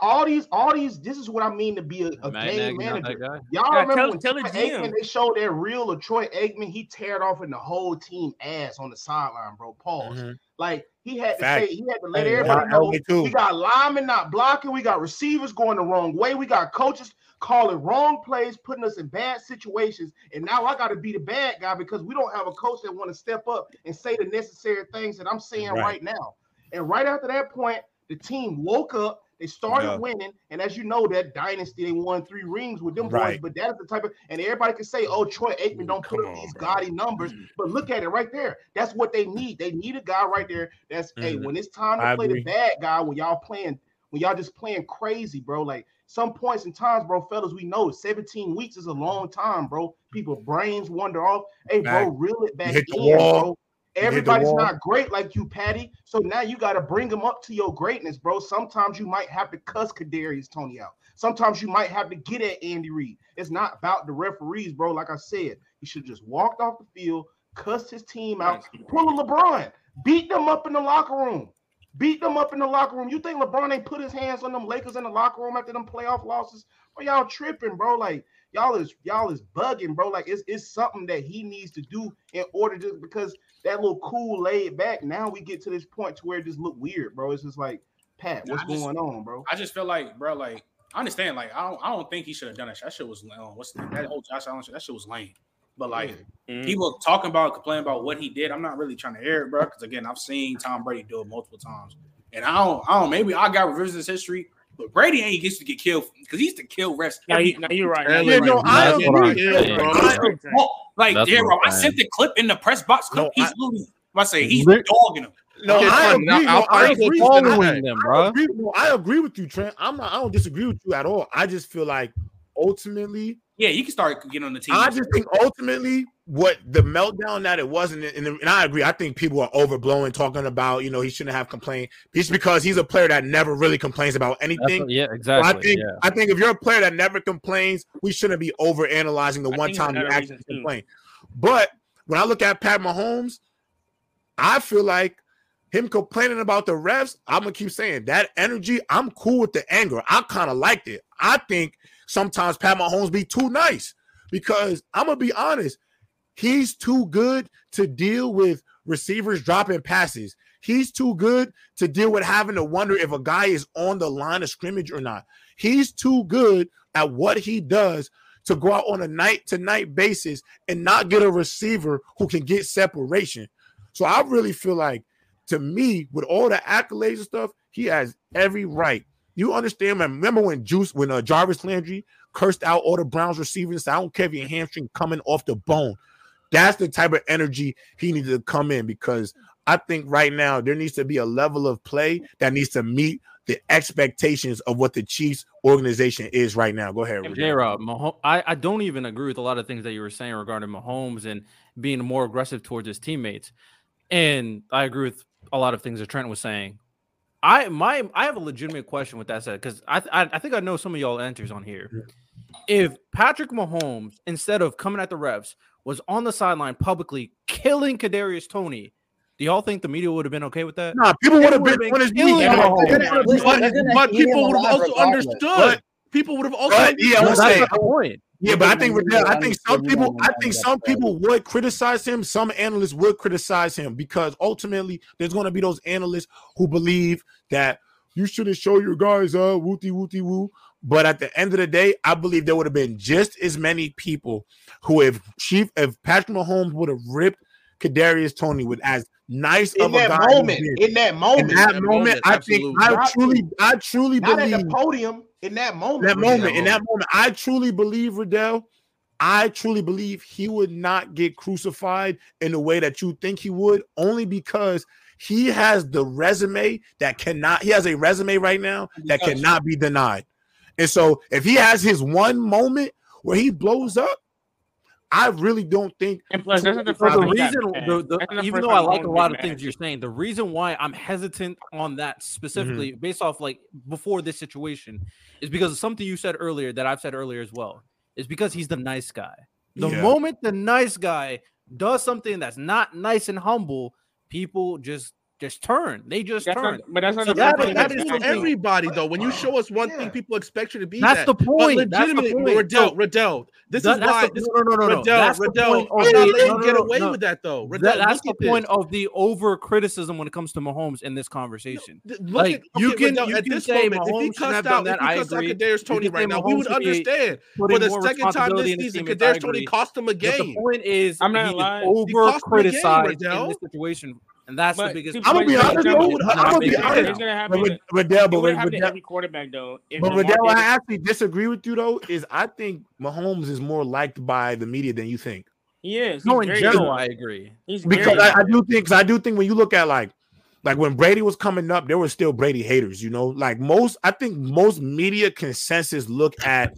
All these, all these. This is what I mean to be a, a game manager. Y'all yeah, remember tell, when tell Troy Aikman, they showed that real of Troy Aikman. He teared off in the whole team ass on the sideline, bro. Pause. Mm-hmm. Like he had to Fact. say, he had to let hey, everybody know. We got linemen not blocking. We got receivers going the wrong way. We got coaches calling wrong plays, putting us in bad situations. And now I got to be the bad guy because we don't have a coach that want to step up and say the necessary things that I'm saying right. right now. And right after that point, the team woke up. They started yeah. winning, and as you know, that dynasty they won three rings with them right. boys. But that's the type of, and everybody can say, "Oh, Troy Aikman don't put up these gaudy numbers," but look at it right there. That's what they need. They need a guy right there. That's mm-hmm. hey, when it's time to I play agree. the bad guy, when y'all playing, when y'all just playing crazy, bro. Like some points in times, bro, fellas, we know 17 weeks is a long time, bro. People brains wander off. Hey, bro, reel it back in, bro. Everybody's not great like you, Patty. So now you got to bring them up to your greatness, bro. Sometimes you might have to cuss Kadarius Toney out. Sometimes you might have to get at Andy Reid. It's not about the referees, bro. Like I said, he should just walked off the field, cussed his team out, pull a LeBron, beat them up in the locker room beat them up in the locker room. You think LeBron ain't put his hands on them Lakers in the locker room after them playoff losses? Or y'all tripping, bro? Like y'all is y'all is bugging, bro. Like it's it's something that he needs to do in order to because that little cool laid back. Now we get to this point to where it just look weird, bro. It's just like Pat, what's just, going on, bro? I just feel like, bro, like I understand, like I don't, I don't think he should have done it. That shit was uh, what's that, that whole Josh Allen shit? That shit was lame. But like mm-hmm. people talking about, complaining about what he did, I'm not really trying to hear it, bro. Because again, I've seen Tom Brady do it multiple times. And I don't, I don't. Maybe I got revisionist history, but Brady ain't gets to get killed because he used to kill refs. No, you, no you're right. Yeah, no, I agree. Like, yeah, bro, I sent the clip in the press box. Clip. No, he's losing. I say he's dogging him. No, I agree. No, I, I agree. Following them, bro. I agree, no, I agree with you, Trent. I'm not. I don't disagree with you at all. I just feel like ultimately Yeah, you can start getting on the team. I just think ultimately what the meltdown that it wasn't, and, and I agree. I think people are overblowing talking about you know he shouldn't have complained just because he's a player that never really complains about anything. What, yeah, exactly. So I think yeah. I think if you're a player that never complains, we shouldn't be over analyzing the I one time you actually complain. But when I look at Pat Mahomes, I feel like him complaining about the refs, I'm gonna keep saying that energy. I'm cool with the anger. I kind of liked it. I think sometimes Pat Mahomes be too nice because I'm gonna be honest, he's too good to deal with receivers dropping passes. He's too good to deal with having to wonder if a guy is on the line of scrimmage or not. He's too good at what he does to go out on a night to night basis and not get a receiver who can get separation. So I really feel like, to me, with all the accolades and stuff, he has every right you understand? Man, remember when Juice, when uh, Jarvis Landry cursed out all the Browns receivers? I don't care if your hamstring coming off the bone. That's the type of energy he needed to come in because I think right now there needs to be a level of play that needs to meet the expectations of what the Chiefs organization is right now. Go ahead, J Rob. I, I don't even agree with a lot of things that you were saying regarding Mahomes and being more aggressive towards his teammates. And I agree with a lot of things that Trent was saying. I my I have a legitimate question with that said because I, I, I think I know some of y'all answers on here. If Patrick Mahomes instead of coming at the refs was on the sideline publicly killing Kadarius Toney, do y'all think the media would have been okay with that? Nah, people would have been, been on his But, but people would have also understood. But, people would have also. But, yeah, I'm saying. The point. Yeah, but I think I think some people I think some people would criticize him. Some analysts would criticize him because ultimately there's going to be those analysts who believe that you shouldn't show your guys uh wooty wooty woo. But at the end of the day, I believe there would have been just as many people who, if Chief, if Patrick Mahomes would have ripped Kadarius Toney with as nice in of a guy moment, in that moment, in that, that moment, moment, I think I truly, I truly Not believe at the podium in that moment. That moment, in that moment, I truly believe Riddell. I truly believe he would not get crucified in the way that you think he would, only because he has the resume that cannot. He has a resume right now that cannot be denied. And so, if he has his one moment where he blows up, I really don't think. And plus, that's the, the reason. The, the, even though I like a lot of things you're saying, the reason why I'm hesitant on that specifically, mm-hmm. based off like before this situation, is because of something you said earlier that I've said earlier as well. Is because he's the nice guy. The yeah. moment the nice guy does something that's not nice and humble, people just just turn. They just that's turn. Not, but that's not so that, that is everybody though. When you show us one yeah. thing, people expect you to be. That's that. the point. But legitimately, that's the point. Riddell, Riddell. This that, is why. The, this, no, no, no, no. Riddell, Riddell. I'm not letting you get away with that though. Riddell, that's the point of the over criticism when it comes to Mahomes in this conversation. No, look like, at, you can Riddell, you at can this say moment, Mahomes if he cussed out, that, if he cussed out Kadarius Toney right now, we would understand. For the second time this season, Kadarius Toney cost him a game. The point is, I'm not over criticized in this situation and that's but the biggest. I'm gonna be honest. Though, I'm gonna be honest. It's gonna happen. But Riddell, but with every quarterback though. But Riddell, I actually disagree with you though. Is I think Mahomes is more liked by the media than you think. He is. No, in general, I agree. He's because I, I, do think because I do think when you look at like like when Brady was coming up, there were still Brady haters. You know, like most I think most media consensus look at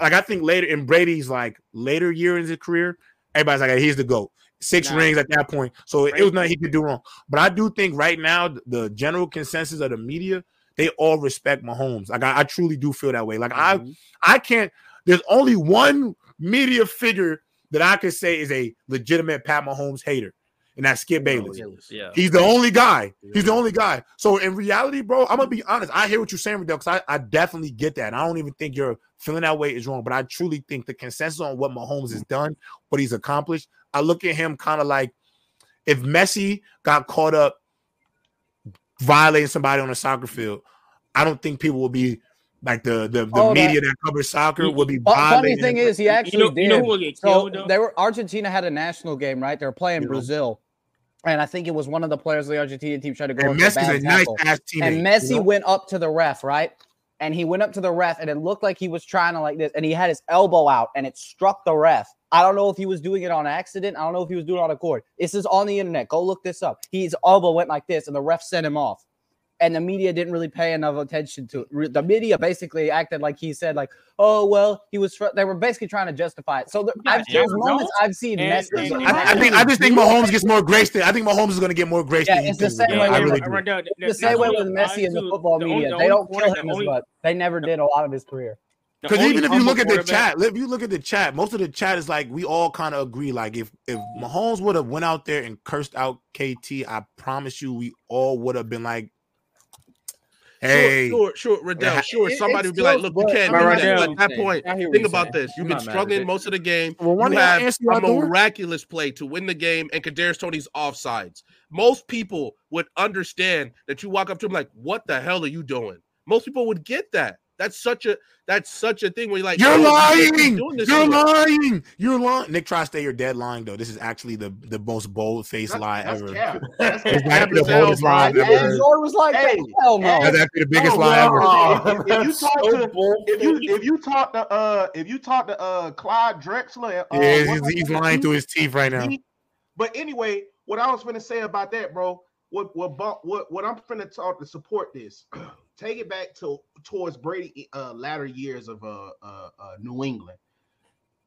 like I think later in Brady's like later year in his career, everybody's like, hey, he's the goat six nah. rings at that point. So right. it was nothing he could do wrong. But I do think right now the general consensus of the media, they all respect Mahomes. Like I, I truly do feel that way. Like mm-hmm. I I can't there's only one media figure that I could say is a legitimate Pat Mahomes hater. And that's Skip Bayless. yeah. He's the only guy. He's the only guy. So in reality, bro, I'm gonna be honest. I hear what you're saying, Riddell, because I, I definitely get that. I don't even think you're feeling that way is wrong. But I truly think the consensus on what Mahomes has done, what he's accomplished, I look at him kind of like if Messi got caught up violating somebody on a soccer field, I don't think people will be like the the, the oh, media that, that covers soccer will be. The funny thing is, he actually you know, did. You know who so killed, they were Argentina had a national game, right? They were playing Brazil. And I think it was one of the players of the Argentina team tried to go. And Messi's a, a nice ass teammate. And Messi you know? went up to the ref, right? And he went up to the ref, and it looked like he was trying to like this, and he had his elbow out, and it struck the ref. I don't know if he was doing it on accident. I don't know if he was doing it on accord. This is on the internet. Go look this up. His elbow went like this, and the ref sent him off. and the media didn't really pay enough attention to it. The media basically acted like he said, like, "Oh well, he was." They were basically trying to justify it. So I've seen moments I've seen. And, and, and, I, I, think I just think Mahomes gets more grace. Than, I think Mahomes is going to get more grace. Yeah, it's the same way. With, really the same way with Messi in the football media. They don't kill him as much. They never did a lot of his career. Because even if you look at the chat, if you look at the chat, most of the chat is like we all kind of agree. Like if if Mahomes would have went out there and cursed out KT, I promise you, we all would have been like, Hey, sure, sure, sure, Riddell, sure. It, Somebody would be like, "Look, you can't do that." At that point, think about this: you've been struggling most of the game. Well, one you have a miraculous play to win the game, and Kadarius Toney's offsides. Most people would understand that you walk up to him like, "What the hell are you doing?" Most people would get that. That's such a that's such a thing where you're like, you're oh, lying, you're lying, you're lying. Nick tries to say you're dead lying though. This is actually the the most bold faced lie that's ever. Cap. That's the boldest lie ever. And was like, hey, hell no. That's actually the biggest oh, lie ever. If, you talk so to if you if you talk to uh if you talk to uh Clyde Drexler, uh, yeah, he's, he's lying through his teeth right now. But anyway, what I was gonna say about that, bro, what what what what I'm gonna talk to support this take it back to towards Brady uh, latter years of uh, uh, uh, New England.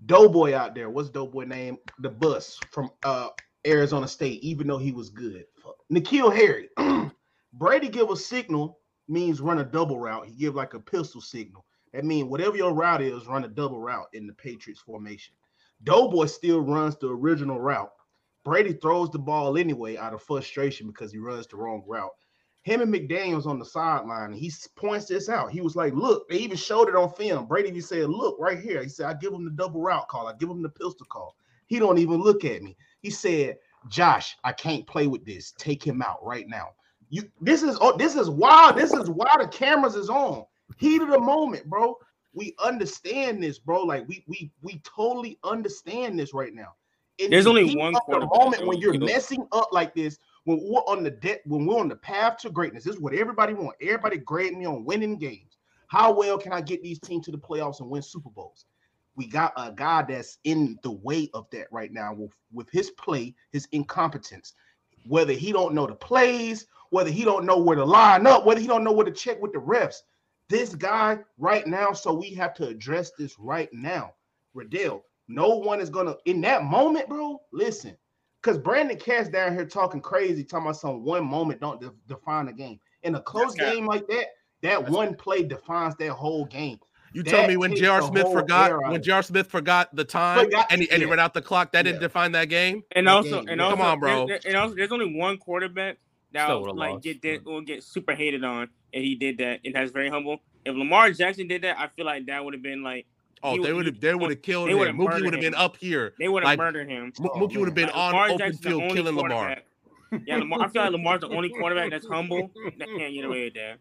Doughboy out there, what's Doughboy name? The bus from uh, Arizona State, even though he was good. N'Keal Harry. Brady give a signal means run a double route. He give like a pistol signal. That means whatever your route is, run a double route in the Patriots formation. Doughboy still runs the original route. Brady throws the ball anyway out of frustration because he runs the wrong route him and McDaniels on the sideline. He points this out. He was like, "Look," they even showed it on film. Brady even said, "Look right here." He said, "I give him the double route call. I give him the pistol call." He don't even look at me. He said, "Josh, I can't play with this. Take him out right now." You. This is oh, this is wild. This is why the cameras is on. Heat of the moment, bro. We understand this, bro. Like we we we totally understand this right now. In There's only one moment when you're messing up like this when we're on the debt, when we're on the path to greatness, this is what everybody wants. Everybody grade me on winning games. How well can I get these teams to the playoffs and win Super Bowls? We got a guy that's in the way of that right now with, with his play, his incompetence. Whether he don't know the plays, whether he don't know where to line up, whether he don't know where to check with the refs. This guy right now, so we have to address this right now. Riddell, no one is gonna in that moment, bro. Listen, because Brandon Cass down here talking crazy, talking about some one moment don't de- define the game. In a close That's game like that, that That's one play defines that whole game. You that tell me when J.R. Smith forgot when J.R. Smith forgot the time forgot, and, he, and he ran out the clock, that yeah. didn't define that game. And also, game. and also, come on, bro. and also, there's only one quarterback that will like get that will get super hated on, and he did that, and that's very humble. If Lamar Jackson did that, I feel like that would have been like Oh, they would have they would have killed him. Mookie would have been up here. They would have like, murdered him. Mookie would have been on Lamar open field killing Lamar. Yeah, Lamar, I feel like Lamar's the only quarterback that's humble that can't get away with that.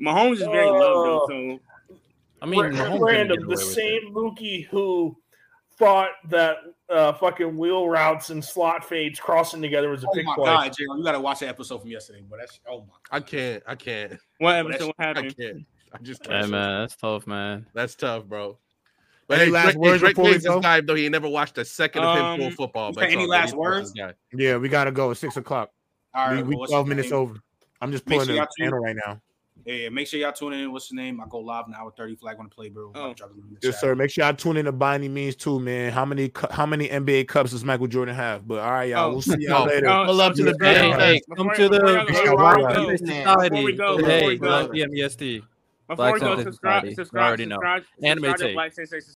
Mahomes is very low though, so I mean, random the same Mookie who thought that uh, fucking wheel routes and slot fades crossing together was a oh big play. God, Jay, you got to watch that episode from yesterday, but that's oh my. God. I can't. I can't. What episode? What happened? I can't. I just can't. Hey man, that's tough, man. That's tough, bro. But any hey, last Drake, words Drake before we go? guy, though he never watched a second of um, him full football. But any last words? Yeah, we gotta go. It's six o'clock. All right, we, we twelve minutes over. I'm just pulling sure the channel right now. Yeah, make sure y'all tune in. What's the name? I go live an hour 30 flag on the play, bro. Oh. Yes, sir. Make sure y'all tune in to by any means too, man. How many how many NBA cups does Michael Jordan have? But all right, y'all. Oh. We'll see y'all oh. later. Oh, love to the hey, hey, come to the society. Hey, love PMEST. Before we go, subscribe, subscribe, subscribe, subscribe, subscribe, subscribe, subscribe,